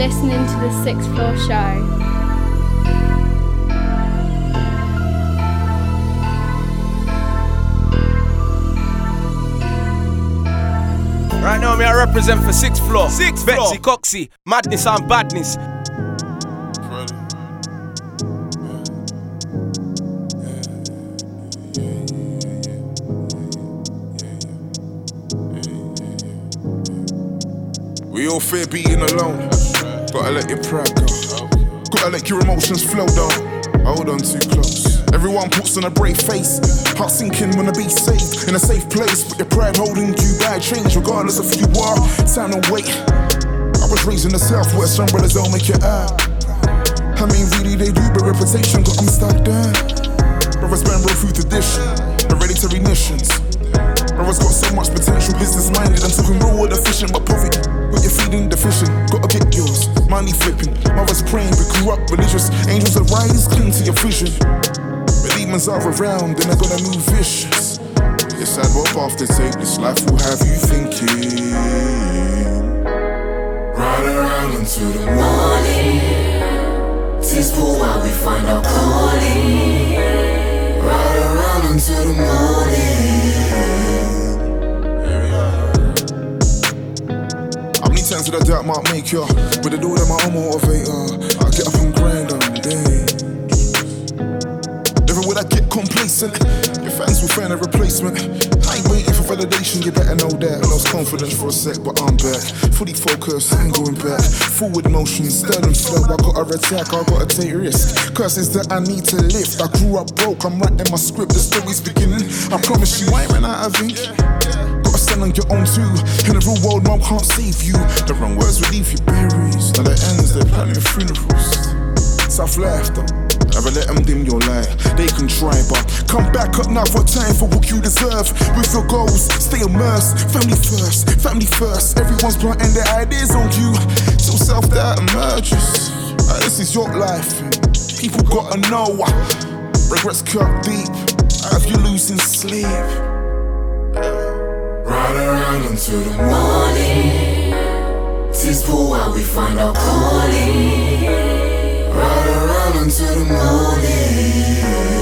listening to the Sixth Floor Show. Right now, me I represent for sixth floor. Sixth Betsy, floor. Coxie, madness and badness. We all fear being alone. Gotta let your pride go. Gotta let your emotions flow down. Hold on too close. Everyone puts on a brave face. Heart sinking, wanna be safe in a safe place. But your pride holding you back. Change regardless of who you are. Time to wait. I was raised in the southwest, some brothers don't make it out. I mean, really, they do, but reputation got them stuck down. Brothers been through tradition, hereditary missions. Brothers got so much potential, business minded. I'm talking real efficient, but poverty. What you're feeding deficient, gotta get yours. Money flipping, mothers praying, we grew up religious. Angels arise, cling to your vision demons are around and they're gonna move vicious. Sad what path to take, this life will have you thinking. Ride around until the morning. Tis for while we find our calling. Ride around until the morning. Many times did I doubt my maker? But the door that my own motivator. I get up and grind on day. Never would I get complacent. Your fans will find a replacement. I ain't waiting for validation, you better know that. I lost confidence for a sec, but I'm back. Fully focused, I ain't going back. Forward motion, sterling flow. I gotta attack, I gotta take risks. Curses that I need to lift. I grew up broke, I'm writing my script, the story's beginning. I promise you, I ain't ran out of ink. Stand on your own too. In the real world, mom can't save you. The wrong words will leave you berries. Now the ends, they're planning funerals. Soft laughter. Never let them dim your light. They can try, but come back up now for time for what you deserve. With your goals, stay immersed. Family first, family first. Everyone's planting their ideas on you. Till self doubt emerges. Uh, this is your life. People gotta know. Regrets cut deep. Have you losing sleep? Ride around until the morning. Tis for while we find our calling. Ride around until the morning.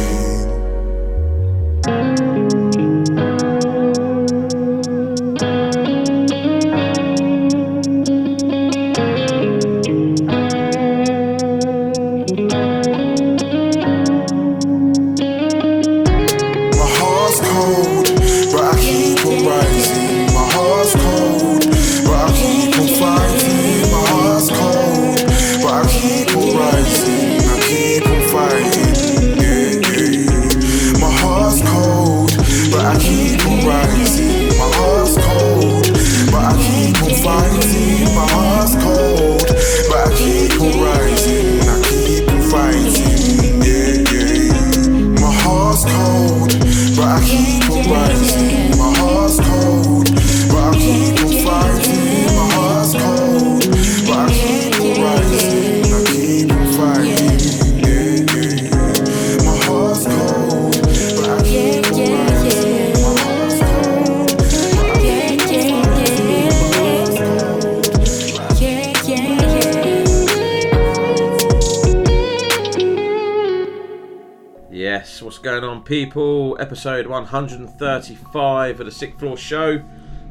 People. Episode 135 of the Sixth Floor Show.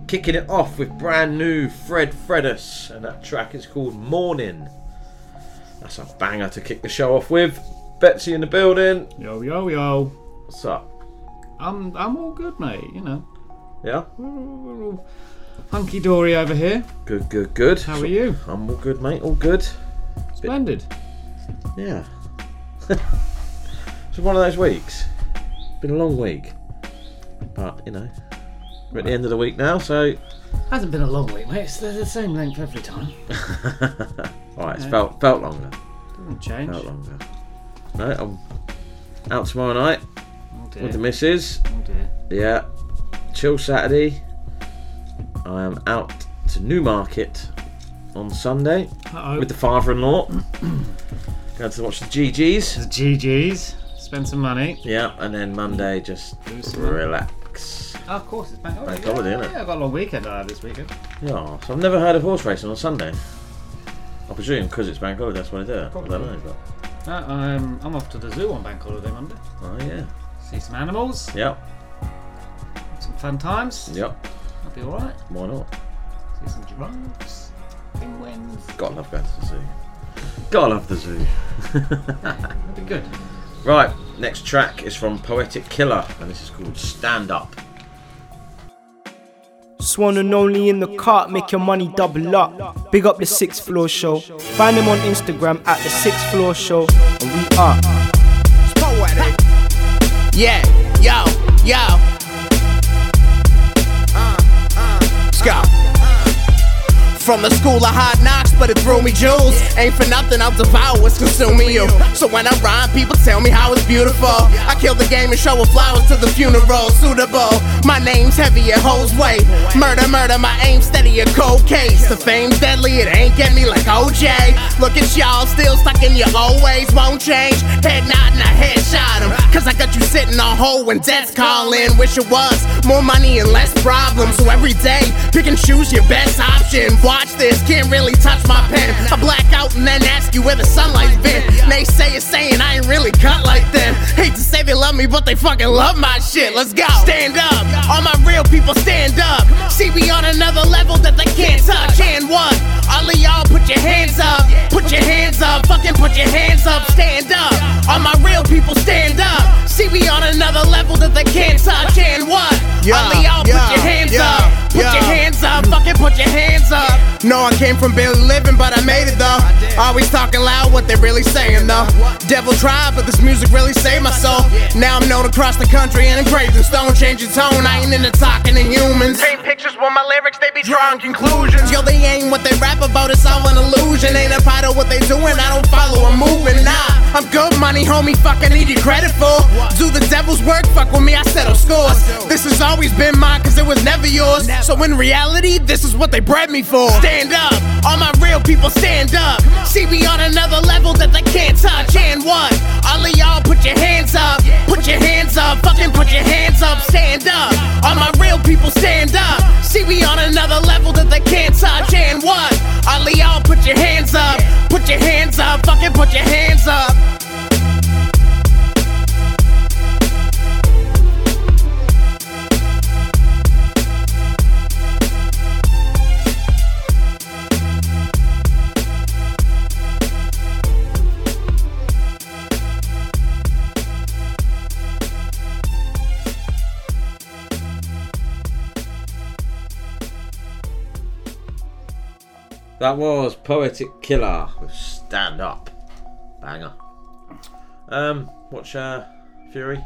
Kicking it off with brand new Fred Fredas, and that track is called Morning. That's a banger to kick the show off with. Betsy in the building. Yo, yo, yo. What's up? I'm I'm all good, mate. You know. Yeah. Hunky dory over here. Good, good, good. How are you? I'm all good, mate. All good. Splendid. Yeah. it's one of those weeks. Been a long week, but you know, we're at the end of the week now, so. Hasn't been a long week, mate. It's the same length every time. Alright, it's felt felt longer. Doesn't change. Felt longer. No, I'm out tomorrow night oh with the missus. Oh dear. Yeah, chill Saturday. I am out to Newmarket on Sunday Uh-oh. with the father-in-law. Going to watch the GGs. The GGs. Spend some money. Yeah, and then Monday just relax. Oh, of course, it's bank holiday. Bank holiday, yeah, innit? yeah, I've got a long weekend uh, this weekend. Yeah, so I've never heard of horse racing on Sunday. I presume because it's bank holiday, that's why they do it. I don't know, but Uh, um, I'm off to the zoo on Bank Holiday Monday. oh yeah, See some animals, yep, some fun times. yep. I'll be alright. Why not? See some giraffes, penguins. Gotta love going to the zoo. Gotta love the zoo. That'd be good. Right, next track is from Poetic Killa, and this is called Stand Up. Swan and only in the cart, make your money double up. Big up the sixth floor show. Find them on Instagram at the sixth floor show. And we are. poetic. Yeah, yo, yo. Uh, uh. Let's go. From the school of hard knocks, but it threw me jewels. Ain't for nothing, I'll devour what's consuming you. So when I rhyme, people tell me how it's beautiful. I kill the game and show with flowers to the funeral. Suitable, my name's heavy, it holds weight. Murder, murder, my aim steady, a cold case. The fame's deadly, it ain't get me like OJ. Look at y'all, still stuck in your old ways, won't change. Head nodding, I headshot him. Cause I got you sitting on hold when death's calling. Wish it was more money and less problems. So every day, pick and choose your best option. Watch this, can't really touch my pen. I black out and then ask you where the sunlight's been. Naysayers saying I ain't really cut like them. Hate to say they love me, but they fucking love my shit. Let's go. Stand up, all my real people stand up. See me on another level that they can't touch. And what? All of y'all put your hands up. Put your hands up, fucking put your hands up. Stand up, all my real people stand up. See me on another level that they can't touch. And what? all of y'all put your hands up. Put your hands up, fucking put your hands up. No, I came from barely living, but I made it though. Always talking loud, what they really saying though. Devil tried, but this music really saved my soul. Now I'm known across the country and engraved in stone. Changing tone, I ain't into talking to humans. Paint pictures with my lyrics, they be drawing conclusions. Yo, they ain't what they rap about, it's all an illusion. Ain't a part of what they doing, I don't follow a movement. Nah, I'm good money, homie, fuck, I need your credit for. Do the devil's work, fuck with me, I settle scores. This has always been mine, cause it was never yours. So in reality, this is what they bred me for. Stand up, all my real people stand up. See me on another level that they can't touch. And what? All of y'all put your hands up. Put your hands up, fucking put your hands up. Stand up, all my real people stand up. See me on another level that they can't touch. And what? All of y'all put your hands up. Put your hands up, fucking put your hands up. That was Poetic Killa with Stand Up. Banger. Um, watch uh, Fury.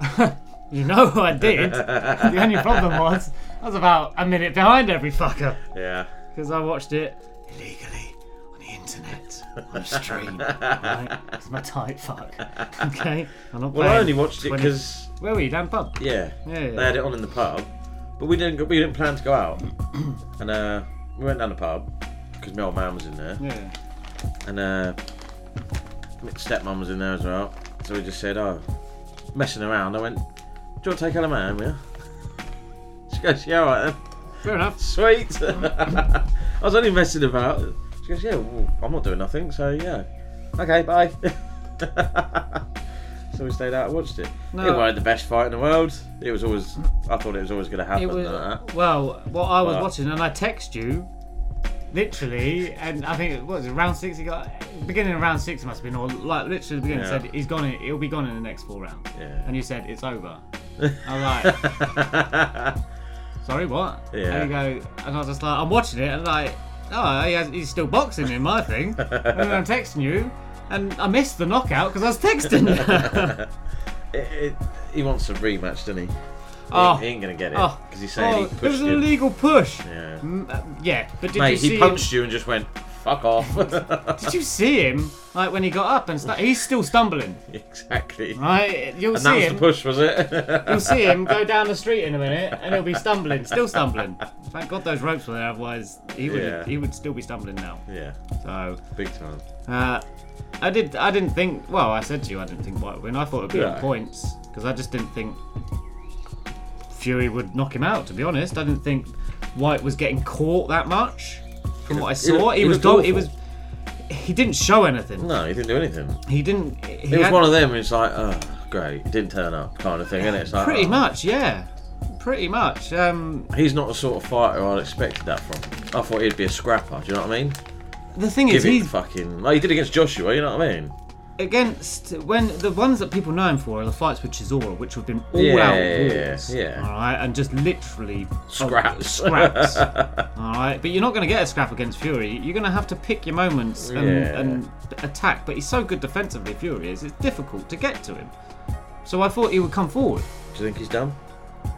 You know I did. the only problem was I was about a minute behind every fucker Yeah. because I watched it illegally on the internet on a stream. right? It's my tight fuck. Okay. I'm not Well, I only watched it 20 because Where were you? Down pub. yeah, Yeah, yeah. they had it on in the pub, but we didn't. go- We didn't plan to go out, and uh, we went down the pub because my old man was in there, Yeah. and uh, my stepmom was in there as well. So we just said, "Oh, messing around." I went, "Do you want to take out Ella man with you?" She goes, "Yeah, all right then." Fair enough. Sweet. I was only messing about. She goes, yeah, well, I'm not doing nothing, so yeah. Okay, bye. so we stayed out and watched it. No. It wasn't the best fight in the world. It was always. I thought it was always going to happen. It was like that. well, what I was But- watching, and I text you, literally, and I think it was it, round six. He got beginning of round six must have been, or like literally the beginning. Yeah. Said he's gone. He'll be gone in the next four rounds. Yeah. And you said it's over. I was like, sorry, what? Yeah. And you go, and I was just like, I'm watching it, and like, oh, he has, he's still boxing in my thing. and then I'm texting you, and I missed the knockout because I was texting. It, it, he wants a rematch, doesn't he? He, Oh. he ain't going to get it Oh. because he's saying oh, he it was an him. illegal push. Yeah. Mm, uh, yeah, but did Mate, you see he him- punched you and just went, fuck off. Did you see him like when he got up and stuff? He's still stumbling, exactly. right? You'll And that was him. the push, was it? You'll see him go down the street in a minute, and he'll be stumbling, still stumbling. Thank God those ropes were there, otherwise he would Yeah. he would still be stumbling now. yeah, So big time. uh, I did I didn't think. Well, I said to you I didn't think Whyte would win. I thought it'd be Yeah. on points because I just didn't think Fury would knock him out. To be honest, I didn't think Whyte was getting caught that much. From what I saw, he, he was looked do- he awful. was he didn't show anything. No, he didn't do anything. He didn't. He It was had- one of them. It's like, oh, great, he didn't turn up, kind of thing, isn't it? It's like, Pretty oh. much, yeah. Pretty much. Um, He's not the sort of fighter I'd expected that from. I thought he'd be a scrapper. Do you know what I mean? The thing Give is, it he's fucking. Like he did against Joshua. You know what I mean? against when the ones that people know him for are the fights with Chisora, which have been all Yeah, out yeah, wars. yeah. All right, and just literally oh, Scraps. scraps. all right, but you're not going to get a scrap against Fury. You're going to have to pick your moments and, Yeah. and attack. But he's so good defensively. Fury is. It's difficult to get to him. So I thought he would come forward. Do you think he's done?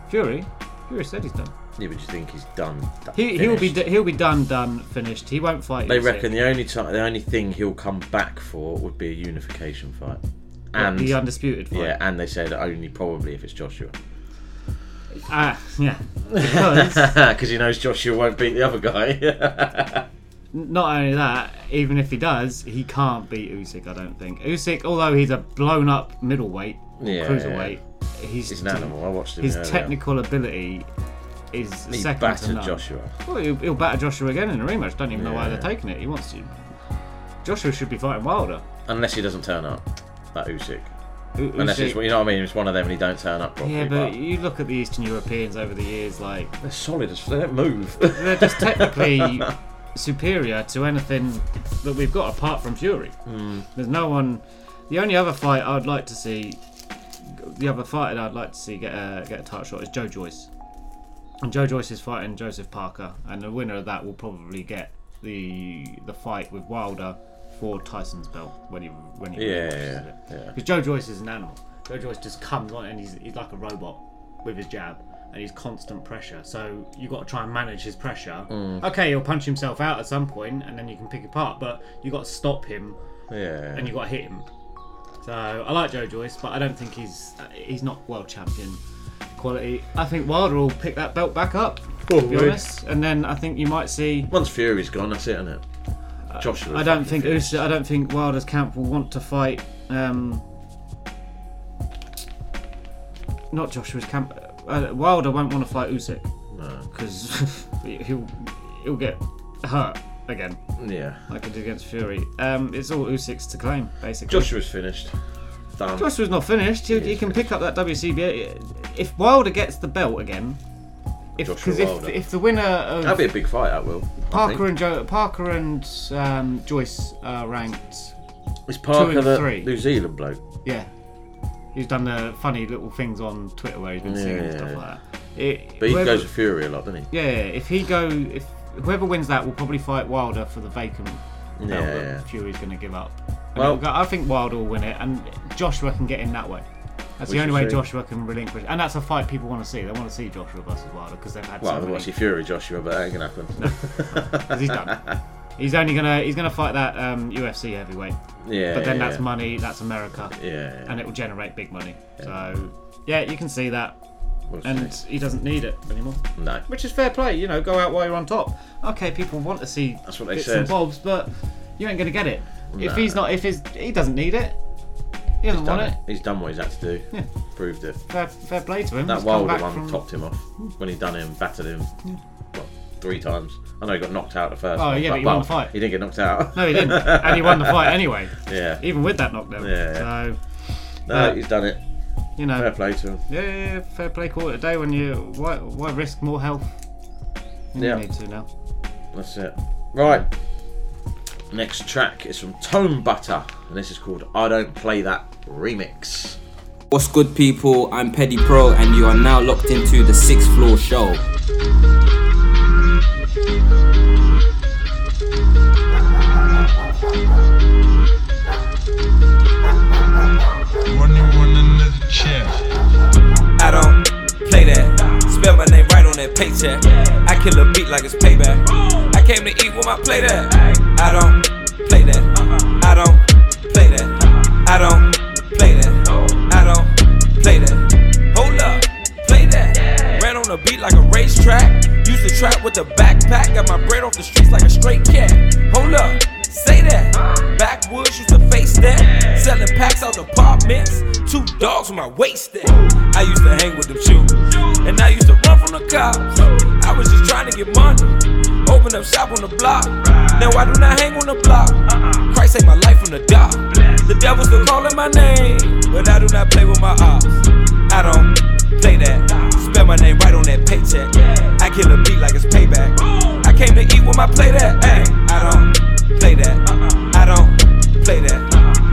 Fury. Fury said he's done. Yeah, but you think he's done? done He, he'll be he'll be done, done, finished. He won't fight. They reckon the only time, the only thing he'll come back for would be a unification fight, and the undisputed fight. yeah, and they said only probably if it's Joshua, Ah, yeah. Because because he knows Joshua won't beat the other guy. not only that, even if he does, he can't beat Usyk. I don't think Usyk, although he's a blown up middleweight, Yeah, cruiserweight, he's he's an animal. I watched him. His earlier. technical ability is He second to battered none. Joshua. Well, he'll, he'll batter Joshua again in a rematch. Don't even know why they're taking it. He wants to. Joshua should be fighting Wilder. Unless he doesn't turn up, that Usyk. U- Unless Usyk- it's, you know what I mean. It's one of them, and he don't turn up properly. yeah, but you look at the Eastern Europeans over the years, like they're solid. as- They don't move. they're just technically superior to anything that we've got apart from Fury. Hmm. There's no one. The only other fight I'd like to see, the other fight that I'd like to see get a get a title shot is Joe Joyce. And Joe Joyce is fighting Joseph Parker, and the winner of that will probably get the the fight with Wilder for Tyson's belt when he when he Yeah, yeah, it. yeah. Because Joe Joyce is an animal. Joe Joyce just comes on and he's, he's like a robot with his jab and he's constant pressure. So you've got to try and manage his pressure. Mm. Okay, he'll punch himself out at some point and then you can pick apart, but you've got to stop him yeah. and you've got to hit him. So I like Joe Joyce, but I don't think he's he's not world champion quality. I think Wilder will pick that belt back up, to be Probably. honest. And then I think you might see. Once Fury's gone, that's it, isn't it? Joshua. I don't think Usyk, I don't think Wilder's camp will want to fight. Um, not Joshua's camp. Uh, Wilder won't want to fight Usyk No. because he'll he'll get hurt again, Yeah. like he did against Fury. Um, it's all Usyk's to claim, basically. Joshua's finished. Done. Joshua's not finished. He, he can pick up that WCB if Wilder gets the belt again. If Joshua because if, Wilder. if the winner of That'd be a big fight. That will. I Parker think. and Joe, Parker and um, Joyce are ranked Is Parker and the three. New Zealand bloke? Yeah. He's done the funny little things on Twitter where he's been singing and stuff Yeah. like that. It, But he whoever- goes to Fury a lot, doesn't he? Yeah, if he go, if whoever wins that will probably fight Wilder for the vacant belt Yeah, that yeah. Fury's going to give up. Well- go- I think Wilder will win it, and Joshua can get in that way. That's the only way see. Joshua can relinquish, and that's a fight people want to see. They want to see Joshua versus Wilder because they've had Well, so many. want to see Fury Joshua, but that ain't gonna happen. 'cause he's done. He's only gonna he's gonna fight that um, UFC heavyweight, yeah. but then yeah, that's money, that's America, Yeah. yeah. and it will generate big money. So yeah, you can see that, We'll and see. he doesn't need it anymore. no. Which is fair play, you know, go out while you're on top. Okay, people want to see That's what they bits said. and bobs, but you ain't gonna get it. If he's not, if his, he doesn't need it. He doesn't Done want it. it. He's done what he's had to do. Yeah. Proved it. Fair, fair play to him. That He's Wilder one from- topped him off when he done him, battered him. What, three times? I know he got knocked out the first. Oh, one, yeah, but he won the fight. He didn't get knocked out. No, he didn't, and he won the fight anyway, yeah. even with that knockdown. Yeah, So No, uh, he's done it. you know, Fair play to him. yeah, yeah, yeah, fair play. Call it a day when you why why risk more health? You Yeah. need to now. That's it. Right. Next track is from Tone Butta, and this is called I Don't Play That Remix. What's good, people? I'm Petty Pro, and you are now locked into the Sixth Floor Show. Running, running another chair. That paycheck. I kill a beat like it's payback. I came to eat with my play that. I don't play that. I don't play that. I don't play that. I don't play that. Hold up, play that. Ran on a beat like a racetrack. Used to trap with a backpack. Got my bread off the streets like a straight cat. Hold up, say that. Backwoods used to face that. Selling packs out the apartments. Two dogs with my waist there. I used to hang with them shoes. And I used to run from the cops. I was just trying to get money. Open up shop on the block. No, I do not hang on the block. Christ saved my life from the dark. The devil still calling my name, but I do not play with my ops. I don't play that. Spell my name right on that paycheck. I kill a beat like it's payback. I came to eat with my play that. Ay, I don't play that. I don't play that.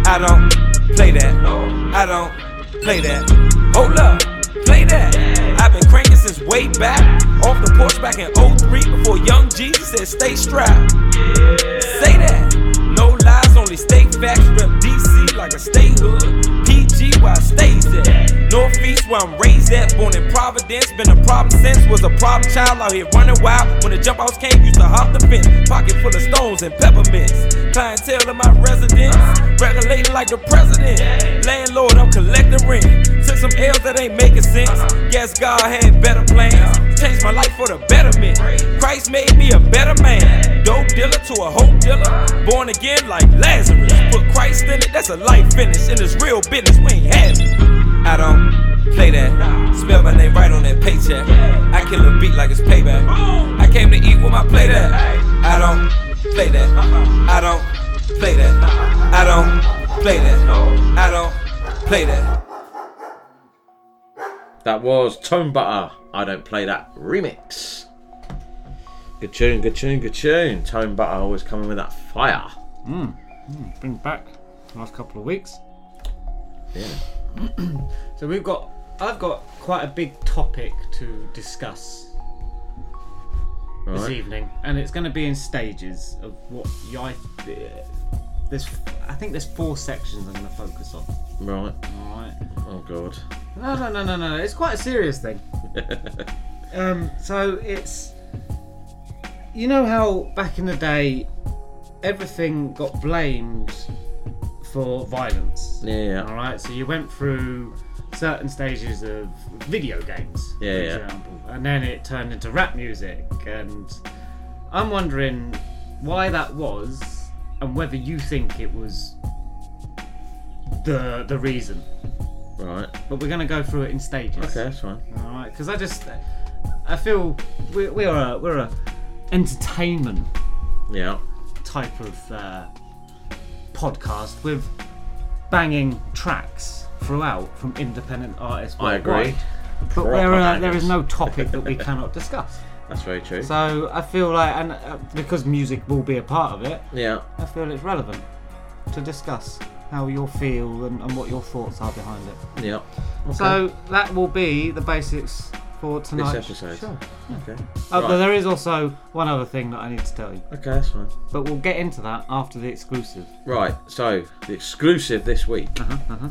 I don't play that. I don't play that. Hold up, play that. I've been cranking since way back. Off the porch back in 03 before Young Jesus said stay strapped. Say that. No lies, only state facts. Rep like a state hood. PG where I stays at. Northeast where I'm raised at. Born in Providence, been a problem since. Was a problem child out here running wild. When the jump outs came, used to hop the fence. Pocket full of stones and peppermints. Clientele in my residence. Regulating like the president. Landlord, I'm collecting rent. Took some L's that ain't making sense. Guess God had better plans. Changed my life for the betterment. Christ made me a better man. Dope dealer to a hope dealer. Born again like Lazarus. Put Christ in it, that's a life finish. And it's real business, we ain't having. I don't play that. Spell my name right on that paycheck. I kill a beat like it's payback. I came to eat with my play that. I don't play that. I don't play that. I don't play that. I don't play that. That was Tone Butta. I don't play that remix. Good tune, good tune, good tune. Tone Butta always coming with that fire. Mm. Mm, bring back the last couple of weeks. Yeah. So we've got, I've got quite a big topic to discuss this evening, and it's going to be in stages of what you, I, there's, I think there's four sections I'm going to focus on. Right. All right. Oh god. No, no, no, no, no. It's quite a serious thing. Um, so it's you know how back in the day everything got blamed for violence. Yeah, yeah. All right. So you went through certain stages of video games, Yeah, for yeah. example, and then it turned into rap music. And I'm wondering why that was, and whether you think it was the the reason. Right. But we're gonna go through it in stages. Okay, that's fine. All right, because I just I feel we we are a, we're a entertainment Yeah. type of uh, podcast with banging tracks throughout from independent artists. I agree. But Proper there, are, there is no topic that we cannot discuss. That's very true. So I feel like, and uh, because music will be a part of it, yeah. I feel it's relevant to discuss how you'll feel and, and what your thoughts are behind it. Yeah. Okay. So that will be the basics for tonight's episode. show. Okay. Oh, Right. but there is also one other thing that I need to tell you. Okay, that's fine. But we'll get into that after the exclusive. Right, so the exclusive this week Uh-huh, uh-huh.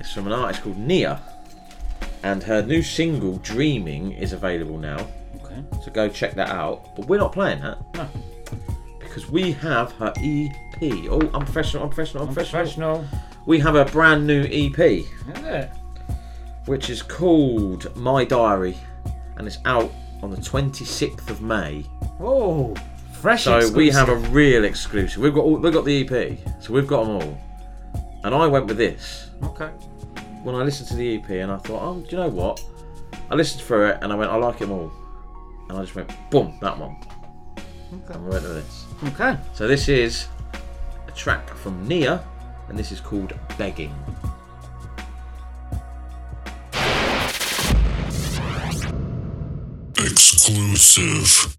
is from an artist called Nia, and her new single "Dreaming" is available now. Okay. So go check that out. But we're not playing that No. because we have her EP. Oh, unprofessional, unprofessional, unprofessional. Professional. I'm professional. We have a brand new EP, which is called My Diary, and it's out on the 26th of May. Oh, fresh. So we have a real exclusive. We've got all, we've got the EP, so we've got them all. And I went with this Okay. when I listened to the EP, and I thought, oh, do you know what? I listened through it, and I went, I like them all, and I just went, boom, that one. Okay. And we went to this. Okay. So this is a track from Nia, and this is called Begging. Exclusive.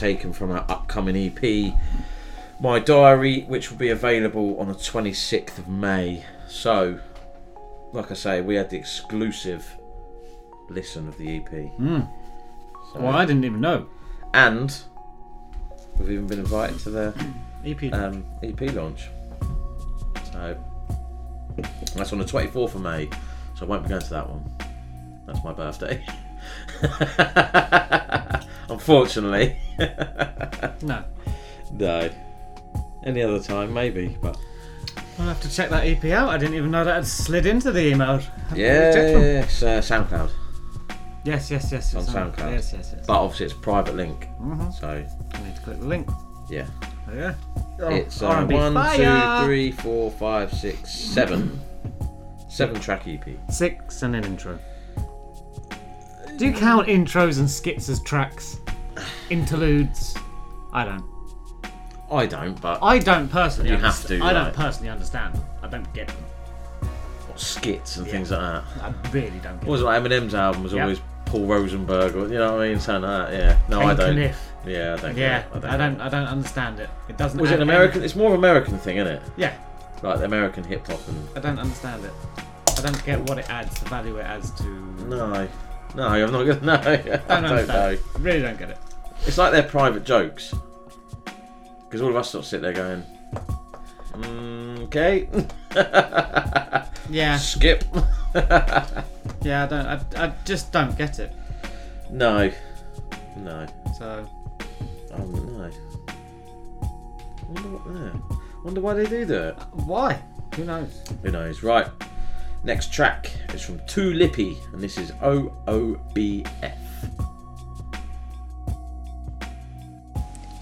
Taken from our upcoming EP, My Diary, which will be available on the 26th of May. So, like I say, we had the exclusive listen of the EP. Mm. Well, I didn't even know. And we've even been invited to the EP um, EP launch. So that's on the 24th of May. So I won't be going to that one. That's my birthday. Unfortunately. No. No. Any other time, maybe, but I'll have to check that EP out. I didn't even know that had slid into the email. yeah, it's uh, SoundCloud. Yes, yes, yes. on yes, um, SoundCloud. Yes, yes, yes. But obviously it's a private link. Mhm. So I need to click the link. yeah. There you go. It's uh, one, fire. two, three, four, five, six, seven. Seven track EP. Six and an intro. Do you count intros and skits as tracks? Interludes? I don't. I don't, but I don't personally. You have to, I don't personally understand them. I don't get them. what, skits and Yeah. things like that. I really don't get What was it like Eminem's album was Yep. always Paul Rosenberg or you know what I mean? Something like that, yeah. No, I Hank don't. Kniff. Yeah, I don't Yeah, get it. I don't, I don't. I don't understand it. It doesn't. Was it add an any- American it's more of an American thing, isn't it? Yeah, Like the American hip hop and I don't understand it. I don't get what it adds, the value it adds to. No. No, I'm not gonna no. I Don't don't know. Really don't get it. It's like they're private jokes. Because all of us sort of sit there going, mm, okay. Yeah. Skip. Yeah, I don't. I, I just don't get it. no. No. So Oh no. Wonder what yeah. Wonder why they do that. why? Who knows? Who knows? Right. Next track is from Too Lippy, and this is O O B F.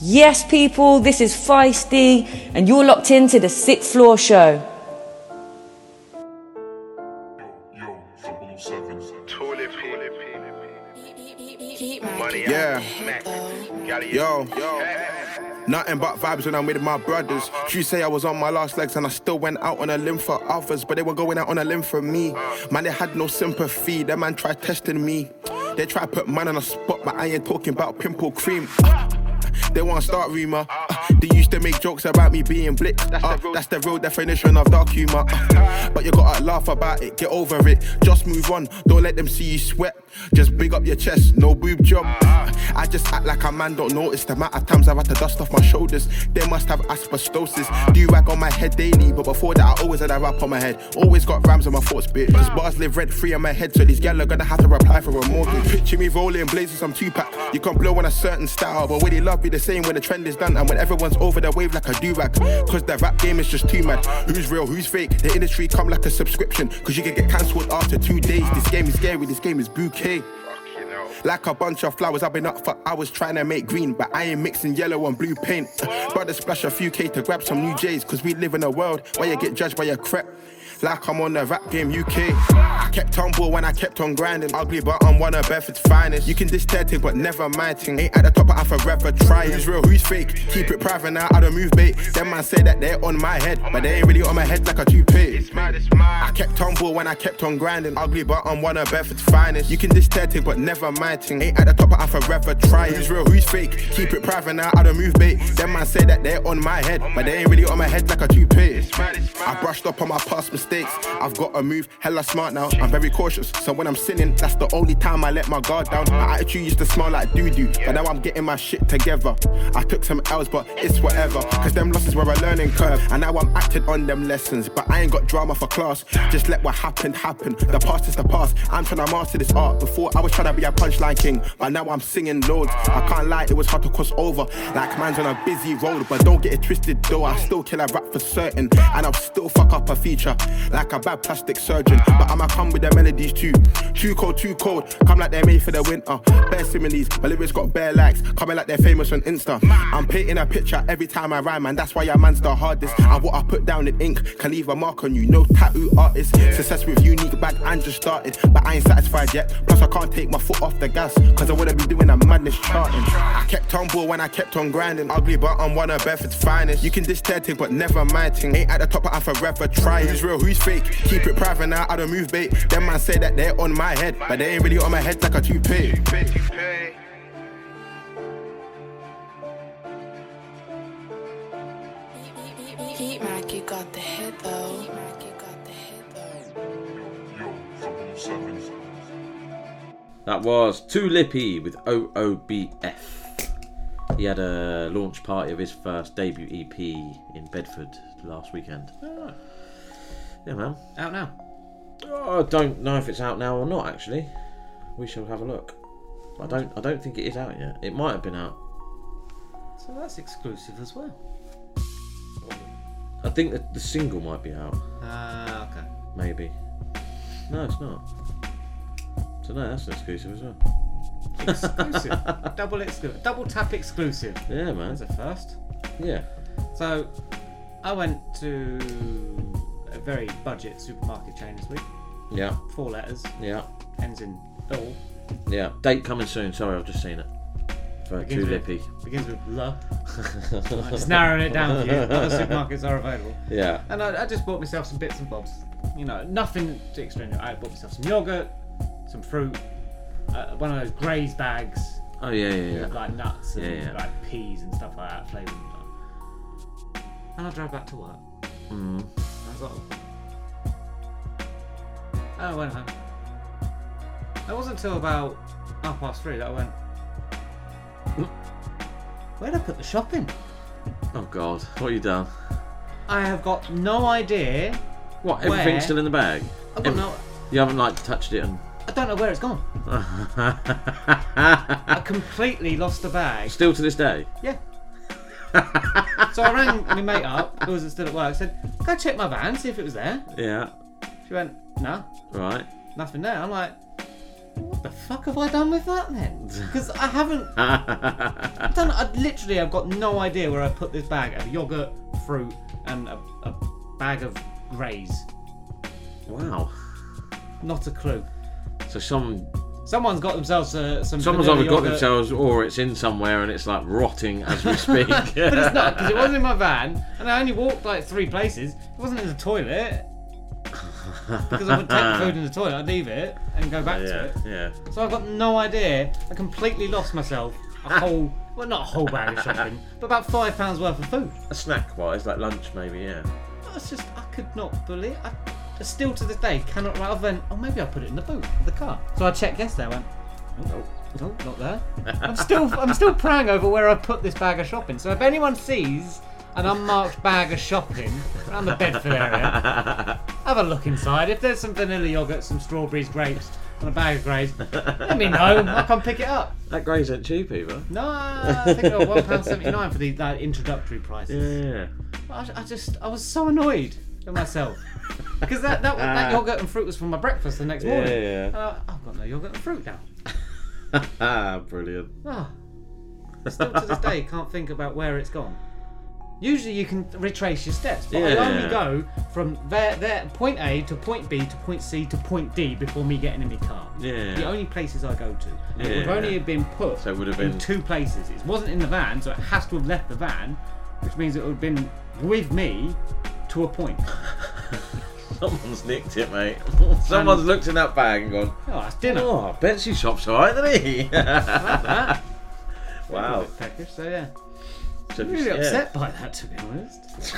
Yes, people, this is Feisty, and you're locked into the Sixth Floor Show. Yeah. Yo. Yo. Nothing but vibes when I'm with my brothers. She say I was on my last legs and I still went out on a limb for others, but they were going out on a limb for me. Man, they had no sympathy. That man tried testing me. They try put man on a spot, but I ain't talking about pimple cream. They want to start rumor. They used to make jokes about me being blitzed. Uh, that's the real definition of dark humor. Uh, but you gotta laugh about it, get over it. Just move on, don't let them see you sweat. Just big up your chest, no boob job. Uh, I just act like a man, don't notice the amount of times I've had to dust off my shoulders. They must have asbestosis. Do rag on my head daily, but before that, I always had a rap on my head. Always got rams on my thoughts, bitch. Cause bars live rent free on my head, so these gal are gonna have to reply for a mortgage. Picture me rolling blazing some Tupac. You can blow on a certain style, but when they love be the same when the trend is done and when over the wave like a do-rag. Cause the rap game is just too mad. Who's real, who's fake? The industry come like a subscription, cause you can get cancelled after two days. This game is scary, this game is bouquet. Like a bunch of flowers, I've been up for hours trying to make green, but I ain't mixing yellow and blue paint. Brother splash a few K to grab some new J's, cause we live in a world where you get judged by your crap. Like I'm on the rap game UK. I kept humble when I kept on grinding. Ugly, but I'm one of Bedford's finest. You can diss thing, but never my thing. Ain't at the top, but I forever try. Who's real, who's fake? Keep it private now, I don't move bait. Them man say that they're on my head, but they ain't really on my head like a toupee. I kept humble when I kept on grinding. Ugly, but I'm one of Bedford's finest. You can diss thing, but never my thing. Ain't at the top, but I forever try. Who's real, who's fake? Keep it private now, I don't move bait. Them man say that they're on my head, but they ain't really on my head like a toupee. I brushed up on my past mistakes. I've got to move hella smart now. I'm very cautious, so when I'm sinning, that's the only time I let my guard down. My attitude used to smell like doo doo, but now I'm getting my shit together. I took some L's, but it's whatever. Cause them losses were a learning curve, and now I'm acting on them lessons. But I ain't got drama for class, just let what happened happen. The past is the past. I'm trying to master this art. Before I was trying to be a punchline king, but now I'm singing loads. I can't lie, it was hard to cross over. Like man's on a busy road, but don't get it twisted though. I still kill a rap for certain, and I'll still fuck up a feature like a bad plastic surgeon. But I'ma come with the melodies too. Too cold, too cold. Come like they're made for the winter. Bare similes, my lyrics got bare likes. Coming like they're famous on Insta. I'm painting a picture every time I rhyme, and that's why your man's the hardest. And what I put down in ink can leave a mark on you. No tattoo artist. Success with unique bag and just started. But I ain't satisfied yet. Plus, I can't take my foot off the gas. Cause I wanna be doing a madness charting. I kept on humble when I kept on grinding. Ugly, but I'm one of Bedford's finest. You can diss their thing, but never my thing. Ain't at the top, but I forever try. Who's real, who's fake? Keep it private now, I don't move bait. Them man say that they're on my head, but they ain't really on my head like a toupee. Heat Mac, you got the hit though. Heat Mac, you got the hit That was Too Lippy with OOBF. He had a launch party of his first debut EP in Bedford last weekend. Ah. Yeah, man. Out now. Oh, I don't know if it's out now or not. Actually, we shall have a look. I don't. I don't think it is out yet. It might have been out. So that's exclusive as well. I think that the single might be out. Ah, okay. Maybe. No, it's not. So no, that's an exclusive as well. Exclusive. double exclusive. Double tap exclusive. Yeah, man. That's a first. Yeah. So, I went to very budget supermarket chain this week. Yeah. Four letters. Yeah. Ends in L. Yeah. Date coming soon. Sorry, I've just seen it. Too with- Lippy. Begins with L. Just narrowing it down for you. Other supermarkets are available. Yeah. And I, I just bought myself some bits and bobs. You know, nothing too extraordinary. I bought myself some yogurt, some fruit, uh, one of those graze bags. Oh, yeah, yeah, yeah. Like nuts and Yeah, yeah. like peas and stuff like that, flavoured. And I drove back to work. Mm. Like, oh, I went home. It wasn't until about half past three that I went. Where'd I put the shopping? Oh God, what have you done? I have got no idea. What? where- Everything's still in the bag. I've got Every- no. You haven't like touched it and. I don't know where it's gone. I completely lost the bag. Still to this day. Yeah. so I rang my mate up, who was still at work. Said, "Go check my van, see if it was there." Yeah. She went, "No, Right. nothing there." I'm like, "What the fuck have I done with that then?" Because I haven't. I don't. I literally have got no idea where I put this bag of yogurt, fruit, and a, a bag of graze. Wow. Not a clue. So some Someone's got themselves uh, some. Someone's either got themselves or it's in somewhere and it's like rotting as we speak. but it's not because it wasn't in my van, and I only walked like three places. It wasn't in the toilet because I would take the food in the toilet, I'd leave it and go back yeah, to it. yeah. So I've got no idea. I completely lost myself. A whole, well, not a whole bag of shopping, but about five pounds worth of food. A snack wise, like lunch maybe, yeah. That's just, I could not believe. I still to this day cannot. Rather than, oh, maybe I'll put it in the boot of the car. So I checked yesterday. I went, oh, no, not there. I'm still, I'm still praying over where I put this bag of shopping. So if anyone sees an unmarked bag of shopping around the Bedford area, have a look inside. If there's some vanilla yogurt, some strawberries, grapes, and a bag of greys, let me know. I'll come pick it up. That Grays ain't cheap either. No, I think they were one pound seventy nine for the that introductory prices. Yeah. I, I just I was so annoyed at myself because that that, that yogurt and fruit was for my breakfast the next Yeah, morning. yeah. And I, I've got no yogurt and fruit now. Ah, brilliant. Oh, still to this day can't think about where it's gone. Usually you can retrace your steps, but I Yeah. only go from there, there, point A to point B to point C to point D before me getting in my car. Yeah. The only places I go to. And It would Yeah. only have been put So it would have in been- two places. It wasn't in the van, so it has to have left the van, which means it would have been with me to a point. Someone's nicked it, mate. Someone's looked in that bag and gone, Oh, that's dinner. Oh, Betsy shop's alright, isn't he? that. wow. Peckish, so yeah. So I'm really yeah. upset by that, to be honest.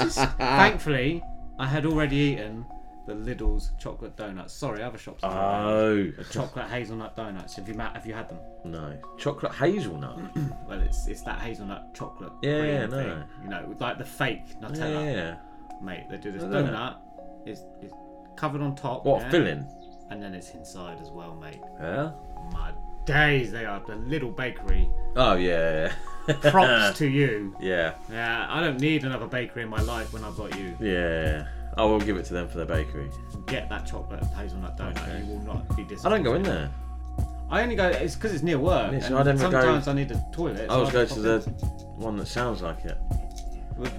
Just, thankfully, I had already eaten the Lidl's chocolate donuts. Sorry, other shops. Oh. chocolate hazelnut donuts. Have you ma- have you had them? No. Chocolate hazelnut. Well, it's it's that hazelnut chocolate. Yeah, cream yeah, no. thing, You know, like the fake Nutella. Yeah. Mate, they do this I don't donut. It's, it's covered on top. What, yeah? filling? And then it's inside as well, mate. Yeah. My days, they are the little bakery. Oh, yeah. Props to you. Yeah. Yeah, I don't need another bakery in my life when I've got you. Yeah. I will give it to them for their bakery. Get that chocolate and hazelnut donut. You will not be disappointed. I don't go in there. I only go. It's because it's near work. Yeah, so I never go- sometimes I need a toilet. I so always I go to the one that sounds like it.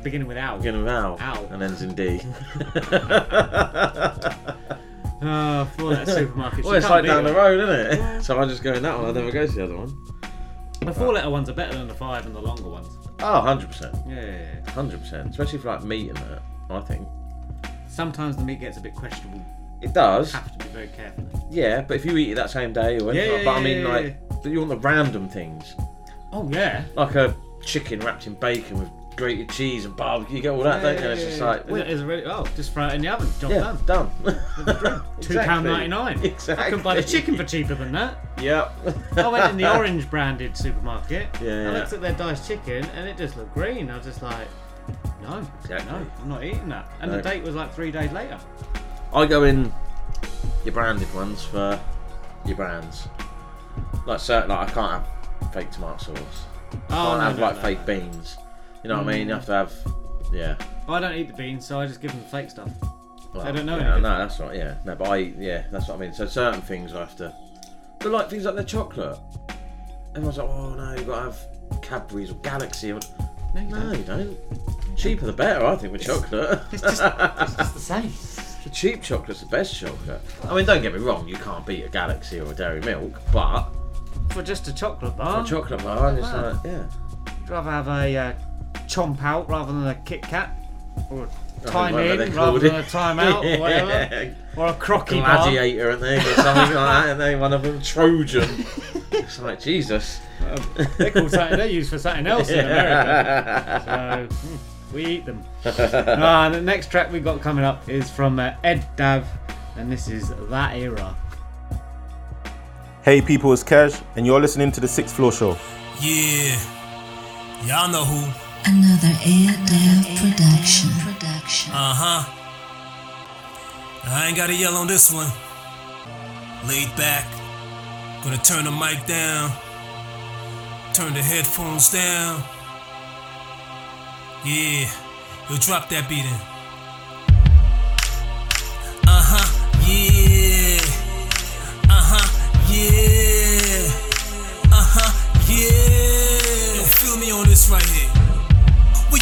beginning with owl. Beginning with Al. Owl. And ends in D. Oh, for that supermarket. well, it's like down the road, isn't it? So I just go in that one. I never go to the other one. The four letter ones are better than the five and the longer ones. Oh, 100%. Yeah, yeah, yeah. 100%. Especially for like meat and that, I think. Sometimes the meat gets a bit questionable. It does. You Have to be very careful. Yeah, but if you eat it that same day or anything, Yeah, like- yeah, but I mean, yeah, like, but you want the random things. Oh yeah. Like a chicken wrapped in bacon with grated cheese and barbecue. You get all that, don't you? It's just like, Well, it's really, oh, just throw it in the oven. Job yeah, done. done. Two pound ninety nine. Exactly. I can buy the chicken for cheaper than that. Yep. I went in the orange branded supermarket. Yeah, I yeah. looked at their diced chicken and it just looked green. I was just like, no, Exactly. no, I'm not eating that. And No. the date was like three days later. I go in your branded ones for your brands. Like, certain, like I can't have fake tomato sauce. I Oh, can't no, have no, like no, fake no. beans. You know what I mean? You Mm. have to have, yeah. I don't eat the beans, so I just give them the fake stuff. Well, they don't know yeah, anything. No, that's right. Yeah, no, but I, yeah, that's what I mean. So certain things I have to. But like things like the chocolate, everyone's like, oh no, you've got to have Cadbury's or Galaxy. Or... No, you No, don't. you don't. Cheaper the better, I think, with chocolate. It's just, it's just the same. The cheap chocolate's the best chocolate. I mean, don't get me wrong, you can't beat a Galaxy or a Dairy Milk, but For just a chocolate for bar. a chocolate bar, it's Wow. like, yeah. I'd rather have a uh, chomp out rather than a Kit Kat. Or a time in rather than a time out or whatever. Yeah. Or a crocky bar. Gladiator, and they or something like that, and they one of them Trojan. it's like Jesus. They're something. They're used for something else in America. So hmm, we eat them. Ah, the next track we've got coming up is from uh, Ed Dav, and this is that era. Hey people, it's Cash, and you're listening to the Sixth Floor Show. Yeah. Y'all know who. Another Ed Dav production. Production. Uh huh. I ain't got to yell on this one. Laid back. Gonna turn the mic down. Turn the headphones down. Yeah. You'll drop that beat in. Uh huh. Yeah. Uh huh. Yeah. Uh huh. Yeah. Feel me on this right here.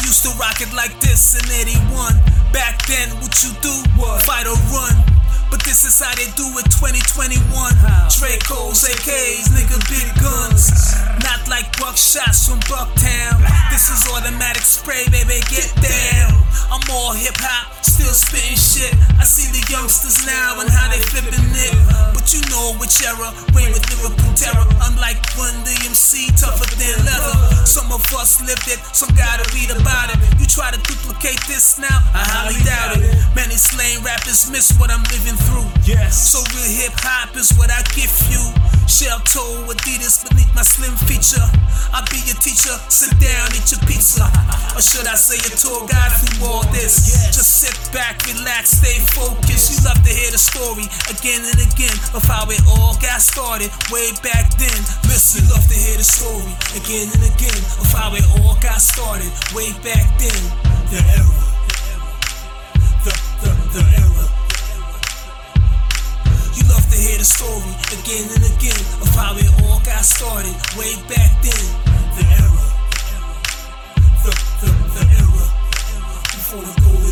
Used to rock it like this in 81. Back then, what you do? What? Fight or run. But this is how they do it 2021. Dracos, AKs, nigga, big guns. Not like buckshots from Bucktown. This is automatic spray, baby, get down. I'm all hip hop, still spitting shit. I see the youngsters now and how they flipping it. But you know which era, reign with lyrical terror. Unlike Run DMC, tougher than leather. Some of us lived it, some gotta read about it. You try to duplicate this now, I highly doubt it. Many slain rappers miss what I'm living through. Yes. So real hip hop is what I give you. Shell toe Adidas beneath my slim feature. I'll be your teacher, sit down, eat your pizza. Or should I say a tour guide through all this? Just sit back, relax, stay focused. You love to hear the story again and again of how it all got started way back then. Listen, you love to hear the story again and again of how it all got started way back then. The era. The, the, the era. To hear the story again and again of how it all got started way back then. The era. The, the, the era. Before the golden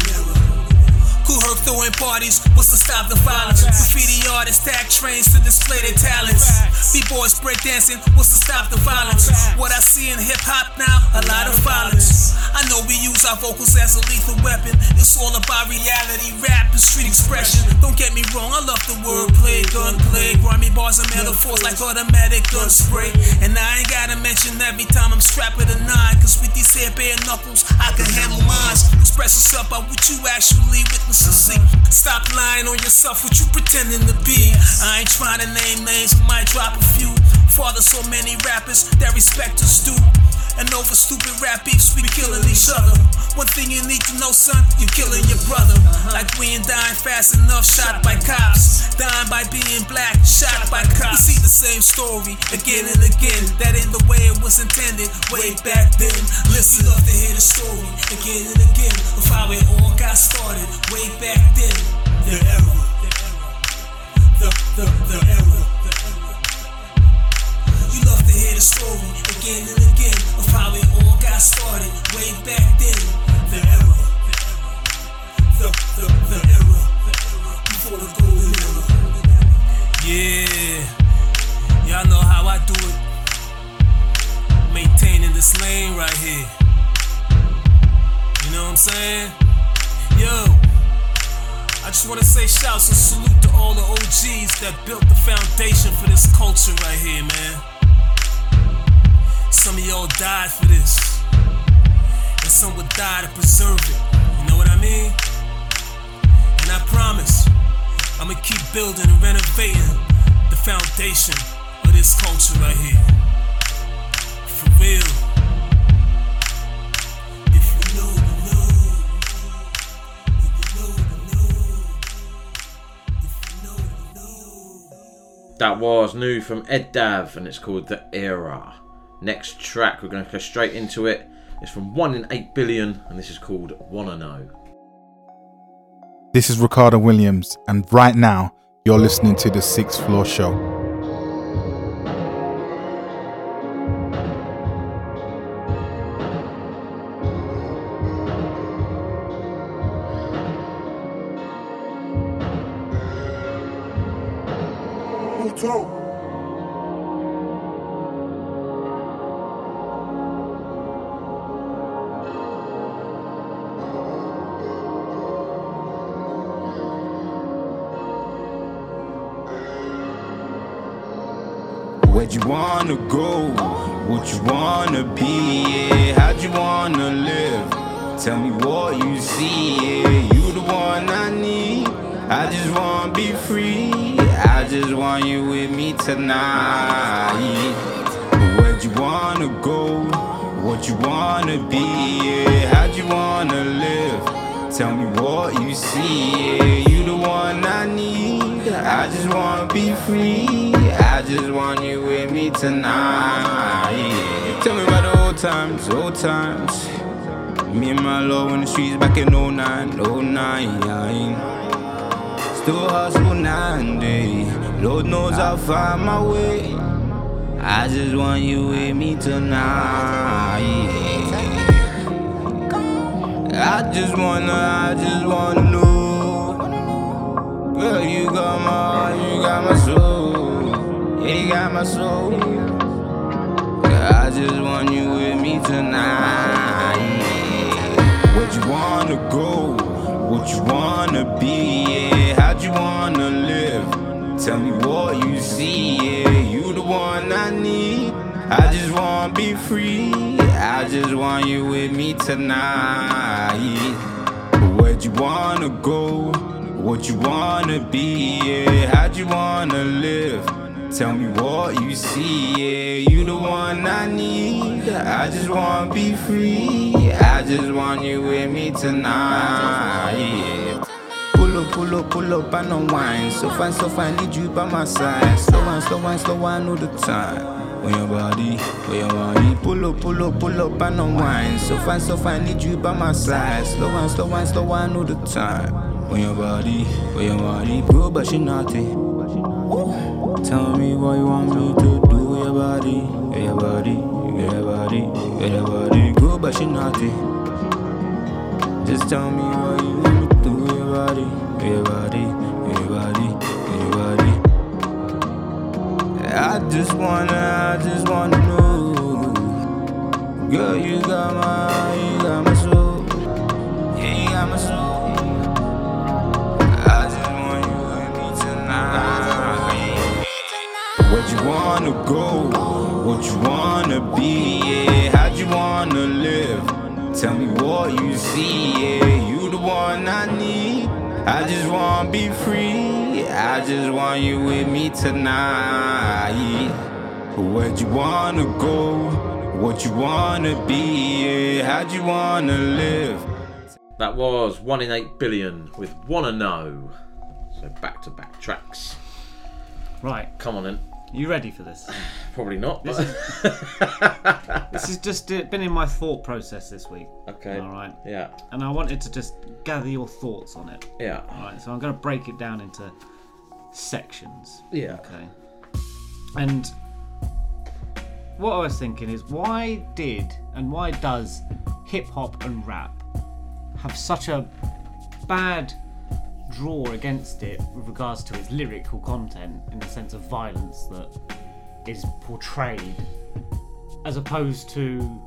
Kool Herc throwing parties, what's to stop the violence? Graffiti artists tag trains to display their talents. B-boys breakdancing, what's to stop the violence? What I see in hip hop now, a lot of violence. I know we use our vocals as a lethal weapon. It's all about reality, rap, and street expression. Don't get me wrong, I love the wordplay, gunplay, grimy bars and metaphors like automatic gun spray. And I ain't gotta mention every time I'm strapped with a nine, cause with these hair bare knuckles, I can handle mines. Express yourself by what you actually witness see. Stop lying on yourself, what you pretending to be. I ain't trying to name names, I might drop a few. Father, so many rappers that respect us do. And over stupid rap beefs, we killing each other. One thing you need to know, son, you killing your brother. Like we ain't dying fast enough, shot by cops. Dying by being black, shot by cops. We see the same story again and again. That ain't the way back then. Listen up to hear the story again and again of how it all got started way back then. The era. The, the, the era. You love to hear the story again and again of how it all got started way back then. The era. The, the, the era. Before the golden era. Yeah. Y'all know how I do it. This lane right here. You know what I'm saying? Yo. I just wanna say shouts and salute to all the OGs that built the foundation for this culture right here, man. Some of y'all died for this. And some would die to preserve it. You know what I mean? And I promise, I'ma keep building and renovating the foundation of this culture right here. For real. That was new from Ed Dav and it's called The Era. Next track, we're going to go straight into it. It's from Wonin8billion and this is called Wanna Know. This is Ricardo Williams, and right now you're listening to the Sixth Floor Show. Where'd you wanna go? What you wanna be? Yeah, how'd you wanna live? Tell me what you see. Yeah, you the one I need. I just wanna be free. Want you with me tonight. Where'd you wanna go? What you wanna be? Yeah, how'd you wanna live? Tell me what you see. Yeah, you the one I need. I just wanna be free. I just want you with me tonight. Tell me about the old times, old times. Me and my love in the streets back in 09, 09. Still hustle nine day. Lord knows I'll find my way. I just want you with me tonight. I just wanna, I just wanna know. Girl, you got my heart, you got my soul. Yeah, you got my soul. Yeah, I just want you with me tonight. Where'd you wanna go? What you wanna be? Yeah, how'd you wanna live? Tell me what you see. Yeah, you the one I need. I just wanna be free. I just want you with me tonight. Where'd you wanna go? What you wanna be? Yeah, how'd you wanna live? Tell me what you see, yeah, you the one I need. I just wanna be free. I just want you with me tonight, yeah. Pull up, pull up, pull up, I know wine. So fine, so fine, need you by my side. Slow wine, slow wine, slow wine, all the time. When your body, when your body, pull up, pull up, pull up, I know wine. So fine, so fine, need you by my side. Slow wine, slow wine, slow wine, all the time. When your body, when your body, bro, but she naughty. Tell me what you want me to do with your body, with your body, with your body, with your body. Go, but she naughty. Just tell me what you want me to do with your body, with your body, with your body, with your body. I just wanna, I just wanna know. Girl, you got my, you got my soul. Yeah, you got my soul. I just want you with me tonight. Where'd you wanna go? What you wanna be? Yeah, how'd you wanna live? Tell me what you see. Yeah, you the one I need. I just wanna be free. I just want you with me tonight. Where'd you wanna go? What you wanna be? Yeah, how'd you wanna live? That was Wonin8billion with Wanna Know. So back to back tracks. Right. Come on then. You ready for this? Probably not. This is, this has just uh, been in my thought process this week. Okay. All right. Yeah. And I wanted to just gather your thoughts on it. Yeah. All right. So I'm going to break it down into sections. Yeah. Okay. And what I was thinking is, why did and why does hip hop and rap have such a bad draw against it with regards to its lyrical content in the sense of violence that is portrayed as opposed to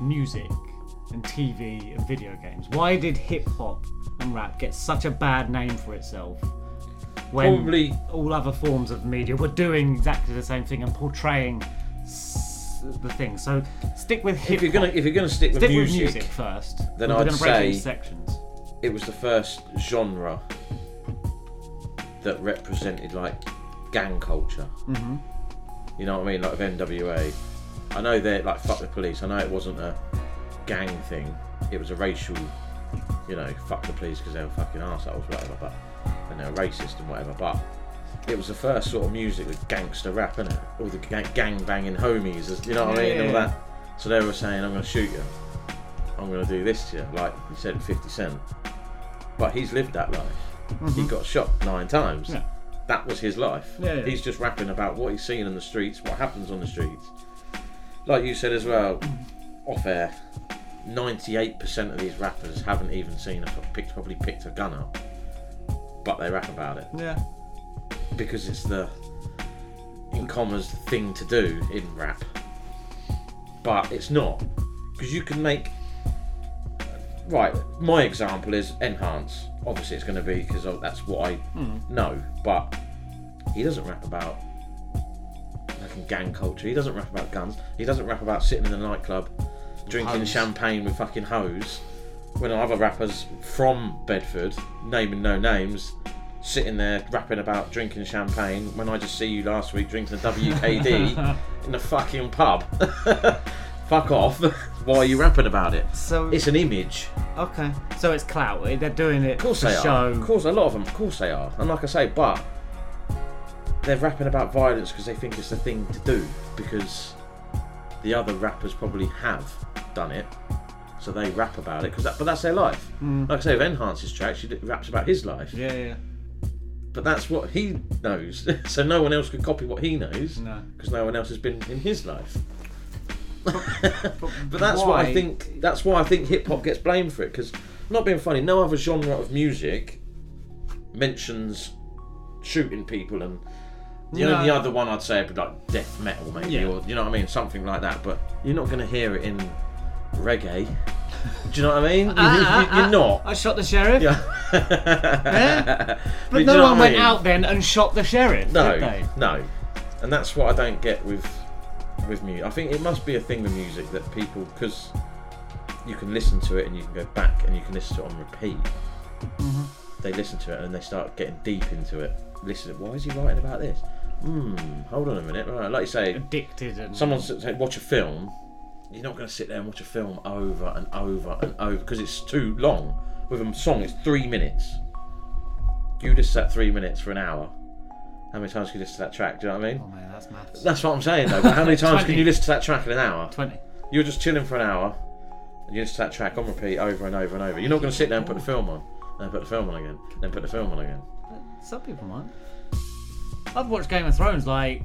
music and TV and video games? Why did hip hop and rap get such a bad name for itself when Probably- all other forms of media were doing exactly the same thing and portraying s- the thing? So stick with hip if you're gonna if you're gonna stick with Stick music, with music first. then I'd say into sections. It was the first genre that represented like gang culture. Mhm. You know what I mean? Like with NWA. I know they're like fuck the police. I know it wasn't a gang thing. It was a racial, you know, fuck the police because they were fucking assholes, whatever. But and they were racist and whatever. But it was the first sort of music with gangster rap, innit? All the gang, gang banging homies, you know what I mean? yeah, All that. So they were saying, "I'm going to shoot you. I'm going to do this to you," like you said, 50 Cent. But he's lived that life. He Mhm. got shot nine times. Yeah. That was his life. Yeah, yeah. He's just rapping about what he's seen in the streets, what happens on the streets. Like you said as well, off air, 98% of these rappers haven't even seen a picked, probably picked a gun up, but they rap about it Yeah. because it's the in commas thing to do in rap. But it's not because you can make right. My example is enhance. Obviously, it's going to be because that's what I Mm. know. But he doesn't rap about fucking gang culture. He doesn't rap about guns. He doesn't rap about sitting in a nightclub drinking Hoes. champagne with fucking hoes. When other rappers from Bedford, naming no names, sitting there rapping about drinking champagne when I just see you last week drinking a WKD in a fucking pub. Fuck off. Why are you rapping about it? So it's an image. Okay. So it's clout. They're doing it Of course they show. are. Of course, a lot of them. Of course they are. And like I say, but they're rapping about violence because they think it's the thing to do. Because the other rappers probably have done it, so they rap about it. Because that, but that's their life. Mm. Like I say, with Enhance's tracks, he raps about his life. Yeah, yeah. But that's what he knows. so no one else can copy what he knows. No. Because no one else has been in his life. But that's what why- I think. That's why I think hip hop gets blamed for it. Because not being funny, no other genre of music mentions shooting people and. The only other one I'd say would be like death metal, maybe, Yeah. or you know what I mean, something like that. But you're not going to hear it in reggae. Do you know what I mean? You, Ah, ah, are ah, not. I shot the sheriff. Yeah. Yeah? But you no one I went out then and shot the sheriff, No, no, and that's what I don't get with with music. I think it must be a thing with music that people because you can listen to it and you can go back and you can listen to it on repeat. Mhm. They listen to it and they start getting deep into it. Listen, why is he writing about this? Hmm, hold on a minute. Right, like you say, Addicted and someone s- say watch a film. You're not going to sit there and watch a film over and over and over because it's too long. With a song, it's three minutes. You just sat three minutes for an hour. How many times can you listen to that track? Do you know what I mean? Oh man, that's maths. That's what I'm saying though. But how many times can you listen to that track in an hour? Twenty. You're just chilling for an hour, and you listen to that track on repeat over and over and over. You're not going to sit there and put the film on, then put the film on again, then put the film on again. Some people might. I've watched Game of Thrones like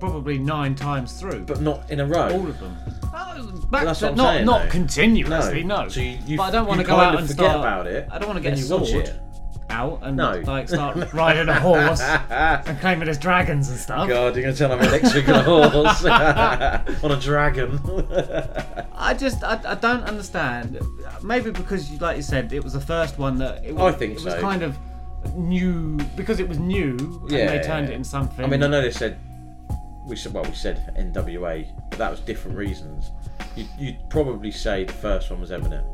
probably nine times through. But not in a row. All of them. Oh, back That's to- what I'm not saying, not though. continuously, no. So you, you, but I don't want you to go kind out of and forget start about it. I don't want to get you watch it. Out and No. like start riding a horse and claiming as dragons and stuff. God, you're going to tell me next week on a horse on a dragon. I just I, I don't understand. Maybe because like you said, it was the first one that it I was, think it was so. kind of new because it was new and they turned it into something. I mean, I know they said we said well, we said NWA, but that was different reasons. You'd, you'd probably say the first one was Eminem.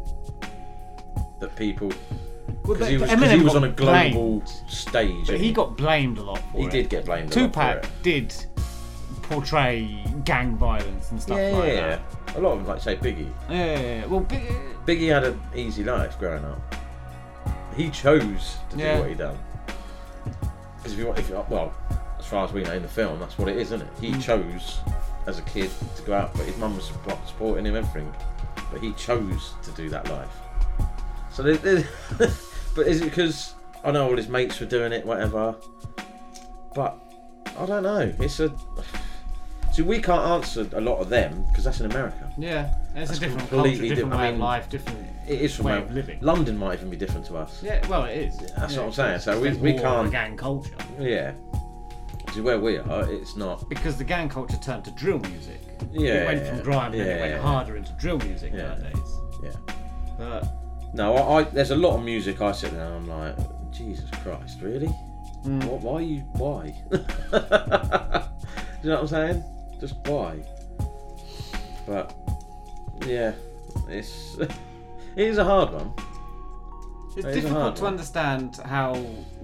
That people Well, because he was, he was on a global blamed. stage. But he got blamed a lot for He it. did get blamed a lot Tupac did portray gang violence and stuff yeah, like yeah, that. yeah. A lot of them, like say Biggie. Yeah, yeah, yeah. Well, big, Biggie had an easy life growing up. He chose to do what he done. Because if you, want- if you, well, as far as we know in the film, that's what it is, isn't it? He Mm. chose as a kid to go out, but his mum was supporting him everything. But he chose to do that life. So, there, there- but is it because I know all his mates were doing it, whatever? But I don't know. It's a see, we can't answer a lot of them because that's in America. Yeah, it's That's a different completely culture, different di- I way of life, different It is from way of living. London might even be different to us. Yeah, well, it is. That's Yeah, what I'm saying. So we, we more of a can't. gang culture. Yeah. See where we are, it's not. Because the gang culture turned to drill music. Yeah, It went from grime, then it went yeah. harder into drill music Yeah. nowadays. Yeah. But No, I, I there's a lot of music I sit there and I'm like, Jesus Christ, really? Mm. What? Why you? Why? Do you know what I'm saying? Just why? But yeah, it's it is a hard one. it's It is a hard difficult to one. understand how,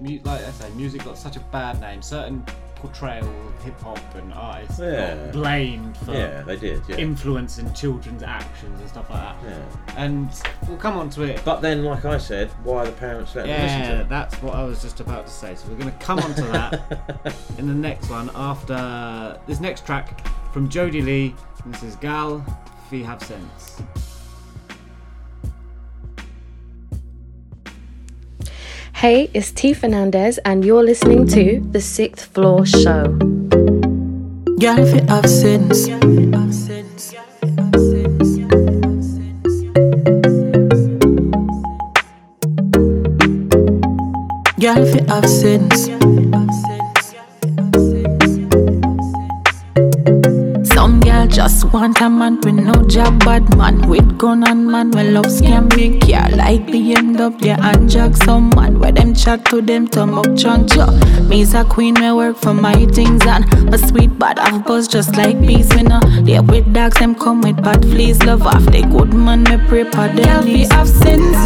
like I say, music got such a bad name. Certain portrayal of hip hop and artists Yeah. got blamed for Yeah, they did, yeah. influencing children's actions and stuff like that. Yeah. And we'll come on to it. But then, like I said, why are the parents letting them listen to Yeah, it? that's what I was just about to say. So we're going to come on to that in the next one after this next track from Jody Lee. This is Gyal Fi Have Sense. Hey, it's T Fernandez, and you're listening to The Sixth Floor Show. Girl, if you have sense. Girl, if you just want a man with no job, bad man with gun and man with love scam big car like BMW and jack. Some man where them chat to them to up chunk Me's a queen, me work for my things and my sweet bad have buzz just like bees. when no they with dogs, them come with bad fleas. Love off the good man, me for them. Fi have sense.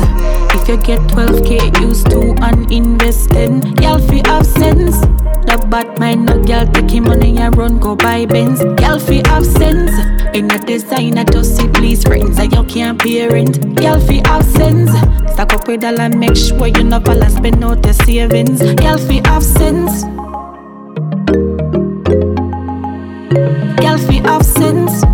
If you get 12k, use to and invest in. Girl, fi have sense. The bad mind, no girl take him money and run go buy Benz. Girl, fi have sense. In a designer, just see please friends and you can't pay rent. Girl, fi have sense. Stack up with dollar, make sure you no fall and spend out your savings. Girl, fi have sense. Girl, fi have sense.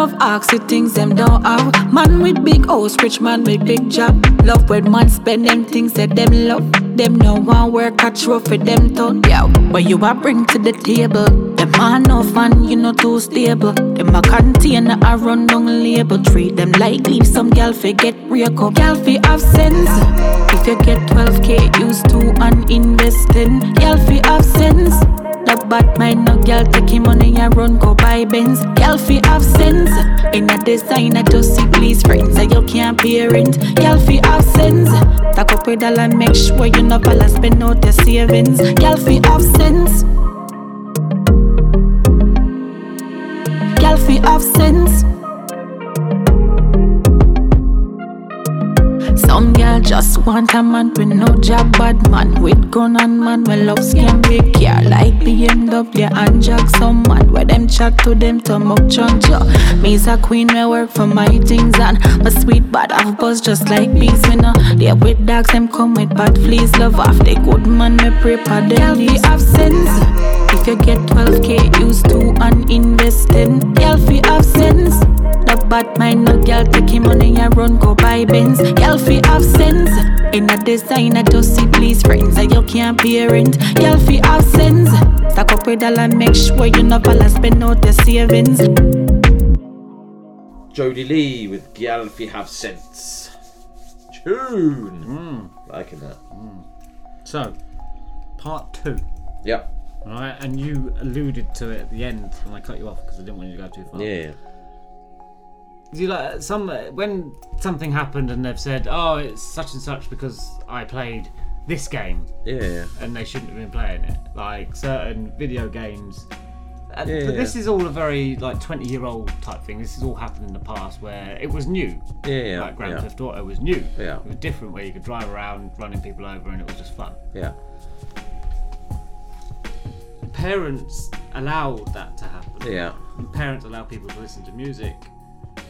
Love ask you things them don't have. Man with big house, rich man with big job. Love when man spend them things that them love. Them no one work a for them ton. Yo, what you a bring to the table? Them man no fun, you know too stable. Them a container a run down label. Treat them like leave some gal fi get break up. Gal fi have sense. If you get 12k used to uninvesting, gal fi have sense. The bad mind no gal take him money and run go buy Benz. Gal fi have sense. In a designer just see please friends and you can't pay rent. Gal fi have sense. Tack up with dollar make sure you no bala spend out your savings. Gal fi have sense. Gal fi have sense. Some girl just want a man with no job, bad man with gun and man. Well, love scam big car like the end BMW and Jack. Some man where them chat to them to mock chuncha. Me's a queen, me work for my things and my sweet bad have buzz just like bees. Me no they with dogs, them come with bad fleas. Love off the good man, me prepare them. Girl, have sense. If you get 12k used to uninvesting, girl, fi have sense. The bad mind no girl take him money and run go buy Benz. Girl fi have sense. In a designer just see please friends and you can't pay rent. Girl fi have sense. Stack up with dollar make sure you no bala spend out your savings. Jody Lee with Gyal fi Have Sense. Tune. Hmm. Liking that. So, part two. Yep. Alright, and you alluded to it at the end, and I cut you off because I didn't want you to go too far. Yeah. You like some when something happened and they've said, "Oh, it's such and such because I played this game," Yeah. and they shouldn't have been playing it. Like certain video games. And Yeah, but this is all a very like twenty-year-old type thing. This has all happened in the past where it was new. Yeah, yeah, Like Grand yeah. Theft Auto was new. Yeah. It was different where you could drive around running people over and it was just fun. Yeah. Parents allowed that to happen. Yeah. And parents allow people to listen to music.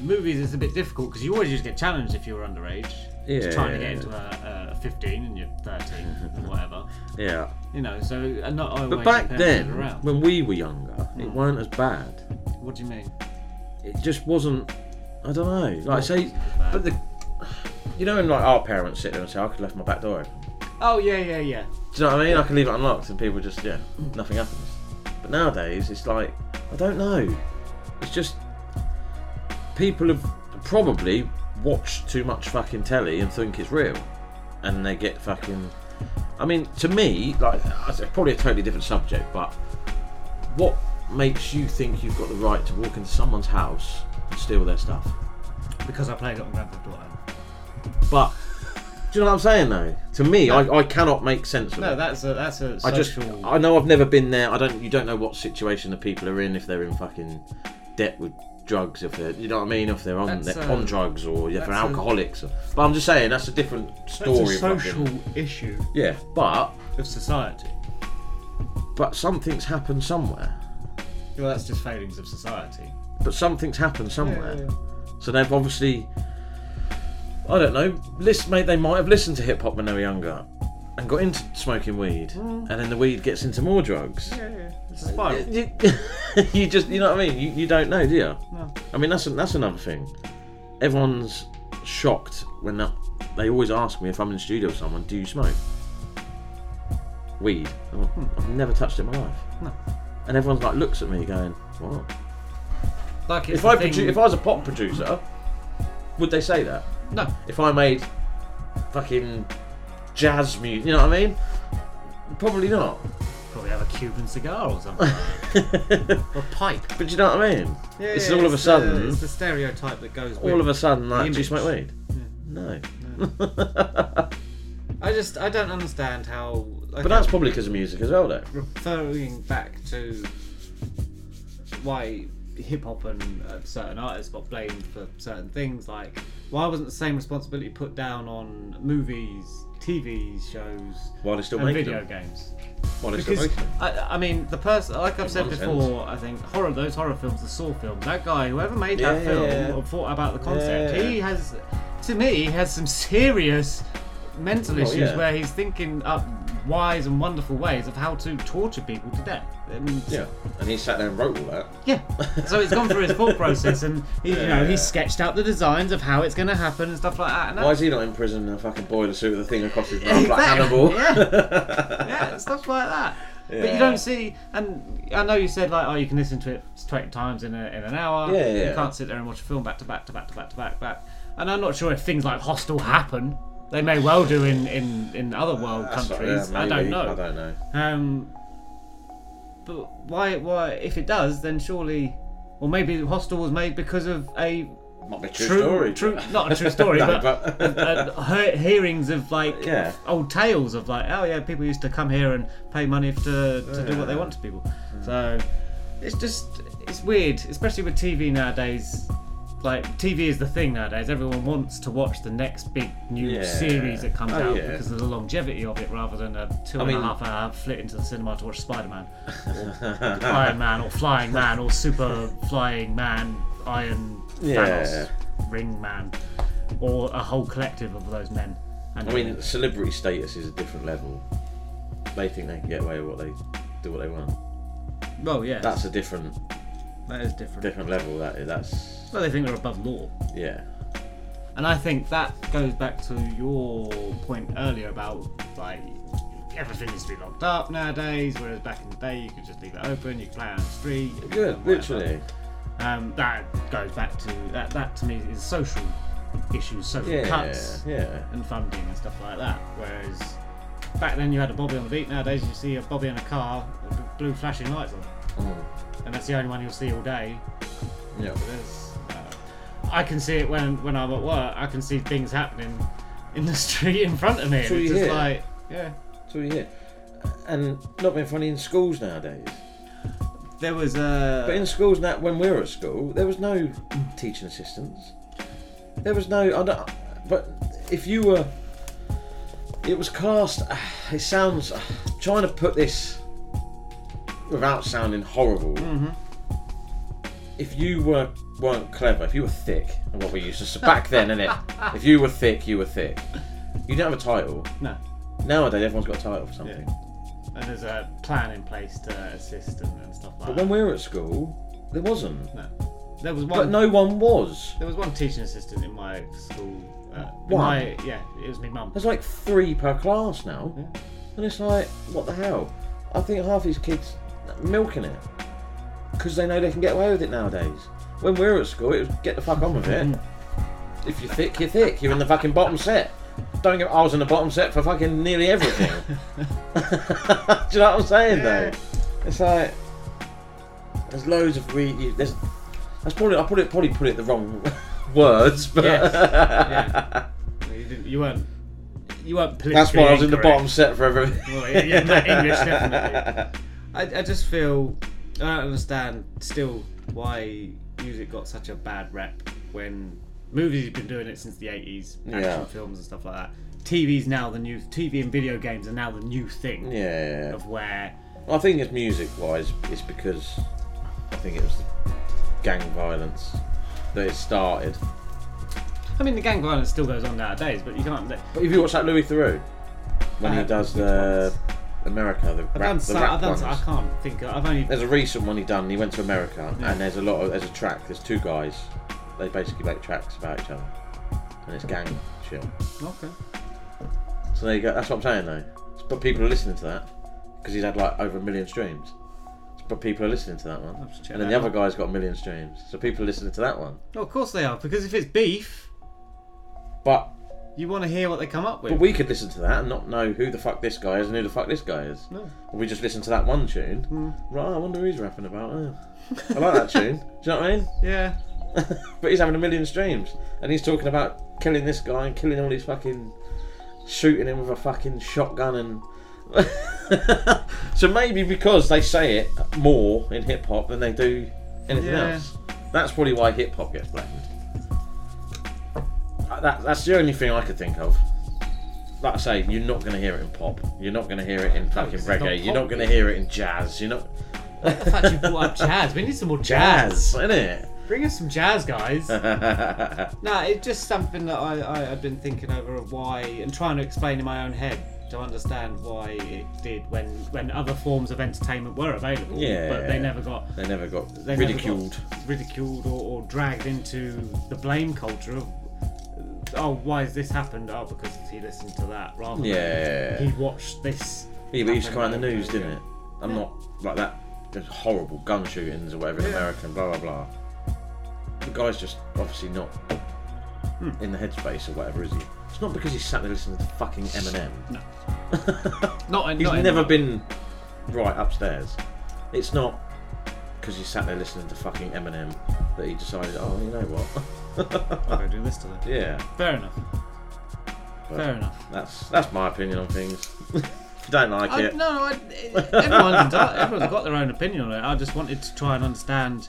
Movies is a bit difficult because you always just get challenged if you were underage. Yeah, Just trying to yeah, get into a, a 15 and you're 13 and whatever. Yeah. You know, so and not always But back then, when we were younger, it Mm. weren't as bad. What do you mean? It just wasn't. I don't know. Like say, but the, you know, when like our parents sit there and say, "I could have left my back door open." Oh yeah, yeah, yeah. Do you know what I mean? I can leave it unlocked, and people just yeah, nothing happens. But nowadays, it's like I don't know. It's just people have probably watched too much fucking telly and think it's real, and they get fucking. I mean, to me, like it's probably a totally different subject, but what makes you think you've got the right to walk into someone's house and steal their stuff? Because I played it on Grand Theft Auto. But do you know what I'm saying though? To me, I, I cannot make sense of No, it. that's a that's a I just social. I know I've never been there. I don't. You don't know what situation the people are in. If they're in fucking debt with drugs, if they're you know what I mean. If they're on That's they're on drugs or if they're that's a- alcoholics. but I'm just saying that's a different story. That's a social issue Yeah, but of society. but something's happened somewhere. Well, that's just failings of society. But something's happened somewhere. So they've obviously, I don't know, list, mate, they might have listened to hip hop when they were younger and got into smoking weed, Mm. and then the weed gets into more drugs. Yeah, yeah. It's a spiral. You, you just, you know what I mean? You, you don't know, do you? No. I mean, that's that's another thing. Everyone's shocked when that, they always ask me if I'm in the studio with someone, do you smoke? Weed. Oh, I've never touched it in my life. Hmm. No. And everyone's like looks at me going, what? Like it's If I produ- if I was a pop producer, would they say that? No. If I made fucking jazz music, you know what I mean? Probably not. Probably have a Cuban cigar or something. or pipe. But you know what I mean? Yeah, it's yeah, all of a sudden, The, it's the stereotype that goes. with all of a sudden, like, do you image. smoke weed? No. I just I don't understand how. But that's probably because of music as well, though. referring back to why hip hop and uh, certain artists got blamed for certain things. Like, why wasn't the same responsibility put down on movies, TV shows, Why they're still and making video them? games? Why they still because making them? I, I mean, the person, like I've said before, I think horror, those horror films, the Saw films, that guy, whoever made that Yeah, film or thought about the concept, Yeah. he has, to me, he has some serious mental Oh, issues yeah. where he's thinking up wise and wonderful ways of how to torture people to death. And Yeah. And he sat there and wrote all that. yeah. So he's gone through his thought process and he, you know Yeah. he's sketched out the designs of how it's going to happen and stuff like that. And Why is he not in prison in a fucking boiler suit with a thing across his mouth like Hannibal? yeah. yeah, stuff like that. But you don't see, and I know you said like, oh, you can listen to it twenty times in, a, in an hour. Yeah, You can't sit there and watch a film back to back to back to back to back back. And I'm not sure if things like Hostel happen. They may well do in in, in other world right, countries. yeah, I don't know. I don't know. Um, but why? Why? If it does, then surely, or maybe Hostel was made because of a Might be a true story. true, not a true story, No, but, but- uh, uh, hearings of like Yeah. old tales of like, oh yeah, people used to come here and pay money to to do what they want to people. So it's just it's weird, especially with TV nowadays. Like TV is the thing nowadays. Everyone wants to watch the next big new Yeah. series that comes Oh, out yeah. because of the longevity of it, rather than a two I and a half hour flit into the cinema to watch Spider Man, or Iron Man, or Flying Man, or Super Flying Man, Iron Yeah. Thanos, Ring Man, or a whole collective of those men. And I mean, celebrity status is a different level. They think they can get away with what they do, what they want. well, yeah, That's a different, that is different. different level. That is. That's Well, they think they're above law. yeah. And I think that goes back to your point earlier about like everything needs to be locked up nowadays, whereas back in the day you could just leave it open, you could play on the street. you could do Good, literally. Um, that goes back to that. That to me is social issues, social Yeah, cuts, yeah. and funding and stuff like that. Whereas back then you had a bobby on the beat. Nowadays you see a bobby in a car with blue flashing lights on, Mm. And that's the only one you'll see all day. Yeah. Uh, I can see it when when I'm at work. I can see things happening in the street in front of me. That's And it's just hear. like, yeah. That's all you hear. And not being funny in schools nowadays. There was a. But in schools now, when we were at school, there was no teaching assistants. There was no. I don't, but if you were, it was cast. It sounds. Trying to put this without sounding horrible. Mhm. If you were weren't clever, if you were thick, and what we used to say back then, innit? If you were thick, you were thick. You didn't have a title. No. Nowadays, everyone's got a title for something. And there's a plan in place to assist and, and stuff like But that. when we were at school, there wasn't. No. There was one. But no one was. There was one teaching assistant in my school. Uh? My, yeah, it was my mum. There's like three per class now. And it's like, what the hell? I think half these kids milking it. Because they know they can get away with it nowadays. When we were at school, it was get the fuck on with it. if you're thick, you're thick. You're in the fucking bottom set. Don't get. I was in the bottom set for fucking nearly everything. Do you know what I'm saying though? It's like there's loads of really. There's. That's probably I probably probably put it the wrong words, but Yes. yeah. You, didn't, you weren't. You weren't. that's why I was in the bottom set for everything. Well, yeah, yeah, English definitely. I, I just feel I don't understand still why music got such a bad rep when movies have been doing it since the 80s, action Yeah. films and stuff like that. TV's now the new TV and video games are now the new thing. Yeah. Of where I think it's music wise, it's because I think it was the gang violence that it started. I mean the gang violence still goes on nowadays, but you can't. But if you watch that Louis Theroux when he uh, does which the America, the I've rap, done the rap I've done I can't think. Of, I've only There's a recent one he done. He went to America, Yeah. and there's a lot of there's a track. There's two guys. They basically make tracks about each other, and it's gang shit. okay. So there you go. That's what I'm saying though. But people are listening to that because he's had like over a million streams. But people are listening to that one, and then the other guy's got a million streams. So people are listening to that one. Oh, of course they are, because if it's beef, But you want to hear what they come up with. But we could listen to that and not know who the fuck this guy is and who the fuck this guy is. No. And we just listen to that one tune. Hmm. Right, I wonder who he's rapping about. Oh. I like that tune. Do you know what I mean? Yeah. but he's having a million streams and he's talking about killing this guy and killing all these fucking. shooting him with a fucking shotgun and. so maybe because they say it more in hip hop than they do anything Yeah. else. That's probably why hip hop gets blamed. That, that's the only thing I could think of. Like I say, you're not going to hear it in pop. You're not going to hear it in fucking it's not reggae. You're not going to hear it in jazz. You're not. the fact you brought up jazz, we need some more jazz. Jazz, innit? Bring us some jazz, guys. nah, it's just something that I, I, I've been thinking over of why and trying to explain in my own head to understand why it did when when other forms of entertainment were available. Yeah. But they never got They never got they never got ridiculed. ridiculed or, or dragged into the blame culture of oh why has this happened? Oh because he listened to that rather Yeah. than he watched this. Yeah, but it used to come out in the news, didn't it? I'm not like that. There's horrible gun shootings or whatever in America and blah blah blah. The guy's just obviously not Hmm. in the headspace or whatever, is he? It's not because he's sat there listening to fucking Eminem. No. Not in- He's not never been right upstairs. It's not because he sat there listening to fucking Eminem that he decided, oh, you know what? I'll go do this today. Yeah. Fair enough. But Fair enough. That's that's my opinion on things. if you don't like I, it, no, I, everyone's, everyone's got their own opinion on it. I just wanted to try and understand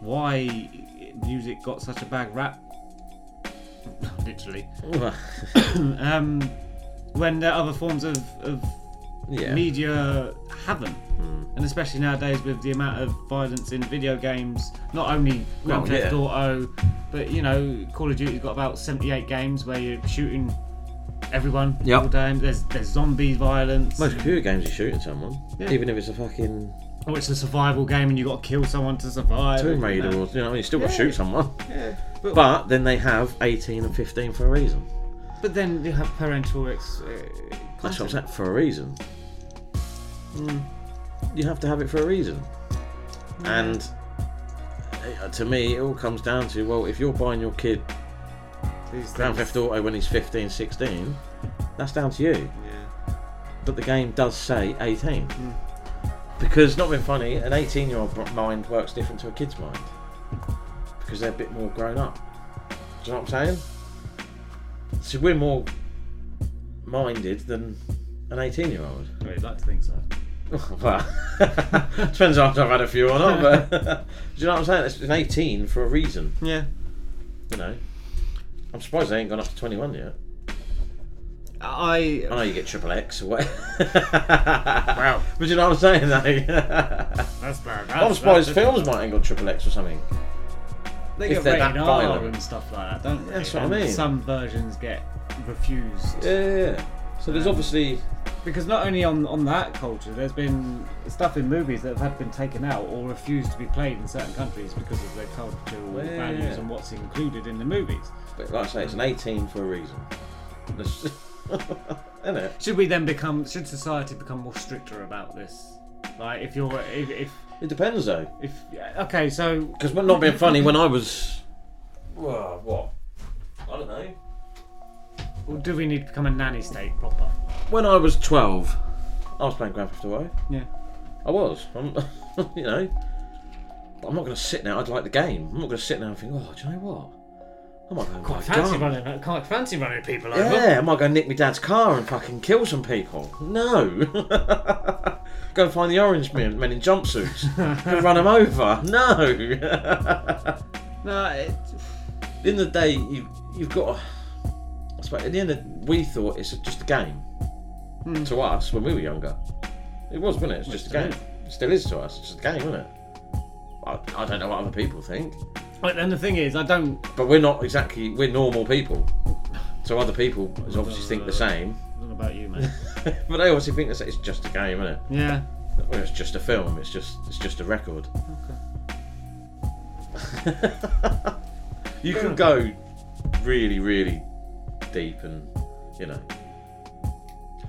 why music got such a bad rap. Literally. um, when there are other forms of, of Yeah. Media haven't. Hmm. And especially nowadays with the amount of violence in video games, not only Grand Well, Theft yeah. Auto, but you know, Call of Duty's got about 78 games where you're shooting everyone Yep. all day. There's there's zombie violence. most computer games you're shooting someone, Yeah. even if it's a fucking Or it's a survival game and you got to kill someone to survive. Tomb Raider, or you know, you still got to shoot someone. Yeah, But, but- then they have 18 and 15 for a reason. But then you have parental ex. Uh, That's what I'm saying, for a reason. Mm. You have to have it for a reason. And uh, to me, it all comes down to well, if you're buying your kid These Grand things- Theft Auto when he's 15, 16, that's down to you. Yeah. But the game does say 18. Mm. Because, not being funny, an 18 year old mind works different to a kid's mind. Because they're a bit more grown up. Do you know what I'm saying? So we're more minded than an 18 year old. Well, you'd like to think so. well, depends after I've had a few or not, but do you know what I'm saying? It's an 18 for a reason. Yeah. You know, I'm surprised they ain't gone up to 21 yet. I I know you get triple X or what. wow. But you know what I'm saying? Though? That's bad. I'm That's- surprised that's- films might ain't got triple X or something. They If get they're rated that R violent. and stuff like that, don't they? That's what I And mean. Some versions get refused. Yeah, yeah, yeah. So there's Um, obviously because not only on on that culture, there's been stuff in movies that have had been taken out or refused to be played in certain countries because of their cultural Yeah. values and what's included in the movies. But like I say, it's an 18 for a reason. Isn't it? Should we then become? Should society become more stricter about this? Like, if you're, if, if it depends though. If okay, so Because we're not being funny. When I was, well, what? I don't know. Or do we need to become a nanny state proper? When I was 12, I was playing Grand Theft Auto. Yeah. I was. I'm, you know. But I'm not going to sit now. I'd like the game. I'm not going to sit now and think, oh, do you know what? I might go and buy Quite a fancy gun. running, uh, quite fancy running people over. Yeah, I might go nick my dad's car and fucking kill some people. No. go and find the orange men, men in jumpsuits. and run them over. No. No, it, in the day, you, you've got. to- I suppose at the end, of, we thought it's just a game. Hmm. To us, when we were younger, it was, wasn't it? It's just a game. It still is to us. It's just a game, isn't it? I, I don't know what other people think, But then the thing is, I don't. but we're not exactly. We're normal people. So other people obviously think the same. I about you, mate. but they obviously think that it's just a game, isn't it? Yeah. Well, it's just a film. It's just it's just a record. Okay. you can go really, really deep, and you know.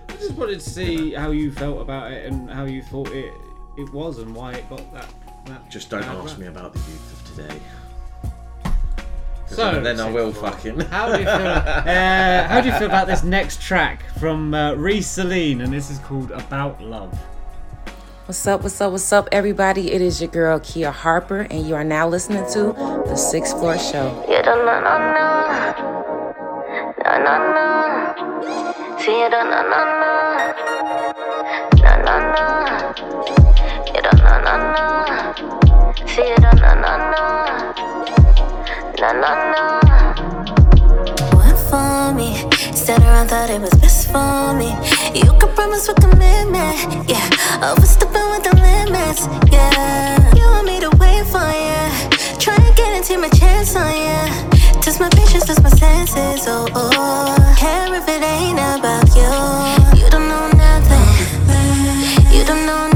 I just wanted to see how you felt about it and how you thought it it was and why it got that. that Just don't ask rap. me about the youth of today. 'Cause So, then- then I will fucking. How do you feel? uh, how do you feel about this next track from uh, Rée Celine, and this is called "About Love"? What's up, what's up, what's up, everybody? It is your girl, Kia Harper, and you are now listening to The Sixth Floor Show. You don't know, no, no. No, no, no. See, you don't know, no, no. No, no, no. You don't know, no, no. See, you don't know, no, no. No, no, no. One for me. Stand around, thought it was best for me. You could promise with commitment, yeah. Overstepping with the limits, yeah. You want me to wait for ya. Try to get into my chance on ya. Test my patience, test my senses, oh, oh. Care if it ain't about you. You don't know nothing. You don't know nothing.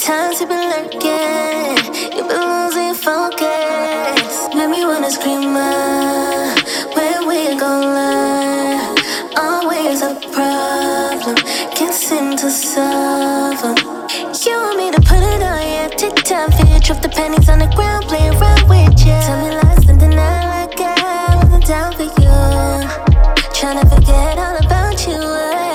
Times you've been lurking, you've been losing focus. Made me wanna scream out, where we gon' learn? Always a problem, can't seem to solve 'em. You want me to put it on, take time for you, drop the pennies on the ground, play around with you. Tell me lies and deny like I wasn't down for you. Tryna forget all about you. Uh.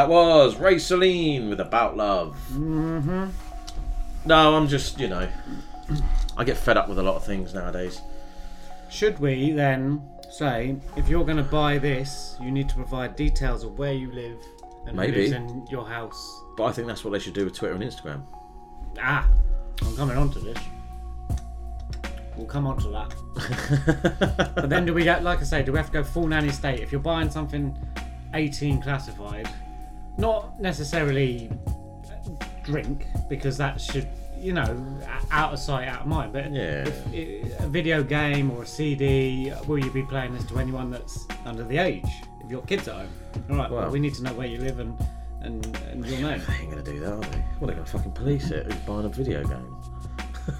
That was Rée Celine with About Love. Mm-hmm. No, I'm just, you know, I get fed up with a lot of things nowadays. Should we then say, if you're going to buy this, you need to provide details of where you live and who Maybe. lives in your house? But I think that's what they should do with Twitter and Instagram. Ah, I'm coming on to this. We'll come on to that. but then do we get, like I say, do we have to go full nanny state? If you're buying something 18 classified, not necessarily drink, because that should, you know, out of sight, out of mind. But Yeah. if, a video game or a CD, will you be playing this to anyone that's under the age? If you've kids at home, all right. Well, Well- we need to know where you live and and, and your name. They ain't gonna do that, are they? Well, they're gonna fucking police it. Who's buying a video game?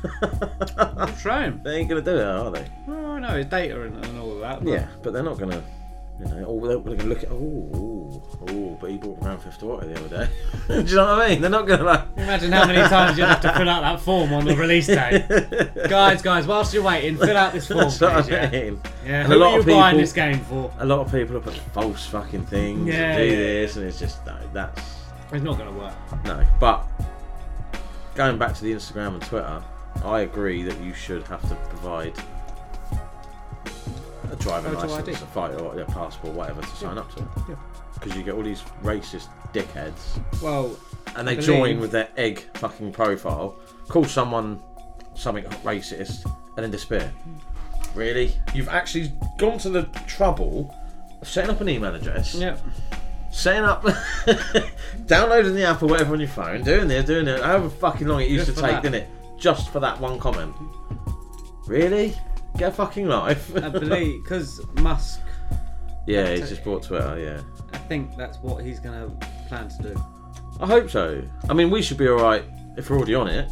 Trying. They ain't gonna do it, are they? Oh, no, it's data and, and all of that. but- Yeah, but they're not gonna. You know, oh, they're gonna look at. Oh, oh, oh, but he bought Grand Theft Auto the other day. do you know what I mean? They're not gonna like. Imagine how many times you'd have to fill out that form on the release day. guys, guys, whilst you're waiting, fill out this form, That's what I yeah. mean. Yeah, And who are you buying this game for? A lot of people are putting false fucking things Yeah, and do yeah, this, and it's just no, that's It's not going to work. no. But going back to the Instagram and Twitter, I agree that you should have to provide a driving Photo license, ID. a photo, or a passport, whatever, to sign up to. Yeah. Because you get all these racist dickheads. Well, and they join believe- with their egg fucking profile, call someone something racist, and then despair. Hmm. Really? You've actually gone to the trouble of setting up an email address. Yeah. Setting up, downloading the app or whatever on your phone, doing this, doing it, however fucking long it used Just to for take, that. didn't it? Just for that one comment. Really? Get a fucking life. I believe because Musk, yeah, he's just bought Twitter. Yeah. I think that's what he's going to plan to do. I hope so. I mean, we should be alright if we're already on it,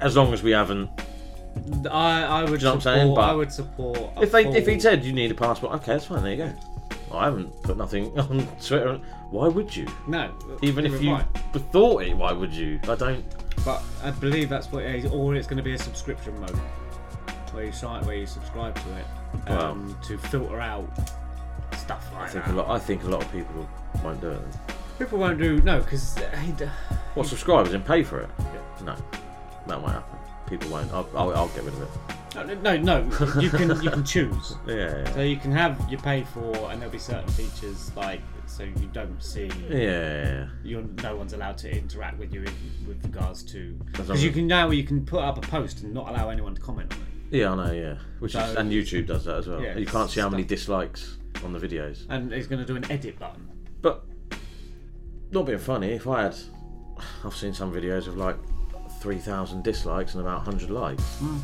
as long as we haven't. I, I would Do you know what I'm support. saying? But I would support. a If they if full- he said you need a passport, okay, that's fine. There you go. I haven't put nothing on Twitter. Why would you? No, Even you're if you right. thought it, why would you? I don't. But I believe that's what it is, or it's going to be a subscription mode where you sign, where you subscribe to it Wow. um, to filter out stuff I like think that. a lot. I think a lot of people won't do it. Then. People won't do no because What subscribers and pay for it? No, that won't happen. People won't. I'll, I'll, I'll get rid of it. no, no, you can you can choose. Yeah, yeah. So you can have you pay for, and there'll be certain features like so you don't see. Yeah. You're, no one's allowed to interact with you in, with regards to because you can now you can put up a post and not allow anyone to comment on it. Yeah, I know. Yeah, which is and YouTube does that as well. Yeah, you can't see how many stuff. dislikes on the videos. And it's going to do an edit button. But not being funny, if I had, I've seen some videos of like three thousand dislikes and about hundred likes. Hmm.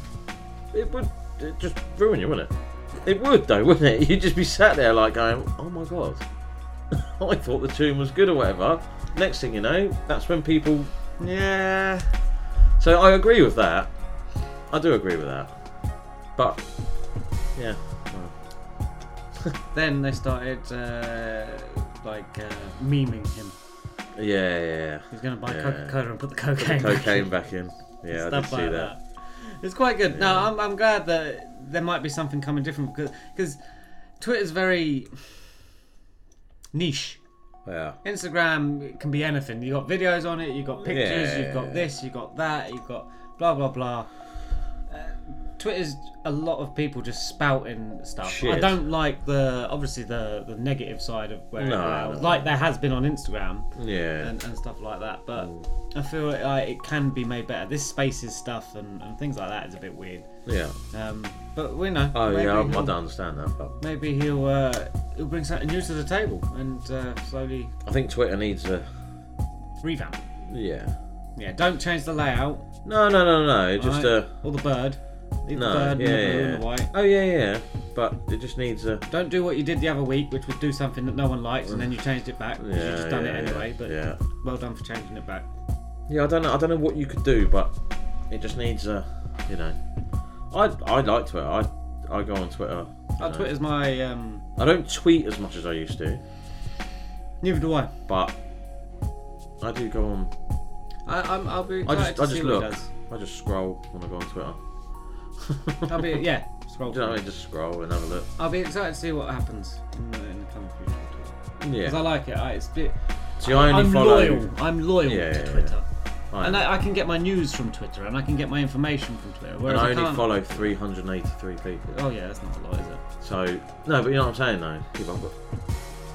It would it just ruin you, wouldn't it? It would though, wouldn't it? You'd just be sat there like going, "Oh my god, I thought the tune was good or whatever." Next thing you know, that's when people, yeah. So I agree with that. I do agree with that. But yeah, Then they started uh, like uh, memeing him. yeah, yeah, yeah. He's to buy Yeah. Coca-Cola and put the Put the cocaine. cocaine back, back in. Yeah, I did see like that. It's quite good. No, I'm, I'm glad that there might be something coming different because because Twitter's very niche. Yeah. Instagram can be anything. You got videos on it. You got pictures. You've Yeah. got this. You have got that. You've got blah blah blah. Twitter's a lot of people just spouting stuff. I don't like the obviously the the negative side of where No, like there has been on Instagram. Yeah. And, and stuff like that. But I feel like it can be made better. This spaces stuff and, and things like that is a bit weird. Yeah. Um, but we know. Oh yeah, I, I don't understand that, but Maybe he'll uh, he'll bring something new to the table and uh, slowly I think Twitter needs a revamp. yeah. Yeah, don't change the layout. No, no, no, no. Just Alright. uh, or the bird. No, bird yeah, and the blue yeah, white. Oh yeah, yeah. But it just needs a. Don't do what you did the other week, which was do something that no one likes, and then you changed it back. 'cause you Yeah, just done yeah, it anyway. yeah, But yeah. well done for changing it back. Yeah, I don't know. I don't know what you could do, but it just needs a. You know, I I like Twitter. I I go on Twitter. you Oh. Twitter's my. Um, I don't tweet as much as I used to, neither do I. but I do go on. I I'm, I'll be I just I just look. I just scroll when I go on Twitter. I'll be yeah. Scroll. Do you know what I mean? Just scroll and have a look. I'll be excited to see what happens in the, in the coming future. Yeah. Because I like it. I, it's bit. See, I only I'm follow- loyal. I'm loyal Yeah, to yeah, Twitter. I and. I, I can get my news from Twitter, and I can get my information from Twitter. And Whereas I only can't- follow 383 people. Oh yeah, that's not a lot, is it? So no, but you know what I'm saying though. People, I've got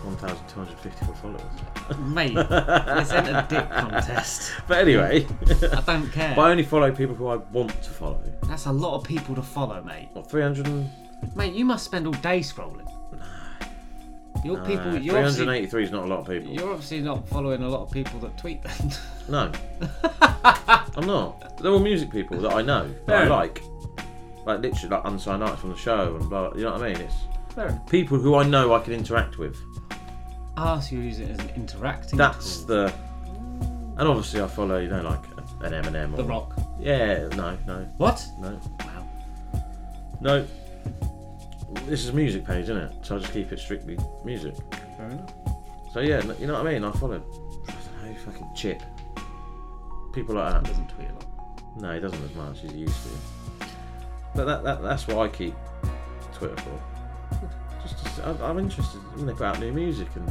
1,254 followers. Mate, this ain't a dick contest. But anyway, I don't care. But I only follow people who I want to follow. That's a lot of people to follow, mate. What 300? And... Mate, you must spend all day scrolling. No. Your Nah, people, you're obviously, 383 is not a lot of people. you're obviously not following a lot of people that tweet then. No, I'm not. They're all music people that I know that I like, like literally like unsigned artists from the show and blah. You know what I mean? It's Fair enough. people who I know I can interact with. Ah, so you use it as an interacting. That's tool. the. And obviously I follow you know like an Eminem or The Rock. Yeah, no, no. What? No. Wow. No. This is a music page, isn't it? So I just keep it strictly music. Fair enough. So yeah, you know what I mean. I follow. I don't know, fucking chip. People like that. Doesn't tweet a lot. No, he doesn't as much as he used to. But that, that that's what I keep Twitter for. Just, just I'm, I'm interested when they put out new music and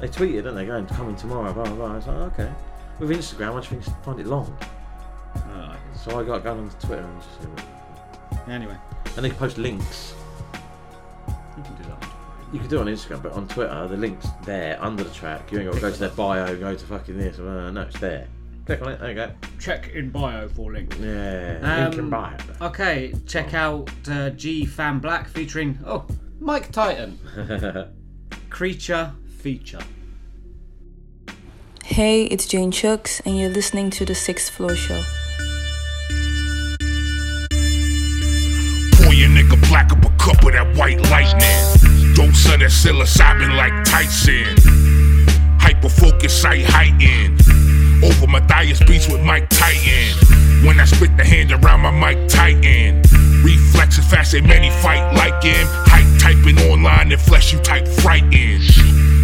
they tweeted it, don't they? Going coming tomorrow, blah blah blah. It's like okay. With Instagram, I just think find it long. Oh, So I got going on Twitter and just. Anyway, And they post links. you can do that. You can do it on Instagram, but on Twitter, the link's there under the track. You ain't got to go to their bio, go to fucking this. Uh, no, it's there. Click on it. There you go. Check in bio for link. Yeah. link in Um, bio. Okay, check out uh, G Fam Black featuring oh Mike Titan. Creature feature. Hey, it's Jane Chucks, and you're listening to the Sixth Floor Show. Pour your nigga black up a cup of that white lightning. Dose of that psilocybin like Tyson. Hyper focus, sight heightened. Over Matthias beats with Mike Titan. When I spit the hand around my Mike Titan. Reflexes fast, and many fight like him. Hype typing online and flesh you type frightened.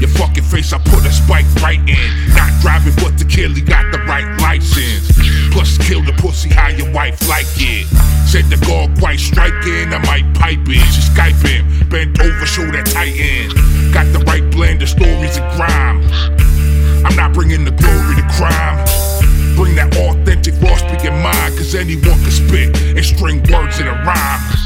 Your fucking face, I put a spike right in. Not driving, but to kill, he got the right license. Plus, kill the pussy, how your wife like it. Said the girl quite striking, I might pipe it. She Skype him, bent over, show that tight end. Got the right blend of stories and crime. I'm not bringing the glory to crime. Bring that authentic raw speaking mind, cause anyone can spit and string words in a rhyme.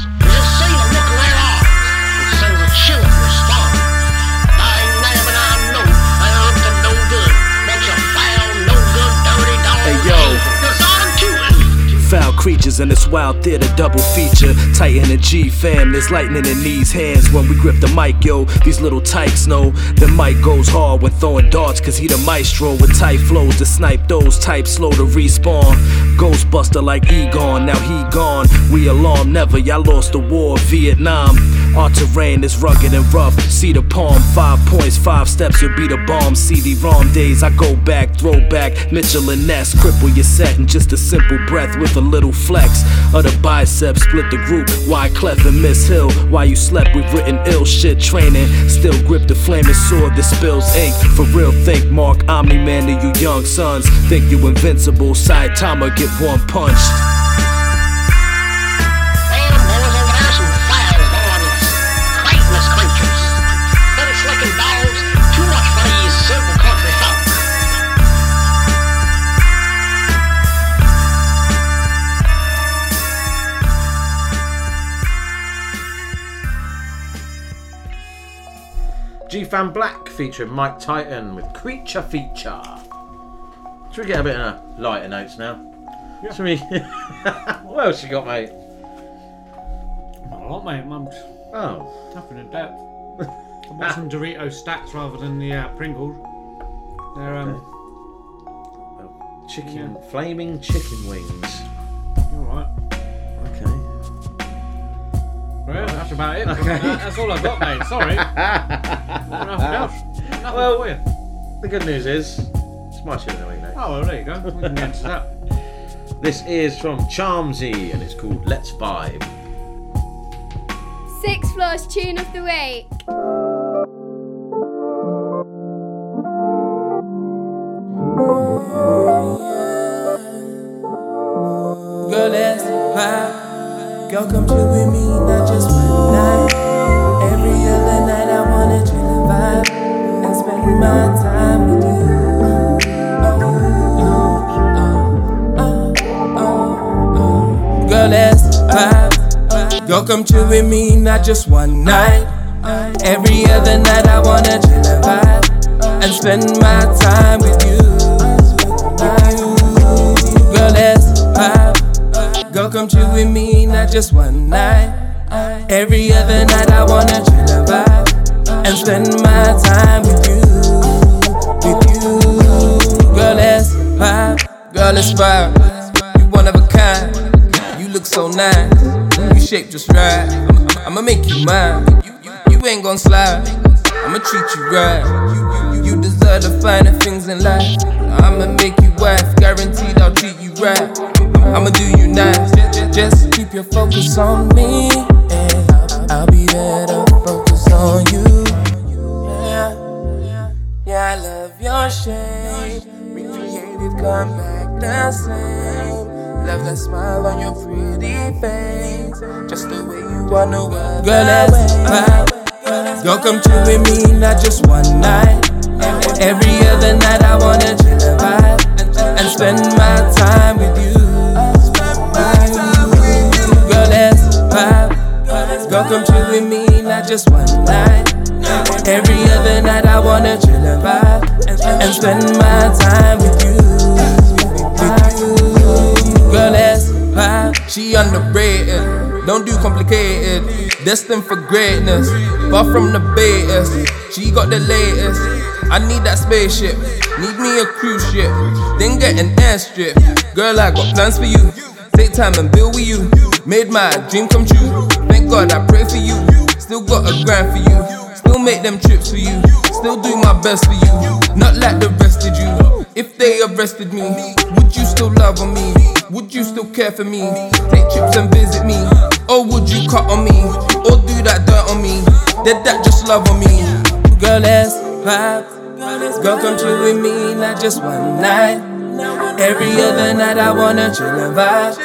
Foul creatures in this wild theater double feature. Titan and G fam, there's lightning in these hands when we grip the mic, yo. These little tykes know the mic goes hard when throwing darts, cause he the maestro with tight flows to snipe those types slow to respawn. Ghostbuster like Egon, now he gone. We alarm never, y'all lost the war, Vietnam. Our terrain is rugged and rough. See the palm, five points, five steps, you'll be the bomb. CD-ROM days, I go back, throwback. Mitchell and Ness, cripple your set in just a simple breath with a little flex of the biceps. Split the group, Wyclef and Miss Hill? Why you slept, we've written ill shit training. Still grip the flaming sword that spills ink. For real, think Mark Omni Man to you young sons. Think you invincible, Saitama get one punched. Fam Black featuring Mike Titan with Creature Feature. Should we get a bit of lighter notes now? Yeah. Should we? what else you got, mate? Not a lot, mate. I'm Oh. tough in depth. I bought some Dorito stacks rather than the uh, Pringles. They're um. Chicken, flaming chicken wings. All right. Okay. Well, that's about it. Okay. That- that's all I've got, mate. Sorry. Nothing else. Nothing Well, for you. The good news is, it's my tune of the week next. Oh, well, there you go. We can get into that. This is from Charmzy and it's called Let's Vibe. Six Floors Tune of the Week. Girl, let's vibe. Girl, come chill with me, not just one night. Every other night, I wanna chill and vibe and spend my time with you. Girl, let's vibe. Girl, come chill with me, not just one night. Every other night, I wanna chill and vibe and spend my time with you. Come chill with me, not just one night. Every other night, I wanna chill and vibe and spend my time with you. With you. Girl, let's vibe. Girl, let's vibe. You one of a kind. You look so nice. You shape just right. I'ma, make you mine. You, ain't gon' slide. I'ma treat you right. You deserve the finer things in life. I'ma make you wife. Guaranteed I'll treat you right. I'ma do you nice. Just, just keep your focus on me. And I'll, I'll be there to focus on you. Yeah, yeah, I love your shape. Recreated, come back the same. Love that smile on your pretty face. Just the way you wanna go. Girl, let's vibe. Girl, come with me, not just one night. Every other night, I wanna chill and vibe and spend my time with you. Vibe. Girl, come chill with me, not just one night. Every other night, I wanna chill and vibe and spend my time with you. With you. Girl, let's vibe. She underrated, don't do complicated. Destined for greatness, far from the best. She got the latest. I need that spaceship, need me a cruise ship, then get an airstrip. Girl, I got plans for you. Take time and build with you. Made my dream come true. Thank God I pray for you. Still got a grind for you. Still make them trips for you. Still do my best for you. Not like the rest of you. If they arrested me, would you still love on me? Would you still care for me? Take trips and visit me? Or would you cut on me? Or do that dirt on me? Did that just love on me? Girl, let's vibe. Girl, come chill with me, not just one night. Every other night I wanna chill and vibe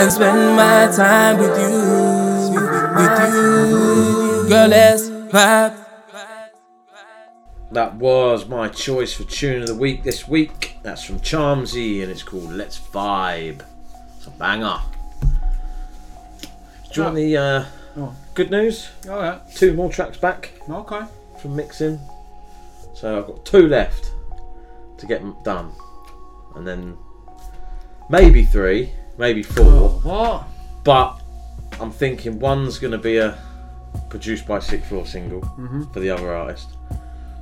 and spend my time with you, with you. Girl, let's vibe. That was my choice for tune of the week this week. That's from Charmzy and it's called Let's Vibe. It's a banger. Do you want the uh, Oh. good news? Oh, yeah. Two more tracks back Okay. from mixing. So I've got two left to get done. And then maybe three, maybe four. What? But I'm thinking one's going to be a produced by Sixth Floor single Mhm. for the other artist,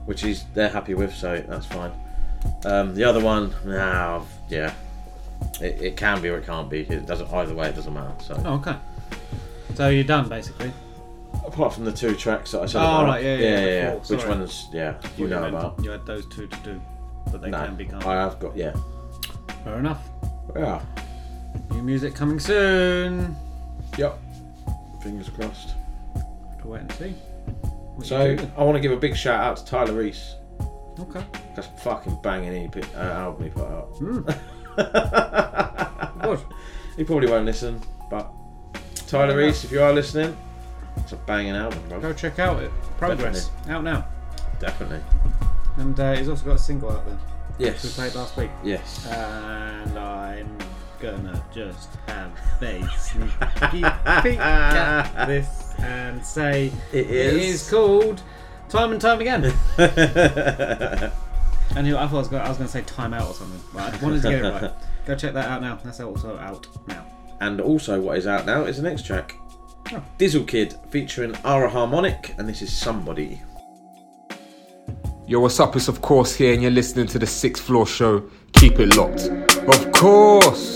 which is they're happy with, so that's fine. Um, the other one, nah, yeah, it, it can be or it can't be. It doesn't either way. It doesn't matter. So Oh, okay. So you're done, basically. apart from the two tracks that I said Oh, about, right, yeah, yeah, yeah, before, Which ones? Yeah, Thought you know about. You had those two to do, but they No, can become. I have got yeah. Fair enough. Yeah. New music coming soon. Yep. Fingers crossed. Have to wait and see. What So? I want to give a big shout out to Tyler Reese. Okay. That's fucking banging EP, uh, album he put out. Good. He probably won't listen, but Tyler Reese, if you are listening, it's a banging album, bro. Go check out it. Progress out now. Definitely. And uh, he's also got a single out there. Yes. We played last week. Yes. And I'm gonna just have a sneaky peek at this and say It It is. is called Time and time again. and you I thought I was gonna, I was to say time out or something. But I wanted to get it right. Go check that out now. That's also out now. And also, what is out now is the next track. Oh. Dizzle Kid featuring ArA Harmonic, and this is Somebody. Yo, what's up? It's of course here, and you're listening to the Sixth Floor Show. Keep it locked. Of course.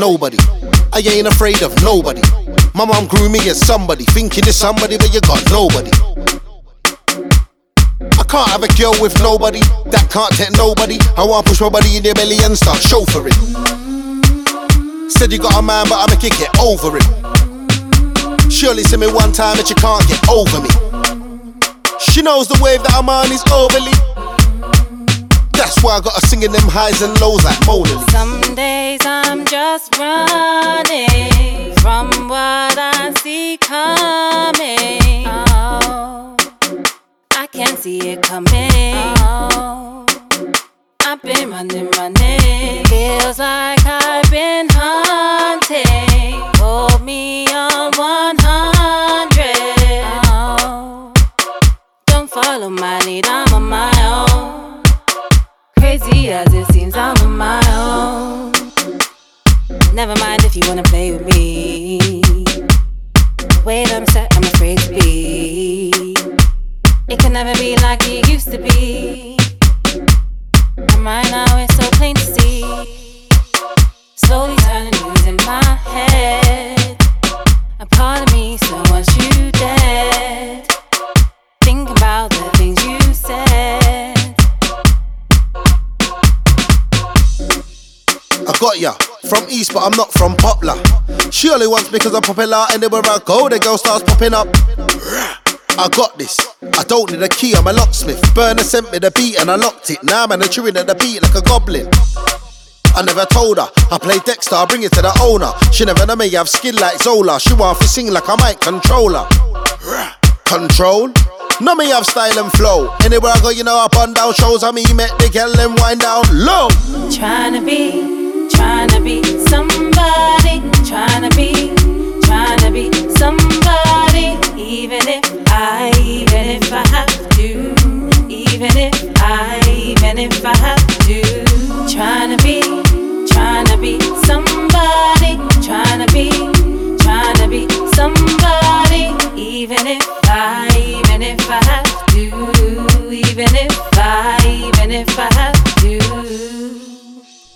Nobody. I ain't afraid of nobody. My mom grew me as somebody, thinking it's somebody, but you got nobody. I can't have a girl with nobody that can't take nobody. I want to push my body in your belly and start chauffeuring. Said you got a man, but I'ma kick it over it. Surely see me one time that you can't get over me. She knows the wave that I'm on is overly. That's why I gotta singing them highs and lows like Mona Some days I'm just running from what I see coming. Oh, I can't see it coming. Oh, I've been running, running. Feels like I've been hunting. Hold me on 100. Oh, don't follow my lead, I'm. Crazy as it seems, I'm on my own. Never mind if you wanna play with me. Wait, I'm set, I'm afraid to be. It can never be like it used to be. And right now it's so plain to see. Slowly turning news in my head. A part of me still wants you dead. Ya. From East, but I'm not from Poplar. She only wants because I'm popular. Anywhere I go, the girl starts popping up. I got this. I don't need a key, I'm a locksmith. Burner sent me the beat and I locked it. Now man, I'm chewing at the beat like a goblin. I never told her. I play Dexter, I bring it to the owner. She never know me I have skill like Zola. She want to sing like I might control her. Control? No me have style and flow. Anywhere I go, you know up and down shows. I me make the girl them wind down low. Trying to be, trying to be tryna be somebody, trying to be, trying to. Be tryna be somebody. Tryna be, tryna be somebody, even if I, even if I have to, even if I, even if I have to,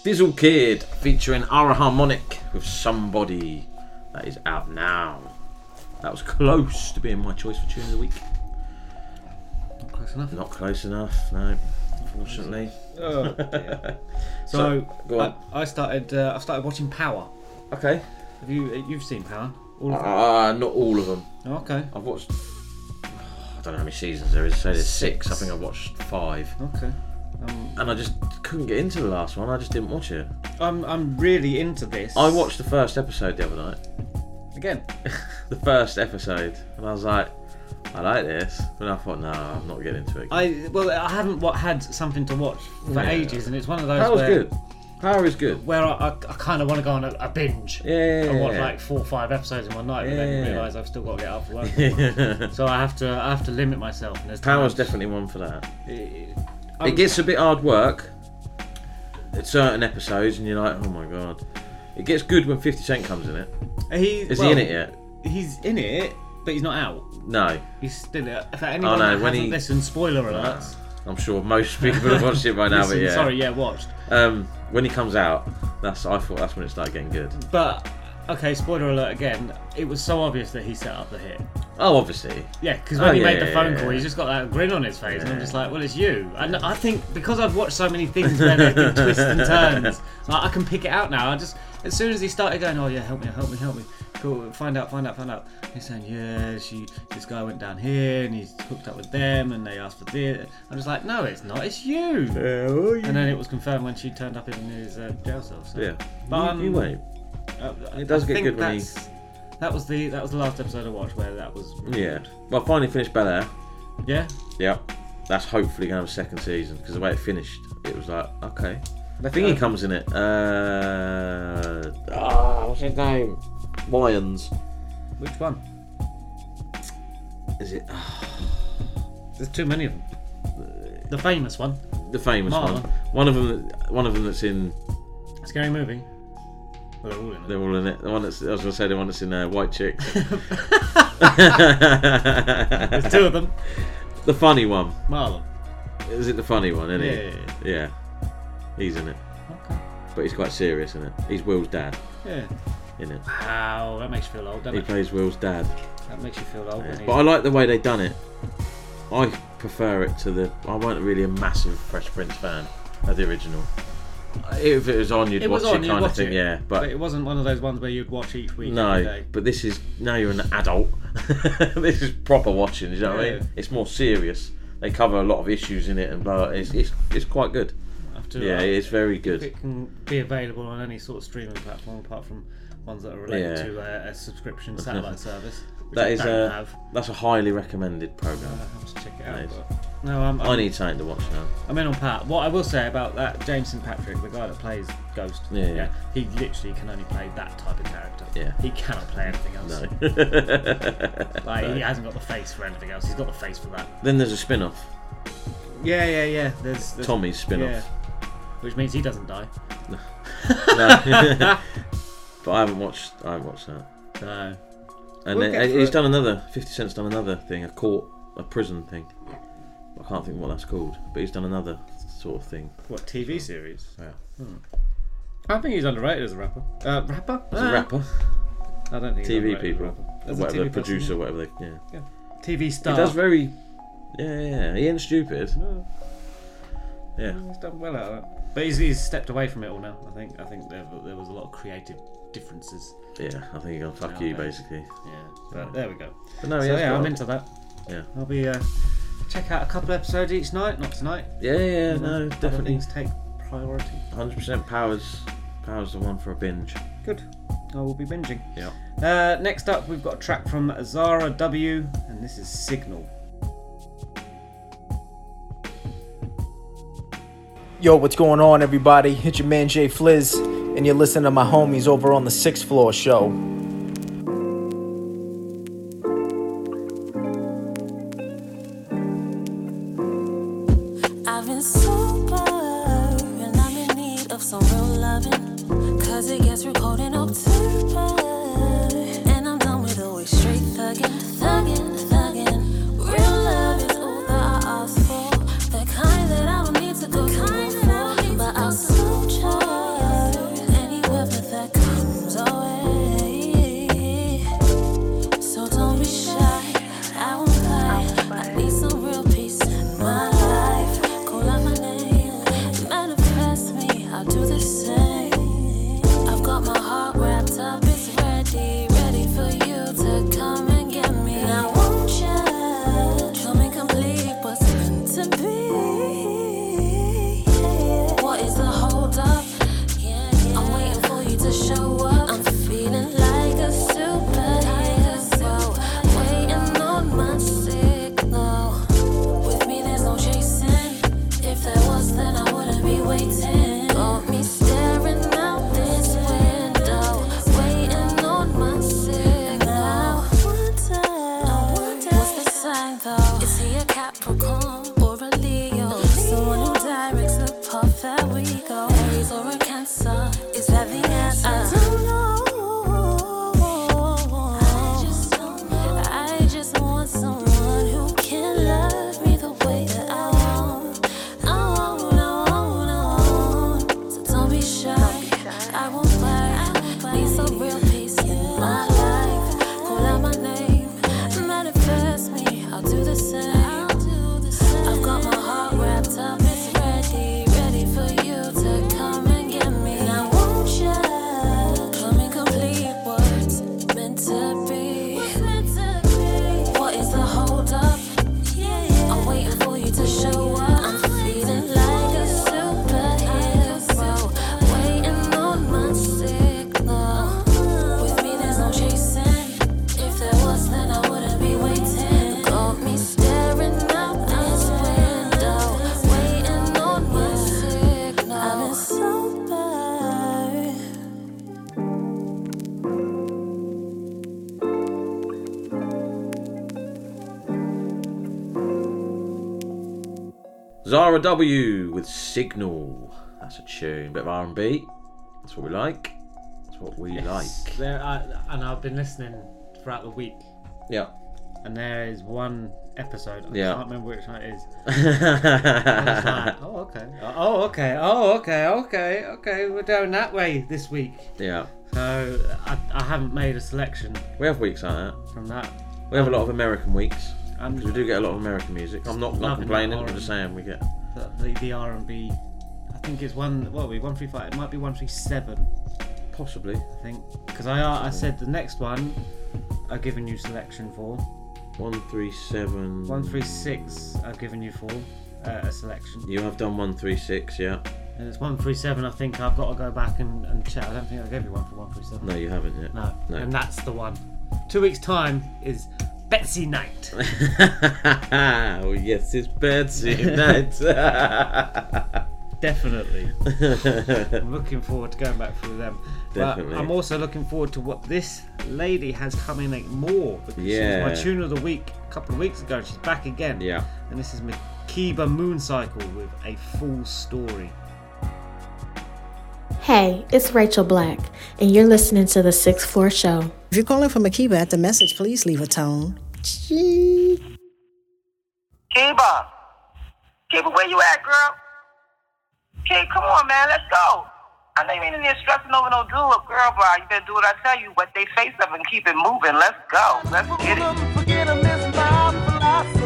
even if I, even if I have to, trying to be, trying to be somebody, trying to be, trying to be somebody. Even if I, even if I have to, even if I, even if I have to. Dizzle Kid featuring ArA Harmonic with Somebody. That is out now. That was close to being my choice for tune of the week. Not close enough. Not close enough, no. Unfortunately. Oh. So, on. I, I started. Uh, I started watching Power. Okay. Have you? You've seen Power? All of them? Uh, not all of them. Okay. I've watched. I don't know how many seasons there is. Say there's six. I think I've watched five. Okay. Um, And I just couldn't get into the last one. I just didn't watch it. I'm. I'm really into this. I watched the first episode the other night. again. the first episode, and I was like, I like this, but I thought, no, I'm not getting into it. I well, I haven't what had something to watch for Yeah. ages, and it's one of those. Power's where, good. Power is good. Where I, I, I kind of want to go on a, a binge. Yeah, yeah, And watch like four or five episodes in one night, but then Yeah. realise I've still got to get up for work. Yeah. so I have to I have to limit myself. And Power's definitely one for that. It, It gets a bit hard work at certain episodes, and you're like, oh my god. It gets good when 50 Cent comes in it. He, Is well, he in it yet? He's in it, but he's not out. No. He's still. For anyone Oh, no, that when hasn't he- listened, spoiler alerts. I'm sure most people have watched it by now, Listen, but yeah. sorry, yeah, watched. Um, when he comes out, that's I thought that's when it started getting good. But okay, spoiler alert again. It was so obvious that he set up the hit. Oh, obviously. Yeah, because Oh, when he yeah, made the yeah, phone yeah, call, he's just got that grin on his face, and I'm just like, well, it's you. And I think because I've watched so many things where there have been twists and turns, like, I can pick it out now. I just as soon as he started going, oh yeah, help me, help me, help me, cool, find out, find out, find out. He's saying, yeah, she, this guy went down here, and he's hooked up with them, and they asked for this. I'm just like, no, it's not, it's you. And then it was confirmed when she turned up in his uh, jail cell. So. Yeah. but You- you um, wait. uh, It does I get good when he- That was the that was the last episode I watched where that was. Yeah. Well, I finally finished Bel Air. Yeah. Yep. That's hopefully going to have a second season because the way it finished, it was like, okay. I That's think he comes in it. Uh, ah, what's his name? Wayans. Which one? Is it? There's too many of them. The famous one. The famous Marlon. one. One of them. One of them that's in. Scary movie. They're all in it. They're all in it. The one that's. I was going to say the one that's in uh, White Chicks. There's two of them. The funny one. Marlon. Is it the funny one? Isn't Yeah, he? yeah, Yeah. He's in it. Okay. But he's quite serious in it. He's Will's dad Yeah. in it. Wow, that makes you feel old, doesn't He it? plays Will's dad. That makes you feel old. when But I like the way they done it. I prefer it to the. I weren't really a massive Fresh Prince fan of the original. If it was on, you'd it watch on, it kind of thing, it, yeah. But, it wasn't one of those ones where you'd watch each week. no, day. but this is now you're an adult. this is proper watching. You know what I mean? It's more serious. They cover a lot of issues in it, and blah. It's it's, it's quite good. Yeah, uh, it's very good. it can be available on any sort of streaming platform apart from ones that are related Yeah. to a, a subscription satellite service. That is a have. that's a highly recommended program. I have to check it out. That is. but- No, I'm, I I'm- need something to watch now. I'm in on Pat. What I will say about that James St Patrick, the guy that plays Ghost, Yeah, yeah. he literally can only play that type of character. Yeah. he cannot play anything else. No. like he hasn't got the face for anything else. He's got the face for that. Then there's a spin-off. Yeah, yeah, yeah. There's, there's Tommy's spin-off. yeah. which means he doesn't die. No. but I haven't watched. I haven't watched that. No. And We'll then, he's through done another. Fifty Cent's done another thing, a court, a prison thing. I can't think what that's called, but he's done another sort of thing. What TV series? Yeah. Hmm. I think he's underrated as a rapper. Uh, rapper? As a rapper. I don't think TV as people, or As a whatever, TV person, producer, yeah. whatever they. Yeah. Yeah. TV star. He does very. Yeah, yeah. He ain't stupid. Yeah. He's done well out of it. But he's, he's stepped away from it all now. I think. I think there, there was a lot of creative differences. Yeah, I think you're gonna fuck you basically. Yeah. But there we go. But no, so yeah, got I'm into that. Yeah. I'll be uh, check out a couple episodes each night. Not tonight. Yeah, yeah, You no, definitely. Things take priority. 100% powers. Powers the one for a binge. Good. I will be binging. Yeah. Uh, next up, we've got a track from Zara W, and this is Signal. Yo, what's going on, everybody? It's your man Jay Fliz, and you're listening to my homies over on the Sixth Floor Show. Zara W with Signal. That's a tune, bit of R&B. That's what we like. That's what we like. There, I, and I've been listening throughout the week. Yeah. And there is one episode. I Yeah. can't remember which one it is. Like, oh okay. Oh okay. Oh okay. Okay. Okay. We're going that way this week. Yeah. So I, I haven't made a selection We have weeks like that. from that. We have a lot um, of American weeks. Because we do get a lot of American music. I'm not, not complaining, I'm just saying we get. The, the, the R and B. I think it's one. What are we? One three five. It might be one three seven. Possibly. I think because I I said the next one. I've given you selection for. 137. One three six. I've given you for uh, a selection. You have done 136, yeah. And it's one three seven. I think I've got to go back and, and check. I don't think I gave you one for one three seven. No, you haven't yet. No. No. And that's the one. Two weeks time is Betsy Night. oh, yes, it's Betsy night. Definitely. I'm looking forward to going back through them. Definitely. But I'm also looking forward to what this lady has coming like more because Yeah. she was my tune of the week a couple of weeks ago. She's back again. Yeah. And this is Makeba Mooncycle with a full story. Hey, it's Rachel Black, and you're listening to the Sixth Floor Show. If you're calling from Akiba at the message, please leave a tone. Kiba. Kiba, where you at, girl? Kid, come on, man, let's go. I know you ain't in there stressing over no doulip, girl, but you better do what I tell you. What they face up and keep it moving. Let's go. Let's get it. Forget a miss my philosophy.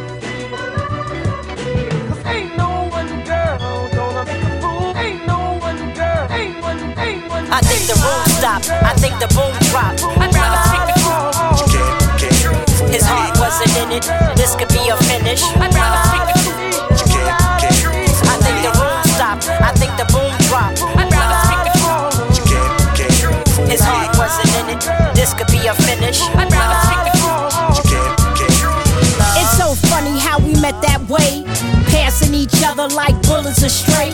Cause ain't no one girl gonna make a fool. Ain't no one girl. Ain't one, ain't one. I think the room stopped. I think the boom dropped. Wasn't it. This could be a finish. I'd rather speak the truth. I think the room stopped. I think the boom dropped. I'd rather speak the truth. His heart wasn't in it. This could be a finish. I'd rather speak the It's so funny how we met that way. Passing each other like bullets astray.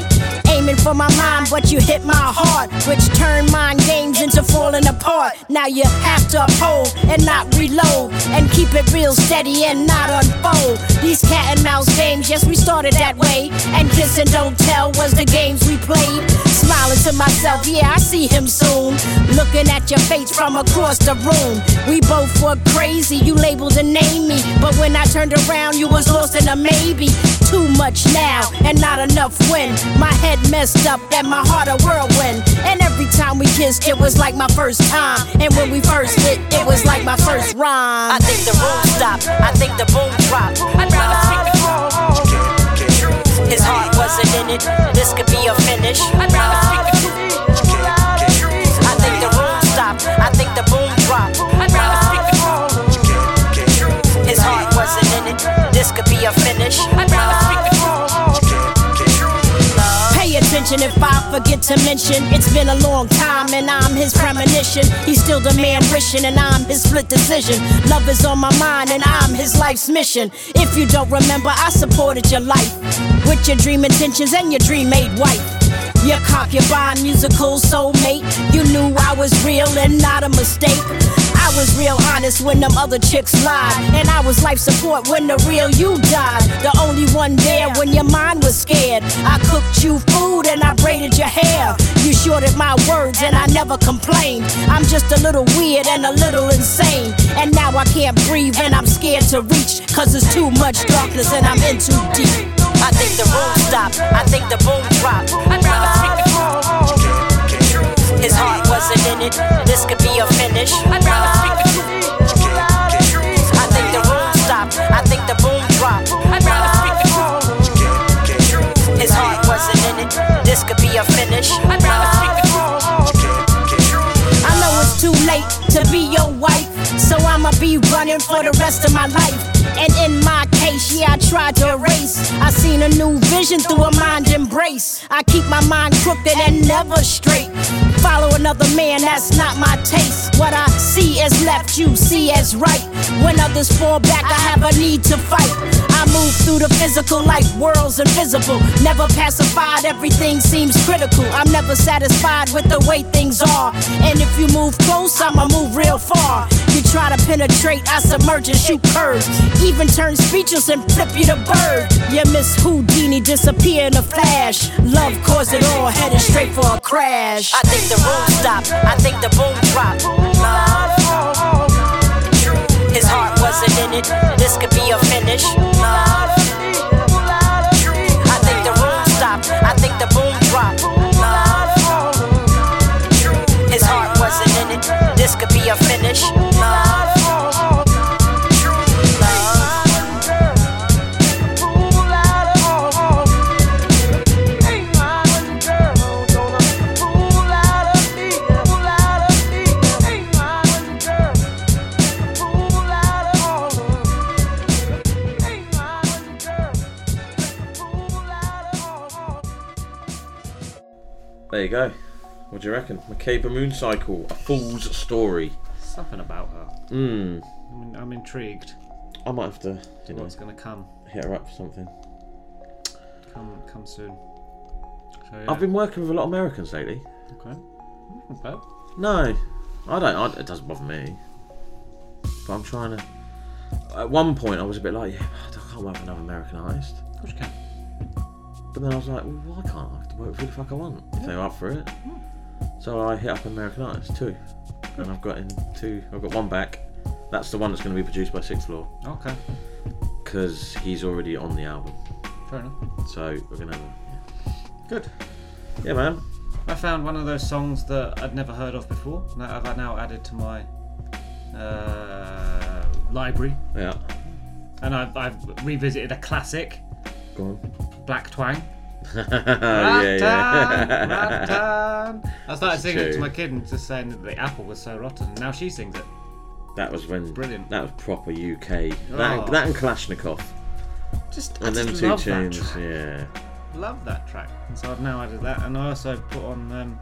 Aiming for my mind, but you hit my heart, which turned mind games into falling apart. Now you have to uphold and not reload, and keep it real steady and not unfold. These cat and mouse games, yes, we started that way. And kiss and don't tell was the games we played. Smiling to myself, yeah, I see him soon. Looking at your face from across the room. We both were crazy, you labeled and named me. But when I turned around, you was lost in a maybe. Too much now and not enough when. My head messed up and my heart a whirlwind. And every time we kissed, it was like my first time. And when we first hit, it was like my first rhyme. I think the room stopped. I think the boom dropped. I'd rather truth. His heart wasn't in it. This could be a finish. I'd rather. I think the room stopped. I think the boom dropped. His heart wasn't in it. This could be a finish. Attention if I forget to mention it's been a long time and I'm his premonition. He's still the man wishing and I'm his split decision. Love is on my mind and I'm his life's mission. If you don't remember, I supported your life with your dream intentions and your dream made wife. Your concubine, musical soulmate. You knew I was real and not a mistake. I was real honest when them other chicks lied. And I was life support when the real you died. The only one there when your mind was scared. I cooked you food and I braided your hair. You shorted my words and I never complained. I'm just a little weird and a little insane. And now I can't breathe and I'm scared to reach. Cause there's too much darkness and I'm in too deep. I think the room stopped. I think the boom dropped. I'd rather speak. His heart wasn't in it. This could be a finish. I'd rather speak the truth. I think the room stopped. I think the boom dropped. I'd rather speak the truth. His heart wasn't in it. This could be a finish. I'd rather speak the truth. I know it's too late to be your wife, so I'ma be running for the rest of my life. And in my case, yeah, I tried to erase. I seen a new vision through a mind embrace. I keep my mind crooked and never straight. Follow another man, that's not my taste. What I see as left, you see as right. When others fall back, I have a need to fight. I move through the physical like worlds invisible. Never pacified, everything seems critical. I'm never satisfied with the way things are. And if you move close, I'ma move real far. You try to penetrate, I submerge and shoot curves. Even turn speechless and flip you to bird. You miss Houdini, disappear in a flash. Love caused it all, headed straight for a crash. I think the room stopped. I think the boom dropped. His it. This could be a finish. I think the room stopped. I think the boom dropped. His heart wasn't in it. This could be a finish. Go. What do you reckon? Makeba Mooncycle, a fool's story. Something about her. Hmm. Mean, I'm intrigued. I might have to, you know, What's going to come? hit her up for something. Come, come soon. So, yeah. I've been working with a lot of Americans lately. Okay. Not. No, I don't. I, it doesn't bother me. But I'm trying to. At one point, I was a bit like, yeah, I can't work with another American artist. Of course you can. But then I was like, well, why can't I? Work who the fuck I want if they're up for it. So I hit up American artists too, and I've got in two. I've got one back. That's the one that's going to be produced by Sixth Floor Okay. because he's already on the album. Fair enough. So we're gonna have a Good. yeah, man. I found one of those songs that I'd never heard of before that I've now added to my uh, library. Yeah. And I've, I've revisited a classic, Go on. Black Twang. yeah, yeah. Rattan. I started singing it to my kid and just saying that the apple was so rotten, and now she sings it. That was when Brilliant. That was proper UK. That, Oh. that and Kalashnikov. Just I and them just two love that tunes, track. yeah. Love that track. And so I've now added that, and I also put on um,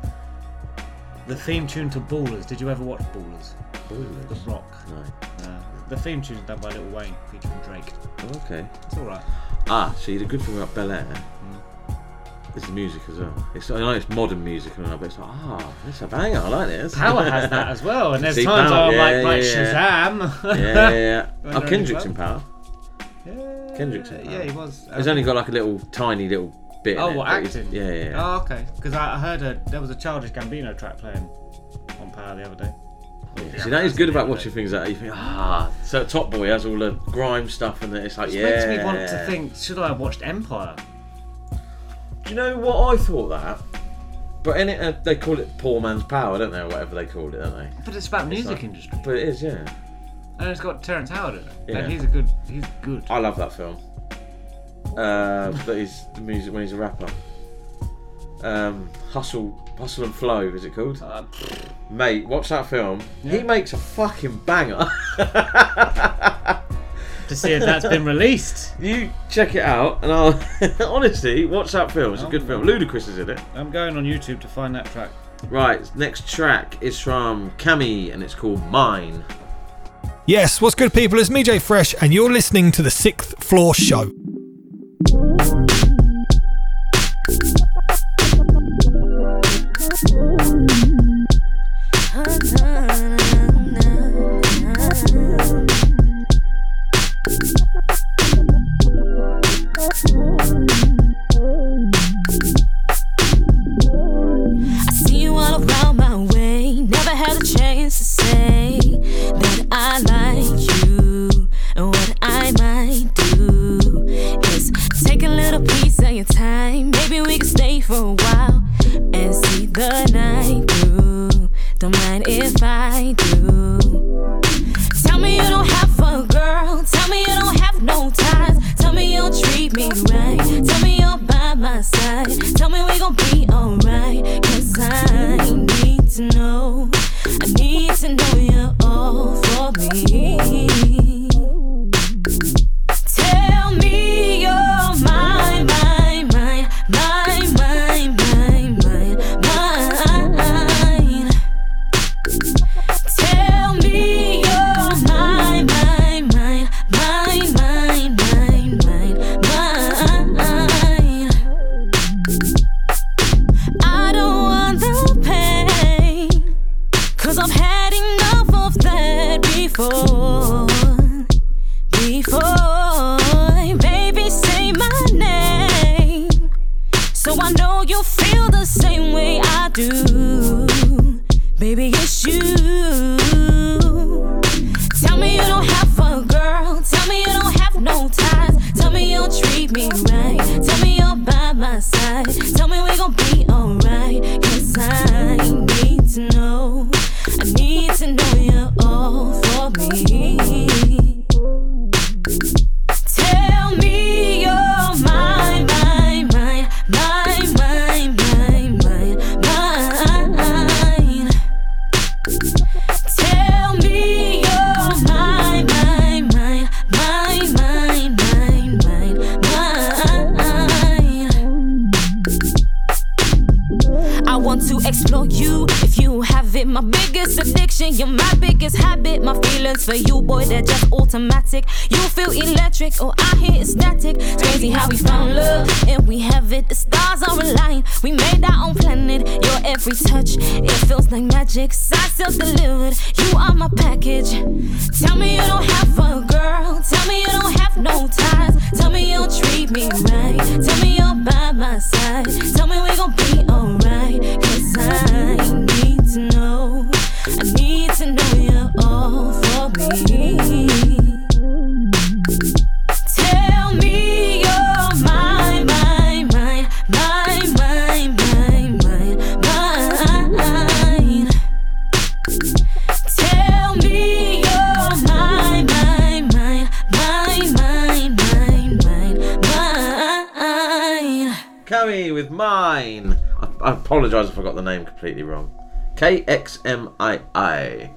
the theme tune to Ballers. Did you ever watch Ballers? Ballers? The Rock. No. Uh, the theme tune's done by Little Wayne featuring Drake. Okay. It's alright. Ah, see, the good thing about Bel Air is the music as well. It's I know it's modern music and all, but it's like, ah, it's a banger. I like this. Power has that as well, and there's See, times Power, I'm yeah, like, yeah, right, yeah. Shazam. yeah, yeah, yeah. Oh, Kendrick's in. Power. Kendrick's in Power. Yeah, he was. He's only got like a little tiny little bit. Oh, it, what but acting? Yeah, yeah. yeah. Oh, okay. Because I heard a, there was a Childish Gambino track playing on Power the other day. Yeah, See, that is good about watching things that you think, ah, so Top Boy has all the grime stuff, and it's like, Which yeah. makes me want to think, should I have watched Empire? Do you know what I thought that? But in it, uh, they call it poor man's power, don't they, or whatever they called it, don't they? But it's about music like- industry. But it is, yeah. And it's got Terrence Howard in it. Yeah. And he's a good, he's good. I love that film. Uh, but he's the music when he's a rapper. Um, Hustle, Hustle and Flow, is it called? Uh, Mate, watch that film. He makes a fucking banger. to see if that's been released. You check it out, and I'll honestly watch that film. It's a good um, film. no. Ludacris is in it. I'm going on YouTube to find that track. Right, next track is from Cami, and it's called Mine. Yes, what's good, people? It's me, Jay Fresh, and you're listening to the Sixth Floor Show. your time. Maybe we could stay for a while and see the night through. Don't mind if I do. Tell me you don't have a girl. Tell me you don't have no ties. Tell me you'll treat me right. Tell me you're by my side. Tell me we gon' be alright. Cause I need to know. I need to know you're all for me. That before. Before, baby, say my name. So I know you feel the same way I do. Baby, it's you. Tell me you don't have a girl. Automatic. Apologise if I got the name completely wrong. K X M I I.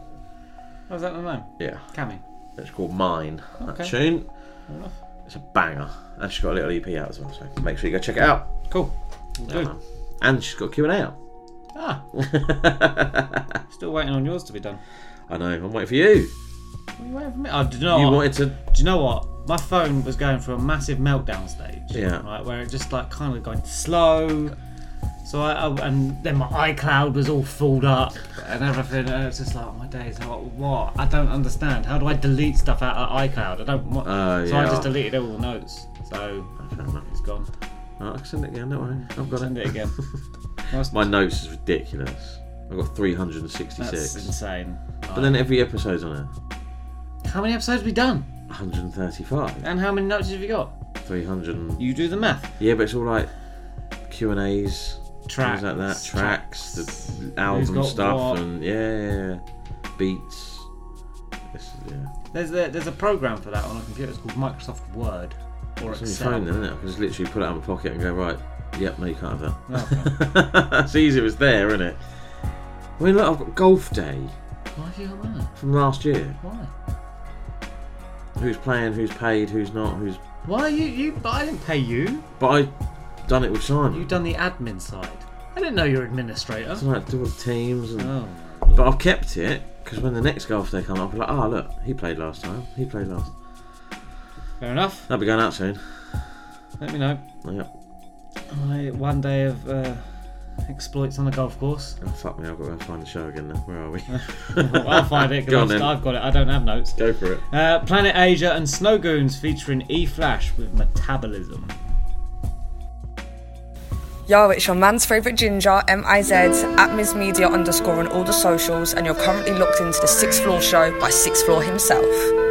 Oh, is that the name? Yeah. Cammy. It's called Mine. That Okay. tune. It's a banger. And she's got a little EP out as well, so make sure you go check it out. Cool. Yeah, And she's got Q and A out. Ah. Still waiting on yours to be done. I know. I'm waiting for you. What are you waiting for me? Oh, do you know You what? wanted to. Do you know what? My phone was going through a massive meltdown stage. Yeah. Right, where it just like kind of going slow. So I, I and then my iCloud was all filled up and everything. And it's just like oh, my days. What? What? I don't understand. How do I delete stuff out of iCloud? I don't. want Oh, uh, so I just deleted all the notes. So it's gone. Oh, I can send it again. Don't worry. I've got Send it. it again. My notes is ridiculous. I've got 366. That's insane. But then every episode's on it. How many episodes have we done? 135. And how many notes have you got? 300. and- You do the math. Yeah, but it's all like Q and A's, Tracks, like that, tracks, the album stuff, what. and yeah, beats. This is, yeah. There's a, there's a program for that on a computer. It's called Microsoft Word or It's Excel. phone, then, isn't it? I can just literally put it out of my pocket and go right. Yep, no, you can't have Oh, that. it's easier. It's there, isn't it? I mean, look, I've got golf day Why have you got that? from last year. Why? Who's playing? Who's paid? Who's not? Who's? Why you you? But I didn't pay you. But I done it with Simon. You've done the admin side. I didn't know you're administrator. So to do all the teams and. Oh. But I've kept it because when the next golf day come up, I'll be like, oh look, he played last time. He played last. Fair enough. That'll be going out soon. Let me know. Yep. I, one day of uh, exploits on the golf course. Oh, fuck me, I've got to find the show again now. Where are we? Well, I'll find it Go on because then. I've got it. I don't have notes. Go for it. Uh, Planet Asia and Snowgoons featuring E Flash with Metabolism. Yo, it's your man's favourite ginger, M-I-Z, at Ms Media underscore on all the socials, and you're currently locked into the Sixth Floor Show by Sixth Floor himself.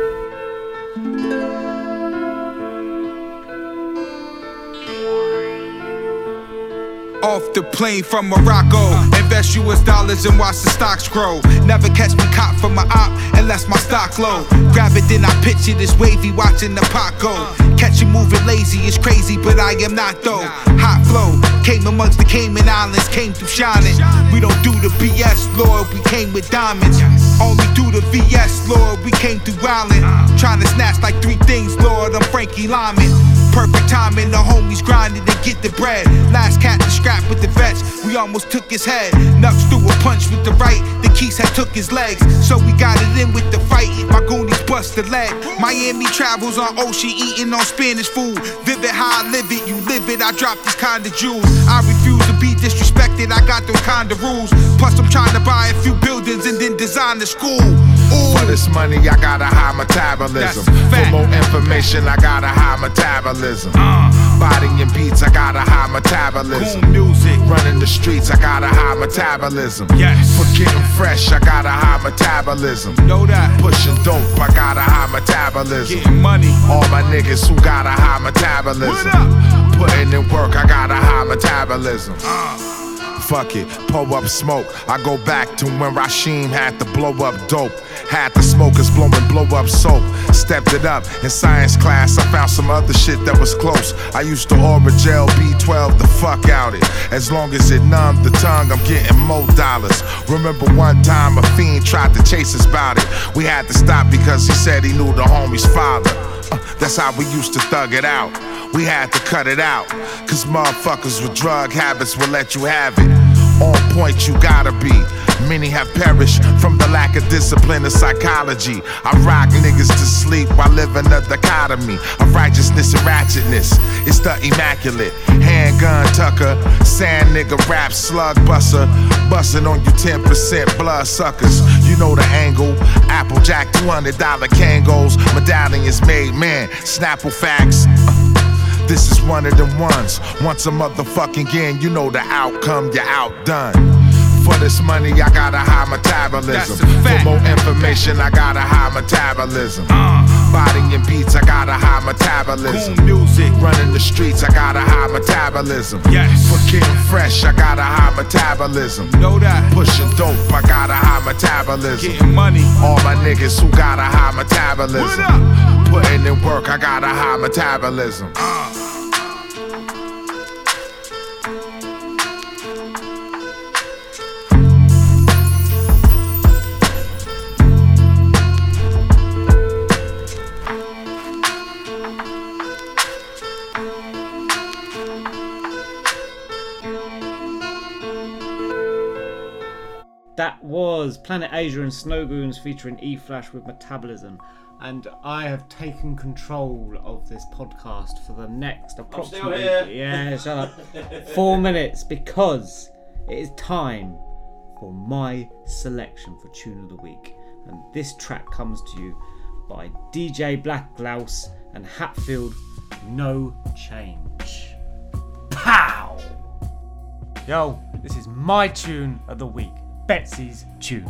Off the plane from Morocco. Invest US dollars and watch the stocks grow. Never catch me caught from my op unless my stock low. Grab it, then I pitch it as wavy, watching the pot go. Catch you moving lazy, it's crazy, but I am not though. Hot flow, came amongst the Cayman Islands, came through shining. We don't do the BS, Lord, we came with diamonds. Only do the VS, Lord, we came through island. Trying to snatch like three things, Lord, I'm Frankie Lymon. Perfect timing, the homies grinding to get the bread. Last cat to scrap with the vets, we almost took his head. Nuts threw a punch with the right, the keys had took his legs. So we got it in with the fight, my goonies bust the leg. Miami travels on ocean, eating on Spanish food. Vivid how I live it, you live it, I drop these kind of jewels. I refuse be disrespected, I got those kind of rules. Plus, I'm trying to buy a few buildings and then design the school. Ooh. For this money, I got a high metabolism. For more information, I got a high metabolism. Uh. Body and beats, I got a high metabolism. music. Running the streets, I got a high metabolism. Yes. For getting fresh, I got a high metabolism. Know that. Pushing dope, I got a high metabolism. Getting money. All my niggas who got a high metabolism. What up? Putting in work, I got a high metabolism. Uh. Fuck it, pull up smoke. I go back to when Rashim had to blow up dope. Had the smokers blowing blow up soap. Stepped it up in science class. I found some other shit that was close. I used to order gel B12 the fuck out it. As long as it numbed the tongue, I'm getting more dollars. Remember one time a fiend tried to chase us about it. We had to stop because he said he knew the homie's father. Uh, that's how we used to thug it out. We had to cut it out. Cause motherfuckers with drug habits will let you have it. On point, you gotta be. Many have perished from the lack of discipline and psychology. I rock niggas to sleep while living a dichotomy of righteousness and ratchetness. It's the immaculate handgun tucker, sand nigga rap slug buster, busting on you 10% blood suckers. You know the angle. Applejack $200 Kangols, medallions made man. Snapple facts. This is one of them ones. Once a motherfucking game, you know the outcome, you're outdone. For this money, I got a high metabolism. For more information, I got a high metabolism. Uh. Body and beats, I got a high metabolism. Mm. music. Running the streets, I got a high metabolism. Yes. For getting fresh, I got a high metabolism. Know that. Pushing dope, I got a high metabolism. Getting money. All my niggas who got a high metabolism. What up? Putting in work, I got a high metabolism. Uh. That was Planet Asia and Snowgoons featuring E Flash with Metabolism. And I have taken control of this podcast for the next approximately here. yeah, shut up. Four minutes because it is time for my selection for Tune of the Week. And this track comes to you by DJ Blkluos and Hatfield No Change. Pow! Yo, this is my tune of the week. Betsy's tune.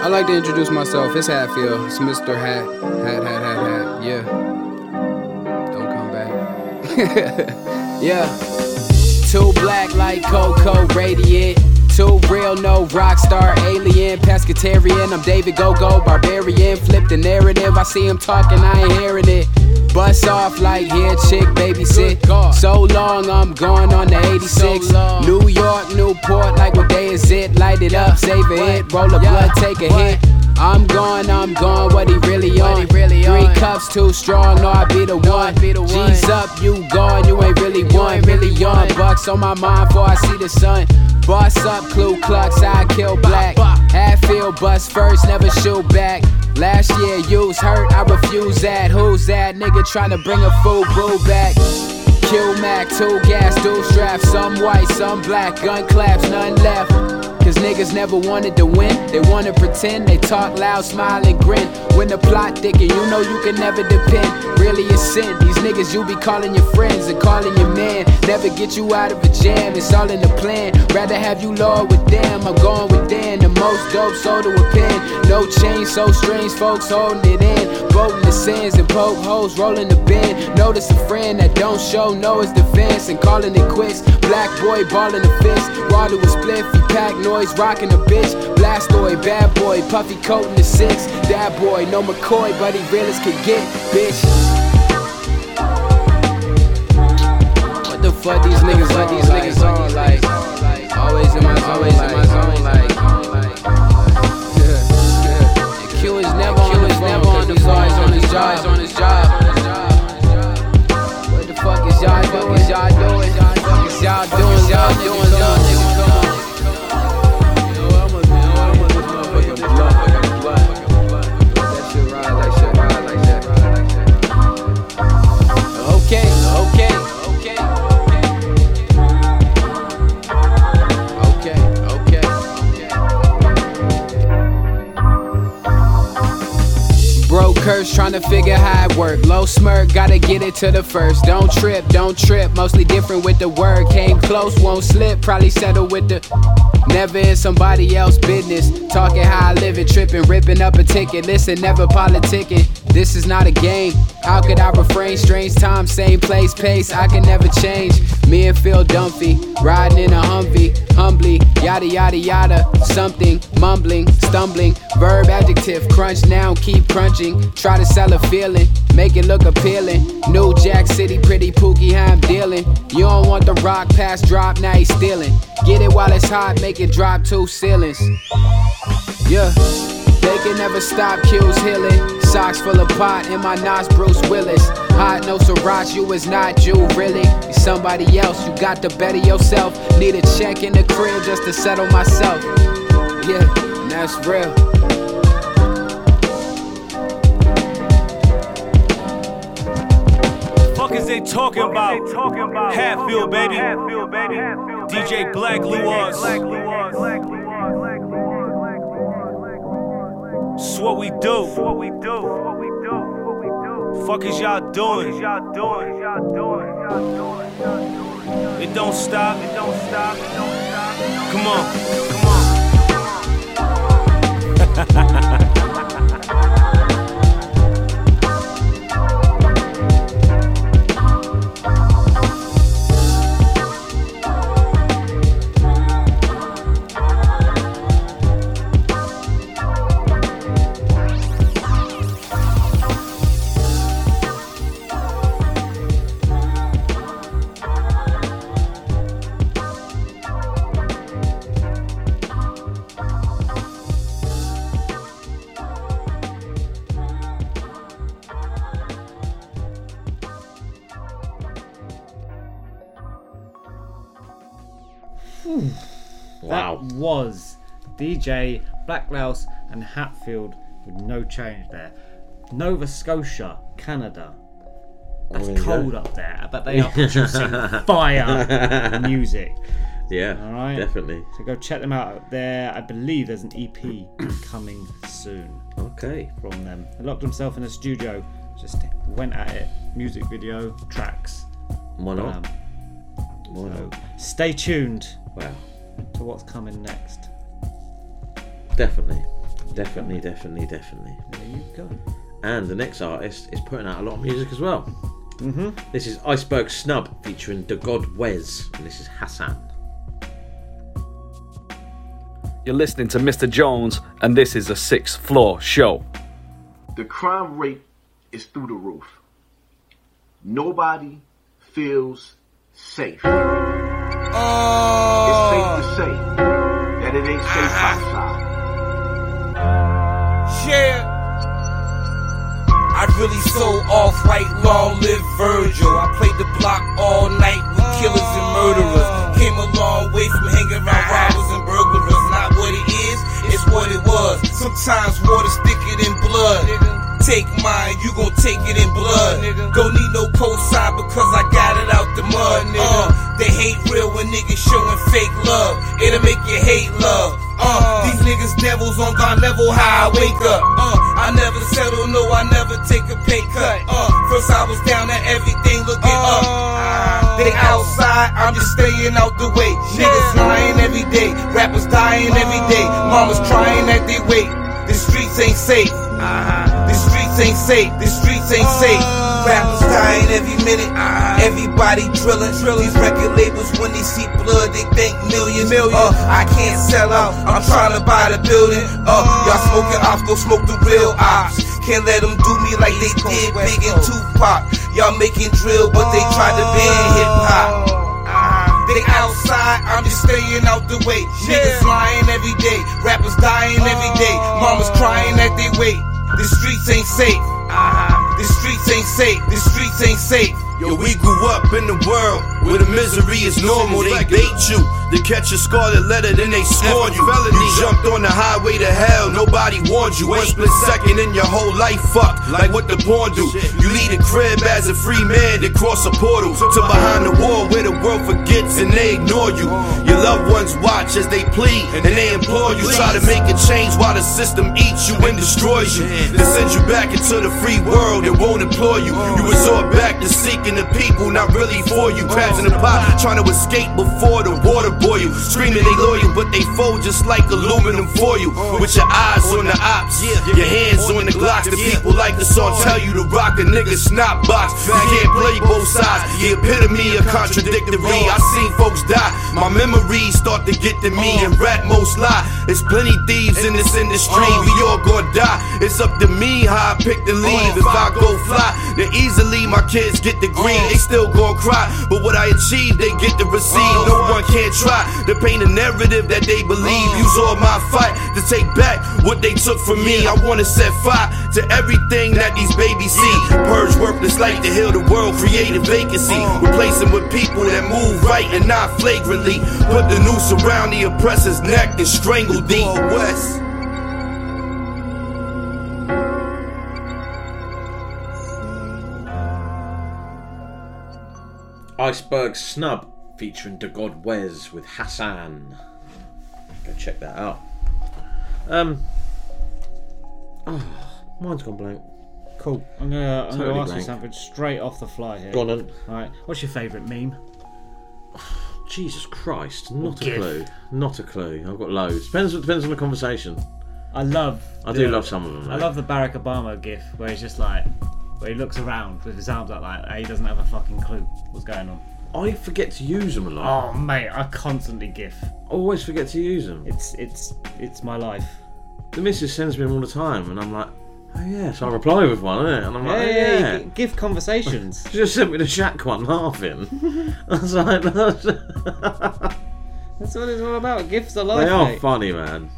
I'd like to introduce myself. It's Hatfield. It's Mr. Hat. Hat, hat, hat, hat. Yeah. Don't come back. yeah. Too black like Coco radiant. Too real, no rock star, alien, pescatarian. I'm David Go Go, barbarian. Flip the narrative. I see him talking, I ain't hearing it. Bust off like here, chick, babysit. So long, I'm going on the 86. New York, Newport, like what day is it? Light it up, savor it, roll a blood, take a hit. I'm gone, I'm gone, what he really on? Three cups too strong, no, I be the one. G's up, you gone, you ain't really one. Million bucks on my mind before I see the sun. Boss up, Ku Klux, I kill black. Hatfield bust first, never shoot back. Last year, you's hurt, I refuse that. Who's that nigga trying to bring a full boo back? Q Mac, two gas, dual strap, some white, some black, gun claps, none left. Cause niggas never wanted to win. They wanna pretend, they talk loud, smile, and grin. When the plot thicken, you know you can never depend. Really, a sin. These niggas you be calling your friends and calling your man. Never get you out of a jam, it's all in the plan. Rather have you Lord with them, I'm going with Dan. The most dope sold to a pen. No change, so strange, folks holding it in. Boating the sins and poke holes, rolling the bin. Notice a friend that don't show no his defense and calling it quits. Black boy balling the fist. Water was spliff, he pack noise, rocking a bitch. Blastoid, bad boy, puffy coat in the six. That boy, no McCoy, but he real as can get, bitch. What the fuck these niggas, what these niggas on like? Always in my always in my figure how it work. Low smirk, gotta get it to the first. Don't trip, don't trip. Mostly different with the word. Came close, won't slip. Probably settle with the. Never in somebody else's business. Talking how I live it, tripping, ripping up a ticket. Listen, never politicking. This is not a game. How could I refrain? Strange time, same place, pace. I can never change. Me and Phil Dunphy, riding in a Humvee, humbly, yada yada yada. Something, mumbling, stumbling. Verb, adjective, crunch now, keep crunching. Try to sell a feeling, make it look appealing. New Jack City, pretty pookie, how I'm dealing. You don't want the rock pass drop, now he's stealing. Get it while it's hot, make it drop two ceilings. Yeah. They can never stop, Q's healing. Socks full of pot in my Nas Bruce Willis. Hot no Sriracha, you is not you, really. You somebody else, you got to better yourself. Need a check in the crib just to settle myself. Yeah, and that's real. Fuck is they talking about? Hatfield, baby. DJ Blkluos. It's what we do. What we do. What we do. Fuck is y'all doing? Y'all doing? It's not doing it don't stop. It don't stop. It don't stop. Come on. Come on. DJ Blkluos and Hatfield with no change there. Nova Scotia, Canada. That's Oh, there cold up there, but they are producing fire music. Yeah, All right. definitely. So go check them out. There, I believe there's an EP coming soon. Okay. From them, they locked themselves in a studio, just went at it. Music video, tracks. Why not? Bam. Why So, not? Stay tuned. Wow. To what's coming next. Definitely. Definitely, definitely, definitely. There you go. And the next artist is putting out a lot of music as well. Mm-hmm. This is Iceburg Snub featuring Da God Wes, and this is Hassan. You're listening to Mr. Jones, and this is a sixth floor show. The crime rate is through the roof. Nobody feels safe. It's safe to say that it ain't safe outside. I'd really so off right, long live Virgil. I played the block all night with killers and murderers. Came a long way from hanging around robbers and burglars. Not what it is, it's what it was. Sometimes water's thicker than blood. Take mine, you gon' take it in blood. Don't need no cosign because I got it out the mud. Uh, they hate real when niggas showing fake love, it'll make you hate love. Uh, these niggas devils on God level, how I wake up. Uh, I never settle, no, I never take a pay cut. Uh, first I was down at everything looking up. They outside, I'm just staying out the way. Niggas lying every day, rappers dying every day, mamas crying that they wait. The streets ain't safe. The streets ain't safe. The streets ain't safe. Rappers dying every minute. Everybody drilling. These record labels, when they see blood, they think millions. Uh, I can't sell out. I'm trying to buy the building. Uh, y'all smoking ops, go smoke the real ops. Can't let them do me like they did Big and Tupac. Y'all making drill, but they tried to ban hip hop. They outside, I'm just staying out the way. Niggas lying every day, rappers dying every day, mamas crying that they wait. The streets ain't safe. Uh-huh. The streets ain't safe. The streets ain't safe. Yo, we grew up in the world where the misery is normal. They bait you to catch a scarlet letter, then they scorn you. You jumped on the highway to hell, nobody warned you. One split second in your whole life fucked, like what the porn do. You leave the crib as a free man, to cross a portal to behind the wall where the world forgets and they ignore you. Your loved ones watch as they plead and they implore you. Try to make a change while the system eats you and destroys you. They send you back into the free world and won't employ you. You resort back to seeking the people, not really for you. Crabs in the pot, trying to escape before the water boil. Screaming they loyal, but they fold just like aluminum foil. With your eyes on the ops, your hands on the glocks. The people like the song tell you to rock a nigga snot box. You can't play both sides. The epitome of contradictory. I seen folks die. My memories start to get to me and rap most lie. There's plenty thieves in this industry. We uh. all gonna die. It's up to me how I pick the leave. If I go fly, then easily my kids get the green. Uh. They still gonna cry, but what I achieve, they get to receive. Uh. No one can't try to paint a narrative that they believe. Mm. Use all my fight to take back what they took from me. I wanna set fire to everything that these babies see. Purge worthless light to heal the world, create a vacancy. Mm. Replace them with people that move right and not flagrantly. Put the noose around the oppressor's neck and strangle thee. West. Iceburg Snub featuring Da God Wes with Hassan. Go check that out. Um. Oh, mine's gone blank. Cool. I'm gonna, I'm Totally gonna ask you blank. something straight off the fly here. Go on then. Alright. What's your favourite meme? Jesus Christ, not a GIF. clue. Not a clue. I've got loads. Depends. Depends on the conversation. I love. I do the- love some of them. I love the Barack Obama gif where he's just like, where he looks around with his arms out like that. He doesn't have a fucking clue what's going on. I forget to use them a lot. Oh mate, I constantly gif. Always forget to use them. It's it's it's my life. The missus sends me them all the time, and I'm like, oh yeah. So I reply with one, innit? and I'm Yeah, like, oh, yeah, yeah. g- GIF conversations. She just sent me the Shaq one laughing. I was like, That's what it's all about. GIFs are life. they are mate. funny, man.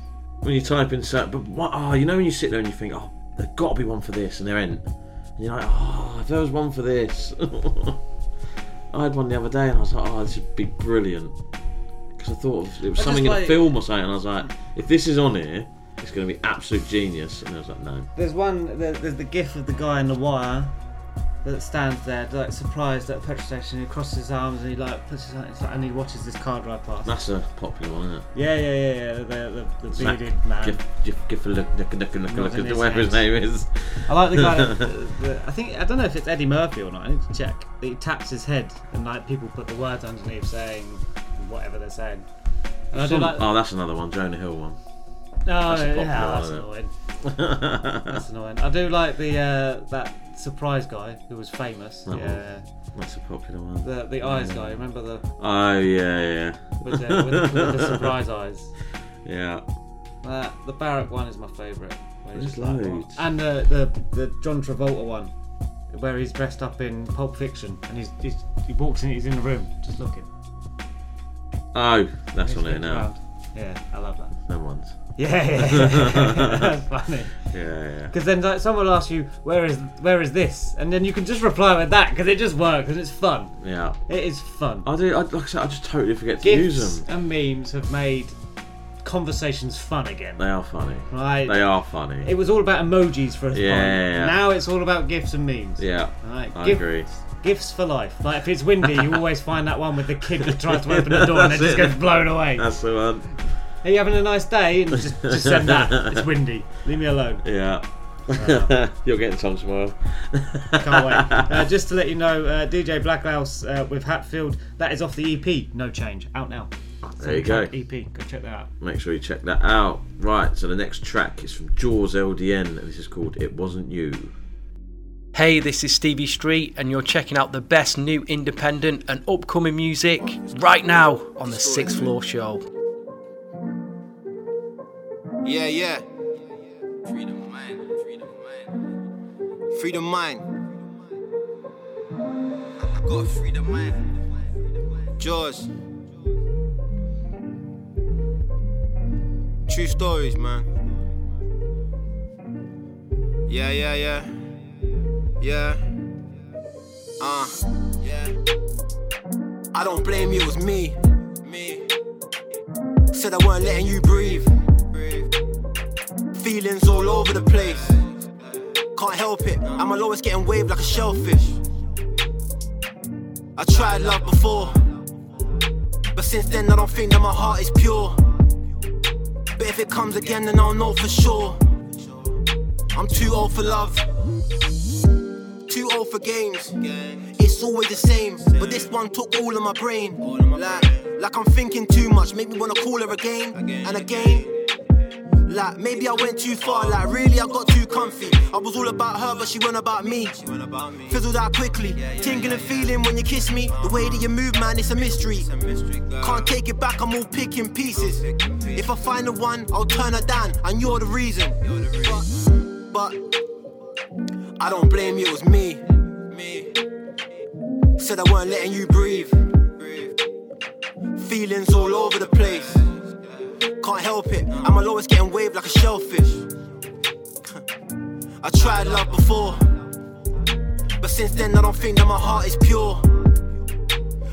When you type in certain, but what, oh, you know when you sit there and you think, oh, there's got to be one for this, and there ain't. And you're like, oh, if there was one for this. I had one the other day, and I was like, oh, this would be brilliant. Because I thought of, it was I something just in a film or something, and I was like, if this is on here, it's going to be absolute genius. And I was like, no. There's one. There's the gif of the guy in the wire that stands there, like surprised at a petrol station. He crosses his arms and he like puts his hands, and he watches this car drive past. That's a popular one, isn't it? Yeah, yeah, yeah, yeah. The the, the Zach, bearded man. Give, give, give a look, look, look, look, look, Nodding look, his whatever his head. name is. I like the guy. That, the, the, I think I don't know if it's Eddie Murphy or not. I need to check. That he taps his head and like people put the words underneath saying whatever they're saying. And I do Some- like. oh, that's another one, Jonah Hill one. No, That's a popular yeah, one, that's isn't it? annoying. That's annoying. I do like the uh, that surprise guy who was famous. That one. yeah, That's a popular one. the the eyes Yeah. guy. Remember the Oh yeah, yeah. with the, with, with the surprise eyes. Yeah. Uh, the Barack one is my favourite. There's loads. And the, the the John Travolta one, where he's dressed up in Pulp Fiction and he's, he's he walks in, he's in the room just looking. Oh, that's on there now. Yeah, I love that. No ones. Yeah, yeah, yeah. that's funny. Yeah, yeah. Because then like, someone will ask you where is where is this, and then you can just reply with that because it just works and it's fun. Yeah. It is fun. I do. I, like I said, I just totally forget to Gifs use them. and memes have made conversations fun again. They are funny. Right. They are funny. It was all about emojis for a Yeah, time. yeah. Now it's all about gifs and memes. Yeah. Right. I gif- agree. Gifts for life. Like if it's windy, you always find that one with the kid that tries to open the door and then just it. gets blown away. That's the one. Are you having a nice day? And just, just send that. It's windy. Leave me alone. Yeah. You're getting some tomorrow. Can't wait. Uh, just to let you know, uh, DJ Blkluos uh, with Hatfield, that is off the EP. No change. Out now. There you go. EP. Go check that out. Make sure you check that out. Right, so the next track is from JawzLDN, and this is called It Wasn't You. Hey, this is Stevie Street, and you're checking out the best new independent and upcoming music right now on the Sixth Floor Show. Yeah, yeah. Freedom mind, freedom mind. Freedom mind. I got freedom mind. Jaws. True stories, man. Yeah, yeah, yeah. Yeah. Uh. Yeah. I don't blame you, it was me. Me. Said I weren't letting you breathe. Feelings all over the place. Can't help it. I'm always getting waved like a shellfish. I tried love before. But since then, I don't think that my heart is pure. But if it comes again, then I'll know for sure. I'm too old for love. Too old for games. It's always the same. But this one took all of my brain. Like, like I'm thinking too much. Make me wanna call her again and again. Like maybe I went too far, like really I got too comfy. I was all about her, but she went about me. Fizzled out quickly, tingling feeling when you kiss me. The way that you move, man, it's a mystery. Can't take it back, I'm all picking pieces. If I find the one, I'll turn her down, and you're the reason. But, but I don't blame you, it was me. Said I weren't letting you breathe. Feelings all over the place. Can't help it, I'm always getting waved like a shellfish. I tried love before, but since then I don't think that my heart is pure.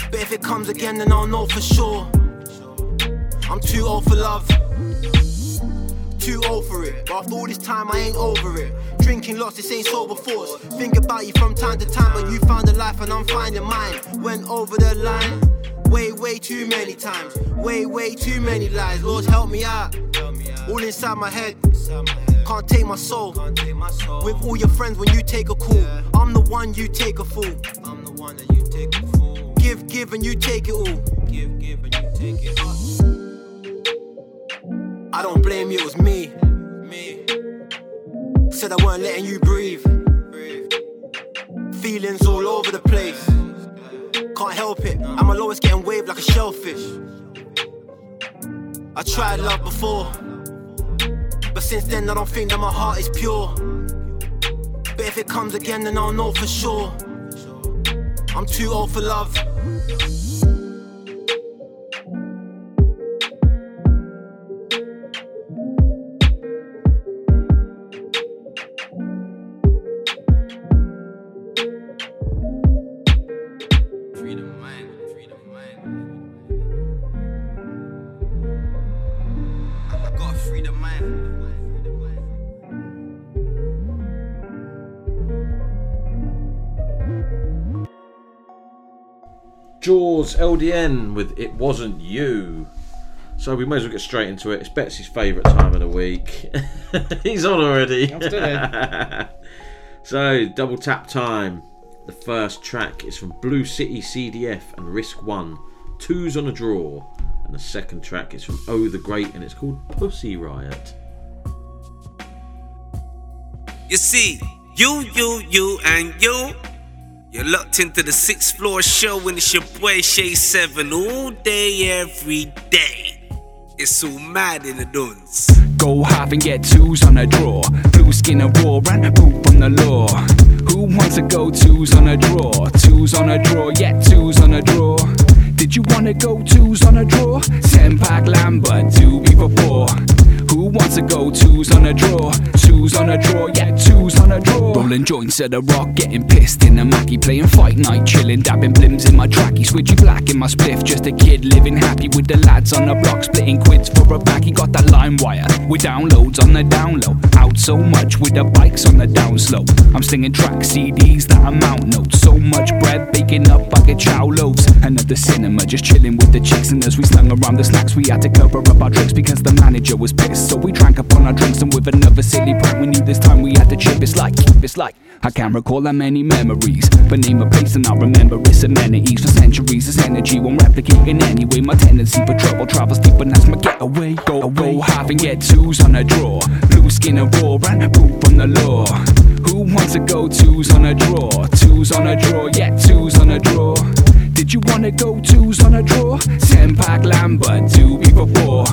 But if it comes again, then I'll know for sure. I'm too old for love, too old for it. But after all this time, I ain't over it. Drinking lots, this ain't sober thoughts. Think about you from time to time, but you found a life and I'm finding mine. Went over the line. Way, way too many times. Way, way too many lies. Lord, help me out. All inside my head. Can't take my soul. With all your friends when you take a call. I'm the one you take a fool. I'm the one that you take a fool. Give, give, and you take it all. Give, give, and you take it all. I don't blame you, it was me. Me. Said I weren't letting you breathe. Feelings all over the place. Can't help it, I'm always getting waved like a shellfish. I tried love before, but since then I don't think that my heart is pure. But if it comes again, then I'll know for sure. I'm too old for love. JawzLDN with It Wasn't You. So we may as well get straight into it. It's Betsy's favourite time of the week. He's on already. I'm still in. so, double tap time. The first track is from Blue City CDF and Risk1. Two's on a draw. And the second track is from Oh the Great and it's called Pussy Riot. You see, you, you, you, and you. You're locked into the sixth floor show, and it's your boy Shay Seven all day, every day. It's so mad in the duns. Go hard and get twos on a draw. Blue skin and raw and poop on the law. Who wants to go twos on a draw? Twos on a draw, yeah, twos on a draw. Did you wanna go twos on a draw? Ten pack Lambert, two before four. Wants to go twos on a draw? Twos on a draw, yeah, twos on a draw. Rolling joints at the rock, getting pissed in the Mackie, playing fight night, chilling, dabbing blims in my tracky, switchy black in my spliff. Just a kid living happy with the lads on the block, splitting quids for a back. He got that LimeWire with downloads on the down low. Out so much with the bikes on the down slow. I'm slinging track CDs that amount notes. So much bread baking up bucket chow loaves. And at the cinema, just chilling with the chicks. And as we slung around the snacks, we had to cover up our tricks because the manager was pissed. So we drank up on our drinks and with another silly prank, we knew this time we had to chip. It's like, it's like. I can't recall that many memories, but name a place and I remember its amenities for centuries. This energy won't replicate in any way. My tendency for trouble travels deep, and that's my getaway. Go away, half and get twos on a draw. Blue skin and raw and poop from the law. Who wants to go twos on a draw? Twos on a draw, yeah, twos on a draw. Did you wanna go twos on a draw? Ten pack Lambert, two before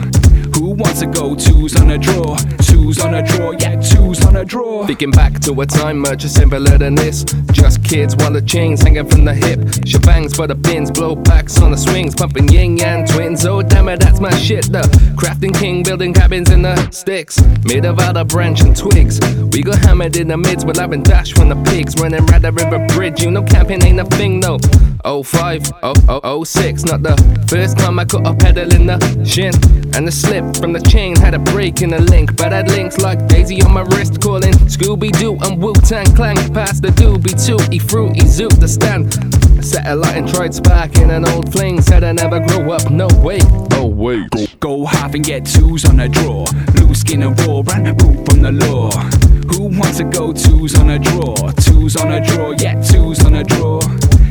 wants to go twos on a draw? Twos on a draw, yeah, twos on a draw. Thinking back to a time much simpler than this. Just kids while the chains hanging from the hip. Shebangs for the pins, blow packs on the swings, pumping Ying Yang Twins. Oh damn it, that's my shit. The crafting king, building cabins in the sticks, made of of branch and twigs. We got hammered in the mids, we're having dash from the pigs, running right the river bridge. You know camping ain't a thing though. 05, 0, 06, not the first time I got a pedal in the shin. And the slip from the chain had a break in the link. But had links like Daisy on my wrist, calling Scooby Doo and Wu Tang Clan. Past the doobie tooty fruity zoot the stand. Set a satellite and tried sparking an old fling. Said I never grow up, no way. Oh wait. Go, go half and get twos on a draw. Loose skin and raw and poop from the law. Who wants to go twos on a draw? Twos on a draw, yeah, twos on a draw.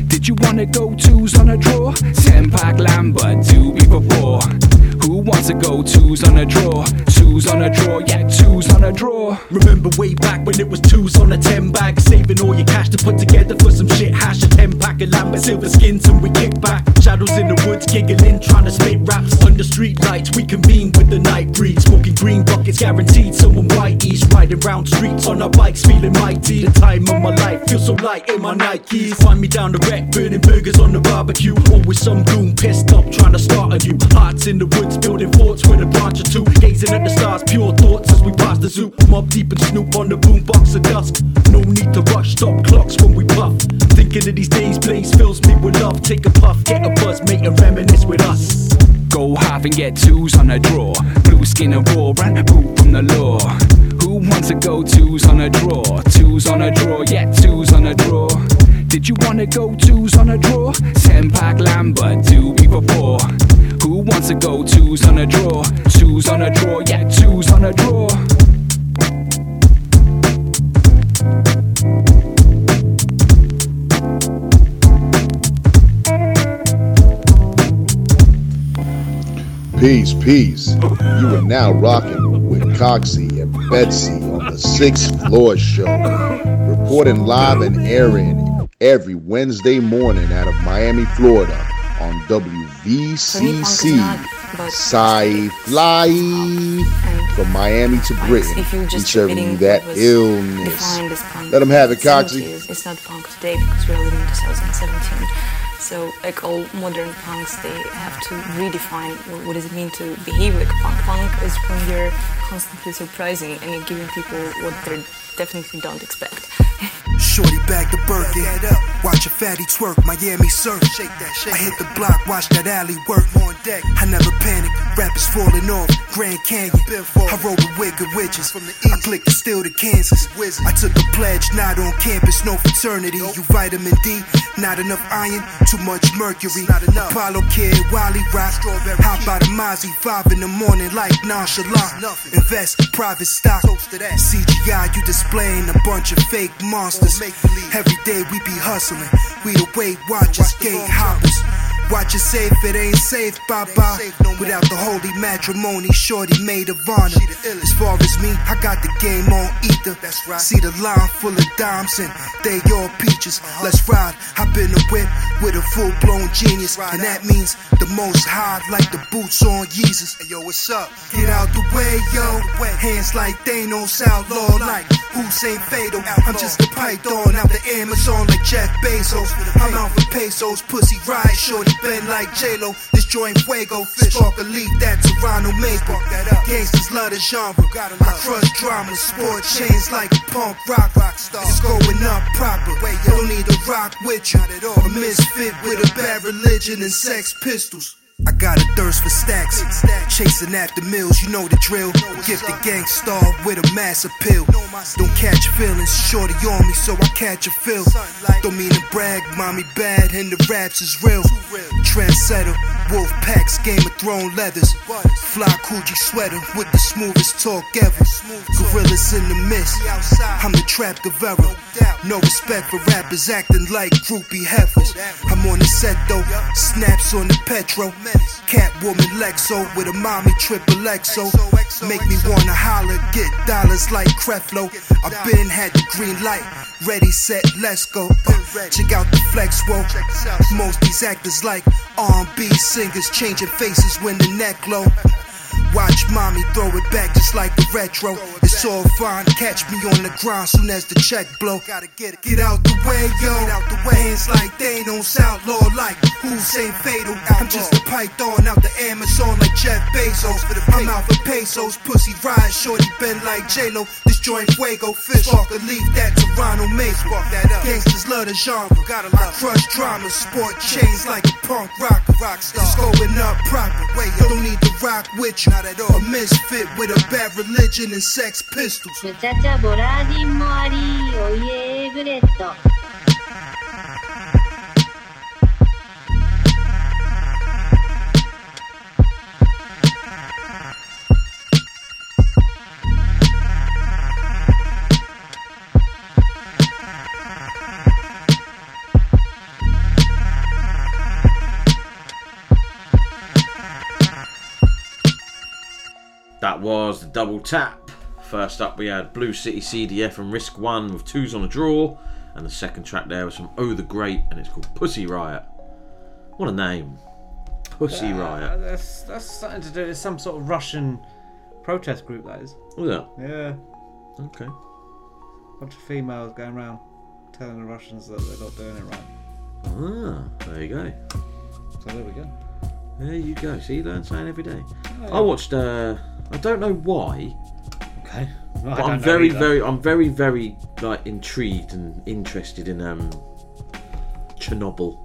Did you wanna go twos on a draw? Ten pack Lambert, two before four. Who wants to go twos on a draw? Twos on a draw, yeah, twos on a draw. Remember way back when it was twos on a ten bag, saving all your cash to put together for some shit. Hash a ten pack of Lambert silver skins and we kick back. Shadows in the woods giggling, trying to spit raps under street lights. We convene with the night breeze, smoking green buckets, guaranteed someone white east. Riding round streets on our bikes, feeling mighty. The time of my life feels so light in my Nikes. Find me down the wreck, burning burgers on the barbecue. Always some goon pissed up, trying to start a new. Hearts in the woods, building forts with a branch or two. Gazing at the stars, pure thoughts as we pass the zoo. Mobb Deep and snoop on the boombox of dusk. No need to rush, stop clocks when we puff. Thinking of these days, blaze fills me with love. Take a puff, get a buzz, mate, and reminisce with us. Go half and get twos on a draw. Blue skin and raw and poop from the law. Who wants to go twos on a draw? Twos on a draw, yeah, twos on a draw. Did you wanna go twos on a draw? Ten pack Lambert, two before Wants to go twos on a draw? Twos on a draw, yeah, twos on a draw. Peace, peace. You are now rocking with Coxie and Betsy on the sixth floor show. Reporting live and airing every Wednesday morning out of Miami, Florida on WVCC. Sci Fly from Miami to Britain. if you're just serving that illness. defined as punk Let them have it, Coxie. It's not punk today because we're living in 2017. So, like all modern punks, they have to redefine what, what does it mean to behave like punk. Punk is when you're constantly surprising and you're giving people what they definitely don't expect. Shorty bag the Birkin. Watch a fatty twerk, Miami surf. Shake that shit. I hit the block, watch that alley work. On deck. I never panic. Rappers falling off. Grand Canyon. I roll with wicked witches. From the east. I click to steal the Kansas. I took a pledge, not on campus, no fraternity. You vitamin D, not enough iron, too much mercury. Not enough. Apollo kid, Wally rock. Hop out of Mozzie, five in the morning like nonchalant. Invest private stock. CGI, you displaying a bunch of fake monsters. Every day we be hustling. We the Weight Watchers, gate hoppers. Watch it safe, it ain't safe, bye bye. Without the holy matrimony, shorty made of honor. As far as me, I got the game on ether. See the line full of dimes and they all peaches. Let's ride. Hop in the whip with a full blown genius. And that means the most high, like the boots on Yeezus. Hey yo, what's up? Get out the way, yo. Hands like Thanos, outlaw like Hussein Fatal. I'm just a python out the Amazon like Jeff Bezos. I'm out for pesos, pussy ride, shorty bend like J-Lo. This joint fuego, spark a leaf that Toronto maple. Gangsters love the genre. I crush drama, sport chains like a punk rock. rock It's going up proper. Don't need to rock with you. A misfit with a bad religion and sex pistols. I got a thirst for stacks, chasing after mills, you know the drill. Gifted gang star with a mass appeal. Don't catch feelings, shorty on me, so I catch a feel. Don't mean to brag, mommy bad, and the raps is real. Trendsetter, wolf packs, Game of Thrones leathers. Fly Coogi sweater with the smoothest talk ever. Gorillas in the mist, I'm the trap Guevara. No respect for rappers acting like groupie heifers. I'm on the set though, snaps on the petro. Catwoman Lexo with a mommy triple XO. Make me wanna holler, get dollars like Creflo. I been had the green light, ready, set, let's go. Uh, check out the flex, whoa. Most these actors like R&B singers changing faces when the neck low. Watch mommy throw it back just like the retro. It's all fine, catch me on the ground soon as the check blow. Gotta get it. Get out the way, yo. Get out the way. Hands like they don't sound law like Hussein Fatal. I'm just a python out the Amazon like Jeff Bezos. I'm out for pesos, pussy ride, shorty bend like J-Lo. This joint fuego, fish spark a leaf that Toronto makes. Gangsters love the genre. I crush drama, sport chains like a punk rock. star. It's going up proper. Wait, yo, don't need to rock with you Not at all. A misfit with a bad religion and sex pistols. ムチャチャボラーディンもありおいえグレット That was the double tap. First up, we had Blue City CDF and Risk1 with twos on a draw, and the second track there was from Oh the Great, and it's called Pussy Riot. What a name! Pussy Uh, Riot. That's that's something to do with some sort of Russian protest group. That is. Was? Yeah. Okay. bunch of females going around telling the Russians that they're not doing it right. Ah, there you go. So there we go. There you go. See, you learn something every day. Oh, I watched. Uh, I don't know why. Okay. But I don't I'm very, either. very, I'm very, very like intrigued and interested in um Chernobyl.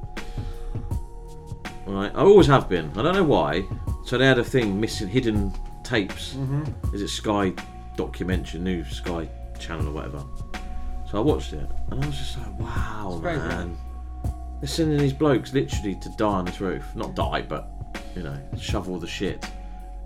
Right, I always have been. I don't know why. So they had a thing missing hidden tapes. Mhm. Is it Sky documentary, new Sky channel or whatever? So I watched it and I was just like, wow, It's man. They're sending these blokes literally to die on this roof. Not die, but you know, shovel the shit.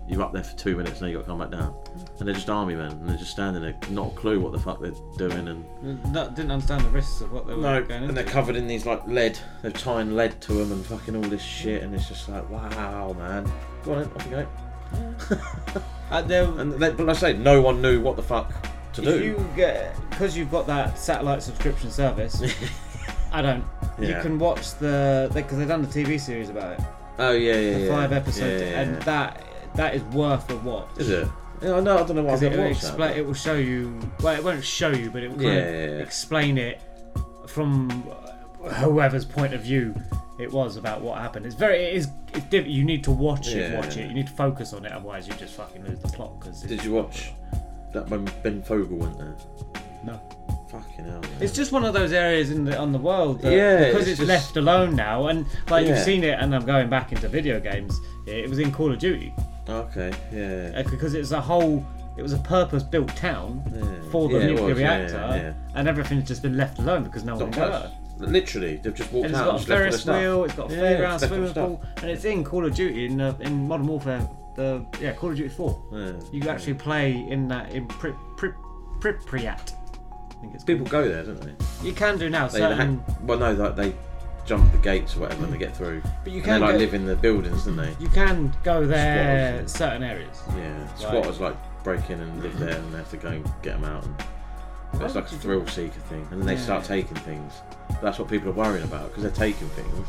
You're up there for two minutes, and then you got to come back down. And they're just army men, and they're just standing there, not a clue what the fuck they're doing, and No, didn't understand the risks of what they were no, going and they're covered in these like lead. They're tying lead to them and fucking all this shit, and it's just like, wow, man. Go on, then, off you go. Uh, there- and they, but like I say, no one knew what the fuck to if do. you get because you've got that satellite subscription service, I don't. You can watch the because they've done the TV series about it. Oh yeah, yeah, the yeah. five episodes, Yeah, yeah, and that that is worth a watch. Is it? Yeah, I know. I don't know why I've it, will that, it will show you. Well, it won't show you, but it will kind Yeah, of yeah, yeah. explain it from whoever's point of view it was about what happened. It's very. It is. It's diff- you need to watch it. Yeah. Watch it. You need to focus on it. Otherwise, you just fucking lose the plot. Because Did you watch that when Ben Fogle went there? No. Fucking hell. Man. It's just one of those areas in the on the world that Yeah, because it's it's, just- left alone now, and like Yeah. you've seen it, and I'm going back into video games. It was in Call of Duty Okay, yeah. uh, because it's a whole. It was a purpose-built town for the Yeah, it nuclear was, yeah, reactor, yeah, yeah. and everything's just been left alone because no one Not can go touched. there. Literally, they've just walked And it's out. got a and just left all their Ferris stuff. wheel, it's got a Yeah, fairground, just left all swimming their pool, and it's in Call of Duty in uh, in Modern Warfare. The yeah, Call of Duty Four. Yeah. You actually play in that in Pri- Pri- Pripyat. I think it's People go there, don't they? You can do now. They certain, ha- well, no, like they jump the gates or whatever and they get through. But you and can they like go- live in the buildings, don't they? you can go there Squatters, certain areas. Yeah, Like- squatters like break in and live there, and they have to go and get them out. And it's like a thrill seeker thing, and then they Yeah. start taking things. That's what people are worrying about because they're taking things.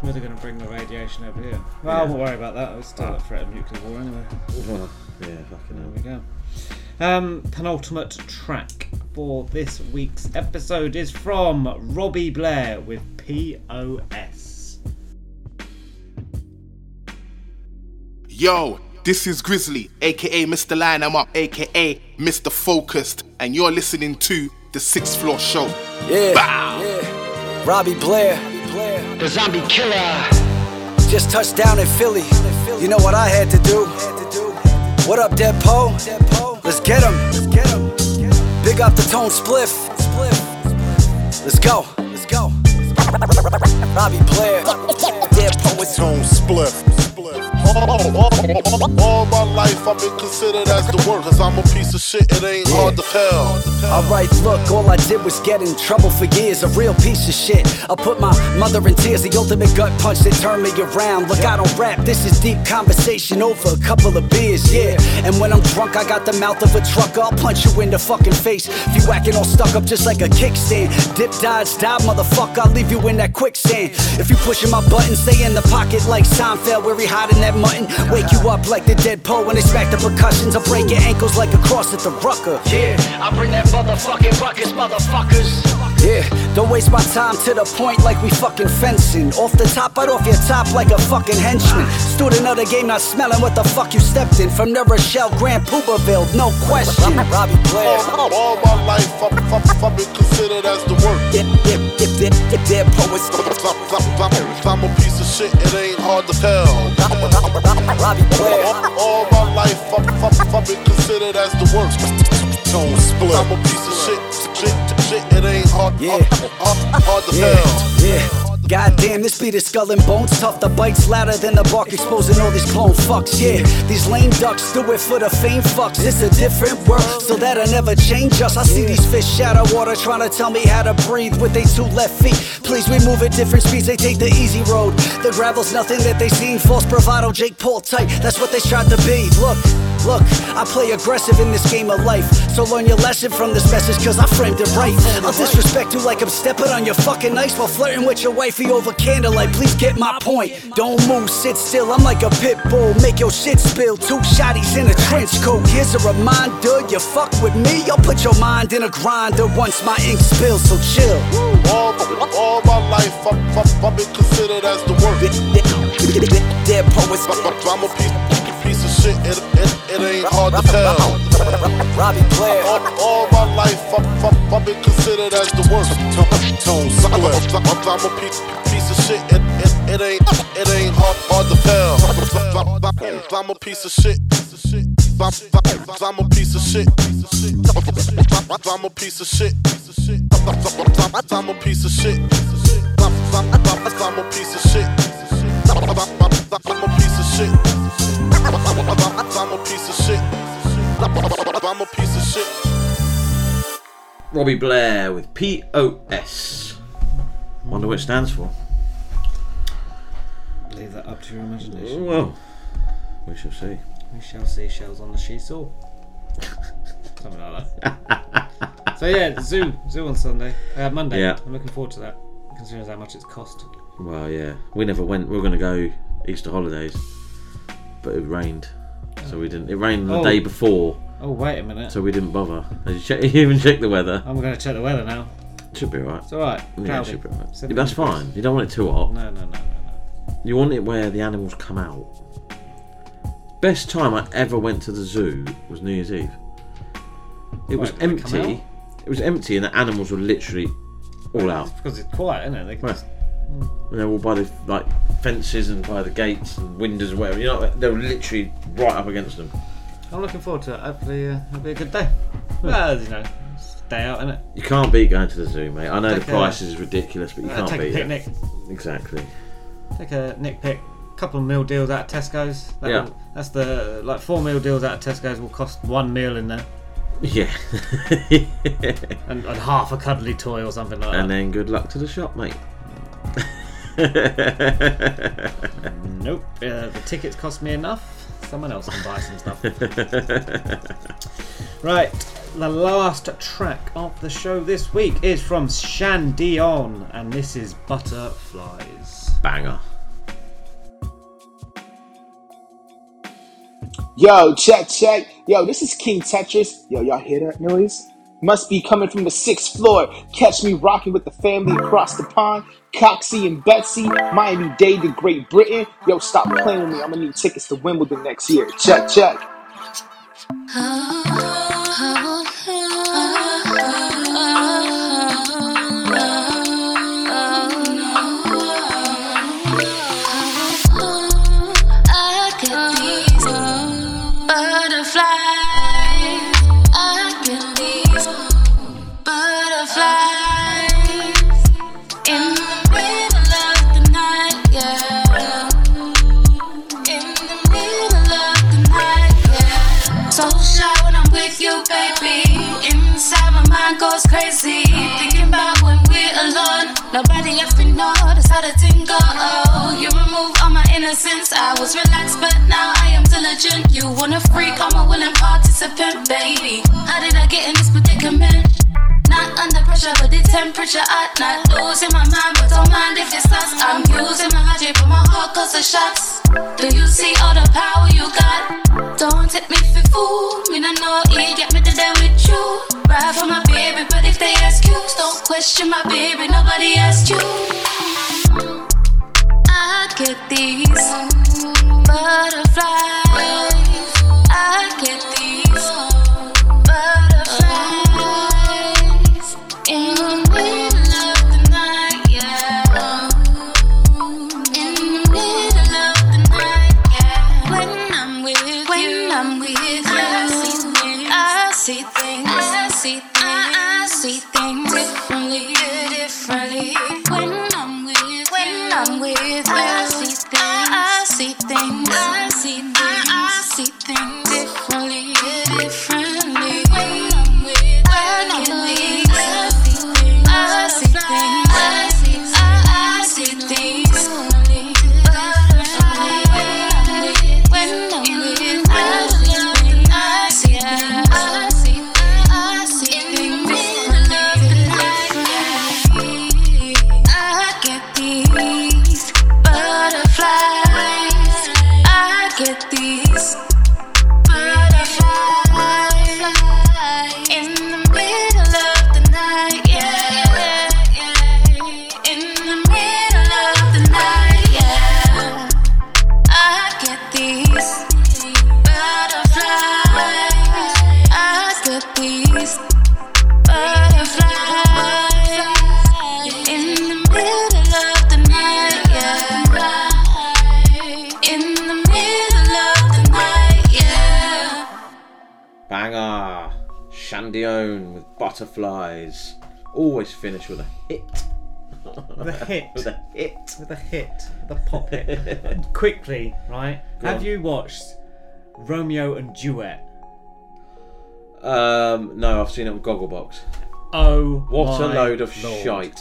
Where they're going to bring the radiation over here. Well, I won't worry about that. It's still a threat of nuclear war anyway. Well, yeah, fucking There hell. we go. Um, penultimate track for this week's episode is from Robby Blair with POS. Yo, this is Grizzly, aka Mr. Line I'm Up, aka Mr. Focused, and you're listening to the Sixth Floor Show. Yeah, Bow. yeah. Robby Blair, the zombie killer. Just touched down in Philly. You know what I had to do? What up, Dead Poe? Let's get him. Big up the tone spliff. Let's go. Let's go. Robby Blair. Tone All, my life I've been considered as the work, cause I'm a piece of shit, it ain't hard to tell. Alright, look, all I did was get in trouble for years, a real piece of shit. I put my mother in tears, the ultimate gut punch that turned me around. Look, I don't rap, this is deep conversation over a couple of beers, yeah. And when I'm drunk, I got the mouth of a trucker, I'll punch you in the fucking face. If you acting all stuck up just like a kickstand, dip, dodge, die, motherfucker, I'll leave you in that quicksand. If you pushing my button, stay in the pocket like Seinfeld, where he hiding that mutton. Wake you up like the dead Poe when they smack the percussions. I'll break your ankles like a cross at the rucker. Yeah, I bring that motherfucking ruckus, motherfuckers. Yeah, don't waste my time to the point like we fucking fencing. Off the top, right off your top like a fucking henchman. Student of the game, not smelling what the fuck you stepped in. From New Rochelle, Grand Pooperville, no question. Robby Blair. All, all my life I've, I've, I've been considered as the work. Yeah, yeah, yeah, yeah, yeah, dead poets. I'm, a piece of shit, it ain't hard to tell. All, my life I've, been considered as the work. Tone split. I'm a piece of shit, shit, shit, it ain't hard, hard, hard, hard to Yeah, tell. yeah. Goddamn, this beat is skull and bones tough. The bites louder than the bark, exposing all these clone fucks. Yeah, these lame ducks do it for the fame fucks. It's a different world, so that'll never change us. I see these fish out of water trying to tell me how to breathe with they two left feet. Please, we move at different speeds, they take the easy road. The gravel's nothing that they seen. False bravado, Jake Paul type. That's what they tried to be. Look. Look, I play aggressive in this game of life. So learn your lesson from this message, cause I framed it right. I'll disrespect you like I'm stepping on your fucking ice while flirting with your wifey over candlelight. Please get my point. Don't move, sit still. I'm like a pit bull. Make your shit spill. Two shotties in a trench coat. Here's a reminder you fuck with me, I'll put your mind in a grinder once my ink spills. So chill. All, all my life I've, I've, I've been considered as the work. Dead poets. I'm a piece, shit, it, it, it ain't hard to tell. Robby Blair. All, all my life I've, been considered as the worst. Tone split. I'm, I'm a piece, piece of shit, it, it, it ain't it ain't hard, hard to tell. I'm a piece of shit. I'm, I'm a piece of shit. I'm a piece of shit. I'm a piece of shit. I'm a piece of shit. I'm a piece of shit. I'm a piece of shit. I'm a piece of shit. Robby Blair with POS. Wonder what it stands for. Leave that up to your imagination. Well, we shall see. We shall see shells on the seesaw. Something like that. so yeah, zoo, zoo on Sunday, uh, Monday. Yeah. I'm looking forward to that, considering how much it's cost. Well, yeah. We never went. We were going to go Easter holidays, but it rained, so we didn't. It rained the Oh. day before, Oh wait a minute. so we didn't bother. Did you, check, you even check the weather? I'm going to check the weather now. Should be alright. It's alright. Yeah, it Cloudy. should be alright. Yeah, 17 that's degrees. fine. You don't want it too hot. No, no, no, no, no. You want it where the animals come out. Best time I ever went to the zoo was New Year's Eve. It was Why, did they come empty. It was empty, and the animals were literally all out. Because it's quiet, isn't it? They can Right. just, And they're all by the like fences and by the gates and windows and whatever. You know, they were literally right up against them. I'm looking forward to it. Hopefully, uh, it'll be a good day. Well, you know, stay out in it. You can't beat going to the zoo, mate. I know Take the a- price is ridiculous, but you uh, can't take a beat picnic. it. Exactly. Take a nick pick. Couple of meal deals out of Tesco's. That Yeah. will- that's the like four meal deals out of Tesco's will cost one meal in there, Yeah. and, and half a cuddly toy or something like that. and that. then good luck to the shop, mate. Nope. Uh, the tickets cost me enough. Someone else can buy some stuff. right. The last track of the show this week is from ShanDionne, and this is Butterflies. Banger. Yo, check, check. Yo, this is King Tetris. Yo, y'all hear that noise? Must be coming from the sixth floor. Catch me rocking with the family across the pond. Coxie and Betsy, Miami Dade to Great Britain. Yo, stop playing with me. I'm gonna need tickets to Wimbledon next year. Check, check. Oh, oh, oh. Nobody else to that's how the thing go. You remove all my innocence. I was relaxed, but now I am diligent. You wanna freak? I'm a willing participant, baby. How did I get in this predicament? Not under pressure, but the temperature at not losing my mind, but don't mind if us. I'm using my logic, but my heart goes to shots. Do you see all the power you got? Don't take me for fool. Me no know it, get me to there with you. Ride for my baby, but if they ask you, don't question my baby. Nobody asked you. I get these butterflies. See things differently, differently. When I'm with when I'm with you, I see things, I see things, I see things, With butterflies. Always finish with a hit. With a hit. with a hit. With a hit. With a pop hit. Quickly, right? Go have on. you watched Romeo and Duet? Um, no, I've seen it on Gogglebox. Oh, What a load of Lord. shite.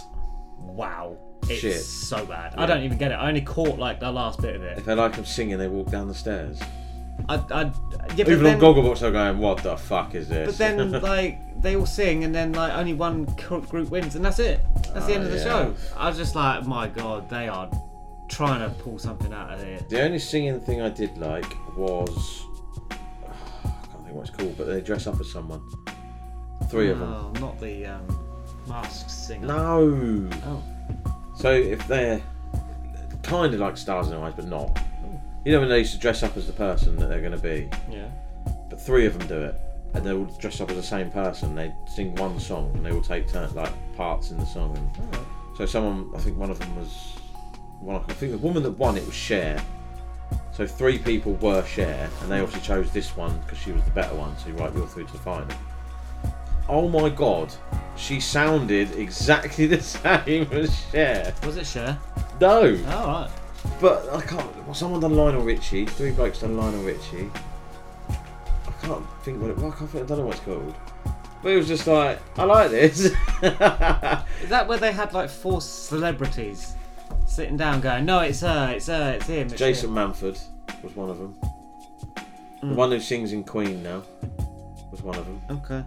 Wow. It's Shit. so bad. I don't even get it. I only caught like the last bit of it. If they like them singing, they walk down the stairs. I, I, yeah, Even then, on Gogglebox, they're going, "What the fuck is this?" But then, like, they all sing, and then like only one group wins, and that's it. That's the Oh, end of the yeah. show. I was just like, my god, they are trying to pull something out of here. The only singing thing I did like was I can't think what it's called, but they dress up as someone. Three of them. Oh, not the um, masked singer. No. Oh. So if they're kind of like stars in their eyes, but not. You know when they used to dress up as the person that they're going to be. Yeah. But three of them do it, and they all dress up as the same person. They sing one song, and they all take turn like parts in the song. And oh. so someone, I think one of them was one. I think the woman that won it was Cher. So three people were Cher, and they obviously chose this one because she was the better one. So right, you're through to the final. Oh my god, she sounded exactly the same as Cher. Was it Cher? No. Oh, right. But I can't. Well, someone done Lionel Richie. Three blokes done Lionel Richie. I can't think what it. Well, I, can't think, I don't know what it's called. But it was just like, I like this. Is that where they had like four celebrities sitting down going, no, it's her, it's her, it's him. It's Jason him. Manford was one of them. The Mm. one who sings in Queen now was one of them. Okay.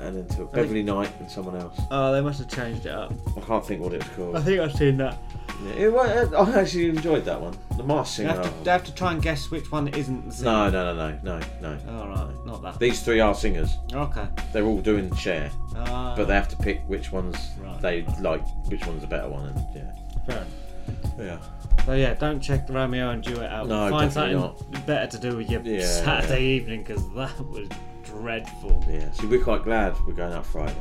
And then two, I think- Beverley Knight and someone else. Oh, they must have changed it up. I can't think what it was called. I think I've seen that. Yeah, it wa- I actually enjoyed that one. The Masked You Singer. have, to, they have to try and guess which one isn't the singer. No, no, no, no, no, no. All right, not that. These three are singers. Okay. They're all doing Cher, Ah. but they have to pick which ones Right. they like, which one's the better one, and yeah. Fair enough. Yeah. So yeah, don't check the Romeo and Juliet out. No, Find definitely something better to do with your Yeah, Saturday evening because that was dreadful. Yeah. See, we're quite glad we're going out Friday.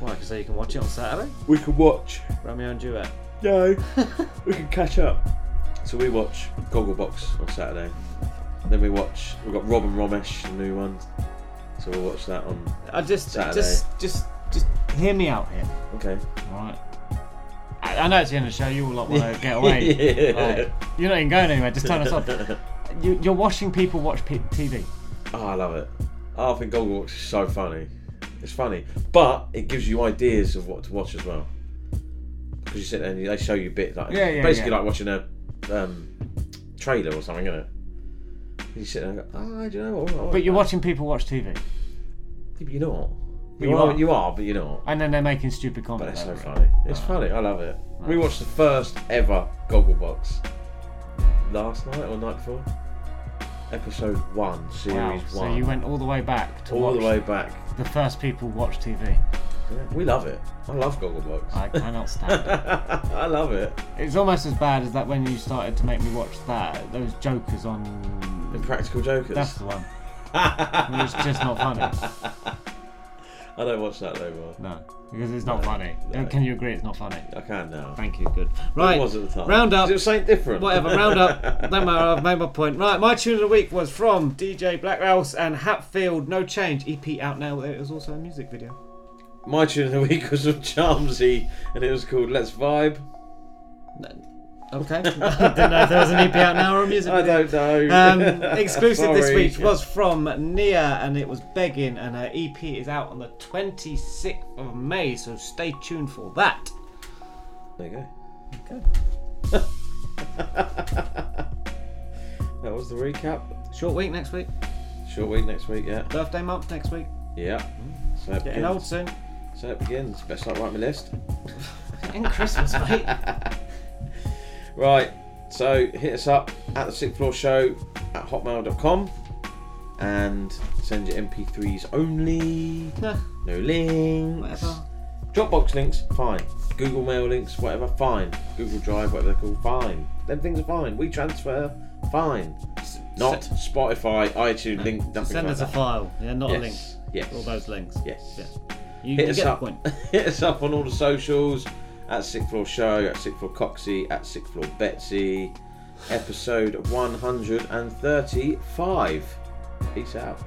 Why? Because you can watch it on Saturday. We can watch. Romeo and Juliet. No, we can catch up. So we watch Gogglebox on Saturday. Then we watch. We've got Rob and Romesh, the new one. So we'll watch that on. I just, Saturday. just, just, just hear me out here. Okay. All right. I, I know it's the end of the show. You all like want to get away. Yeah. Like, you're not even going anywhere. Just turn us off. You, you're watching people watch P- TV. Oh, I love it. Oh, I think Gogglebox is so funny. It's funny, but it gives you ideas of what to watch as well. Because you sit there and they show you bits like Yeah, yeah, basically yeah. like watching a um, trailer or something, isn't it? You sit there and go, oh, I don't know But you're that." watching people watch TV. Yeah, but you're not. But You, you are, are. you are, but you're not. And then they're making stupid But comments. it's so it. funny. It's funny. I love it. We watched the first ever Gogglebox last night or night before. Episode one, series Wow. one. So you went all the way back to all watch the way back. the first people watch TV. Yeah, we love it. I love Gogglebox. I cannot stand it. I love it. It's almost as bad as that when you started to make me watch that those Jokers on The Practical Jokers. That's the one. it's just not funny. I don't watch that no more. No, because it's not funny. Uh, can you agree it's not funny? I can now. Thank you. Good. Right. It was at the time. Round up. It was something different. Whatever. Round up. No matter. I've made my point. Right. My tune of the week was from DJ Blkluos and Hatfield. No change. EP out now. It was also a music video. My tune of the week was from Charmzy, and it was called Let's Vibe. Okay. I didn't know if there was an EP out now or a music I don't know. Um, exclusive this week was from Nia and it was Begging, and her EP is out on the 26th of May, so stay tuned for that. There you go. Okay. That was the recap. Short week next week. Short week next week, yeah. Birthday month next week. Yeah. So Getting old soon. So it begins. Best start write my list. In Christmas, mate. Right. So hit us up at the Sixth Floor Show at hotmail.com and send your MP3s only. Nah. No links. Whatever. Dropbox links, fine. Google Mail links, whatever, fine. Google Drive, whatever they're called, fine. Them things are fine. WeTransfer, fine. Not Spotify, iTunes, link, nothing Send like us a file, yeah, not a link. Yes. All those links. Yes. Yeah. You, hit you us get up. hit us up on all the socials at Sixth Floor Show, at Sixth Floor Coxie, at Sixth Floor Betsy. Episode 135. Peace out.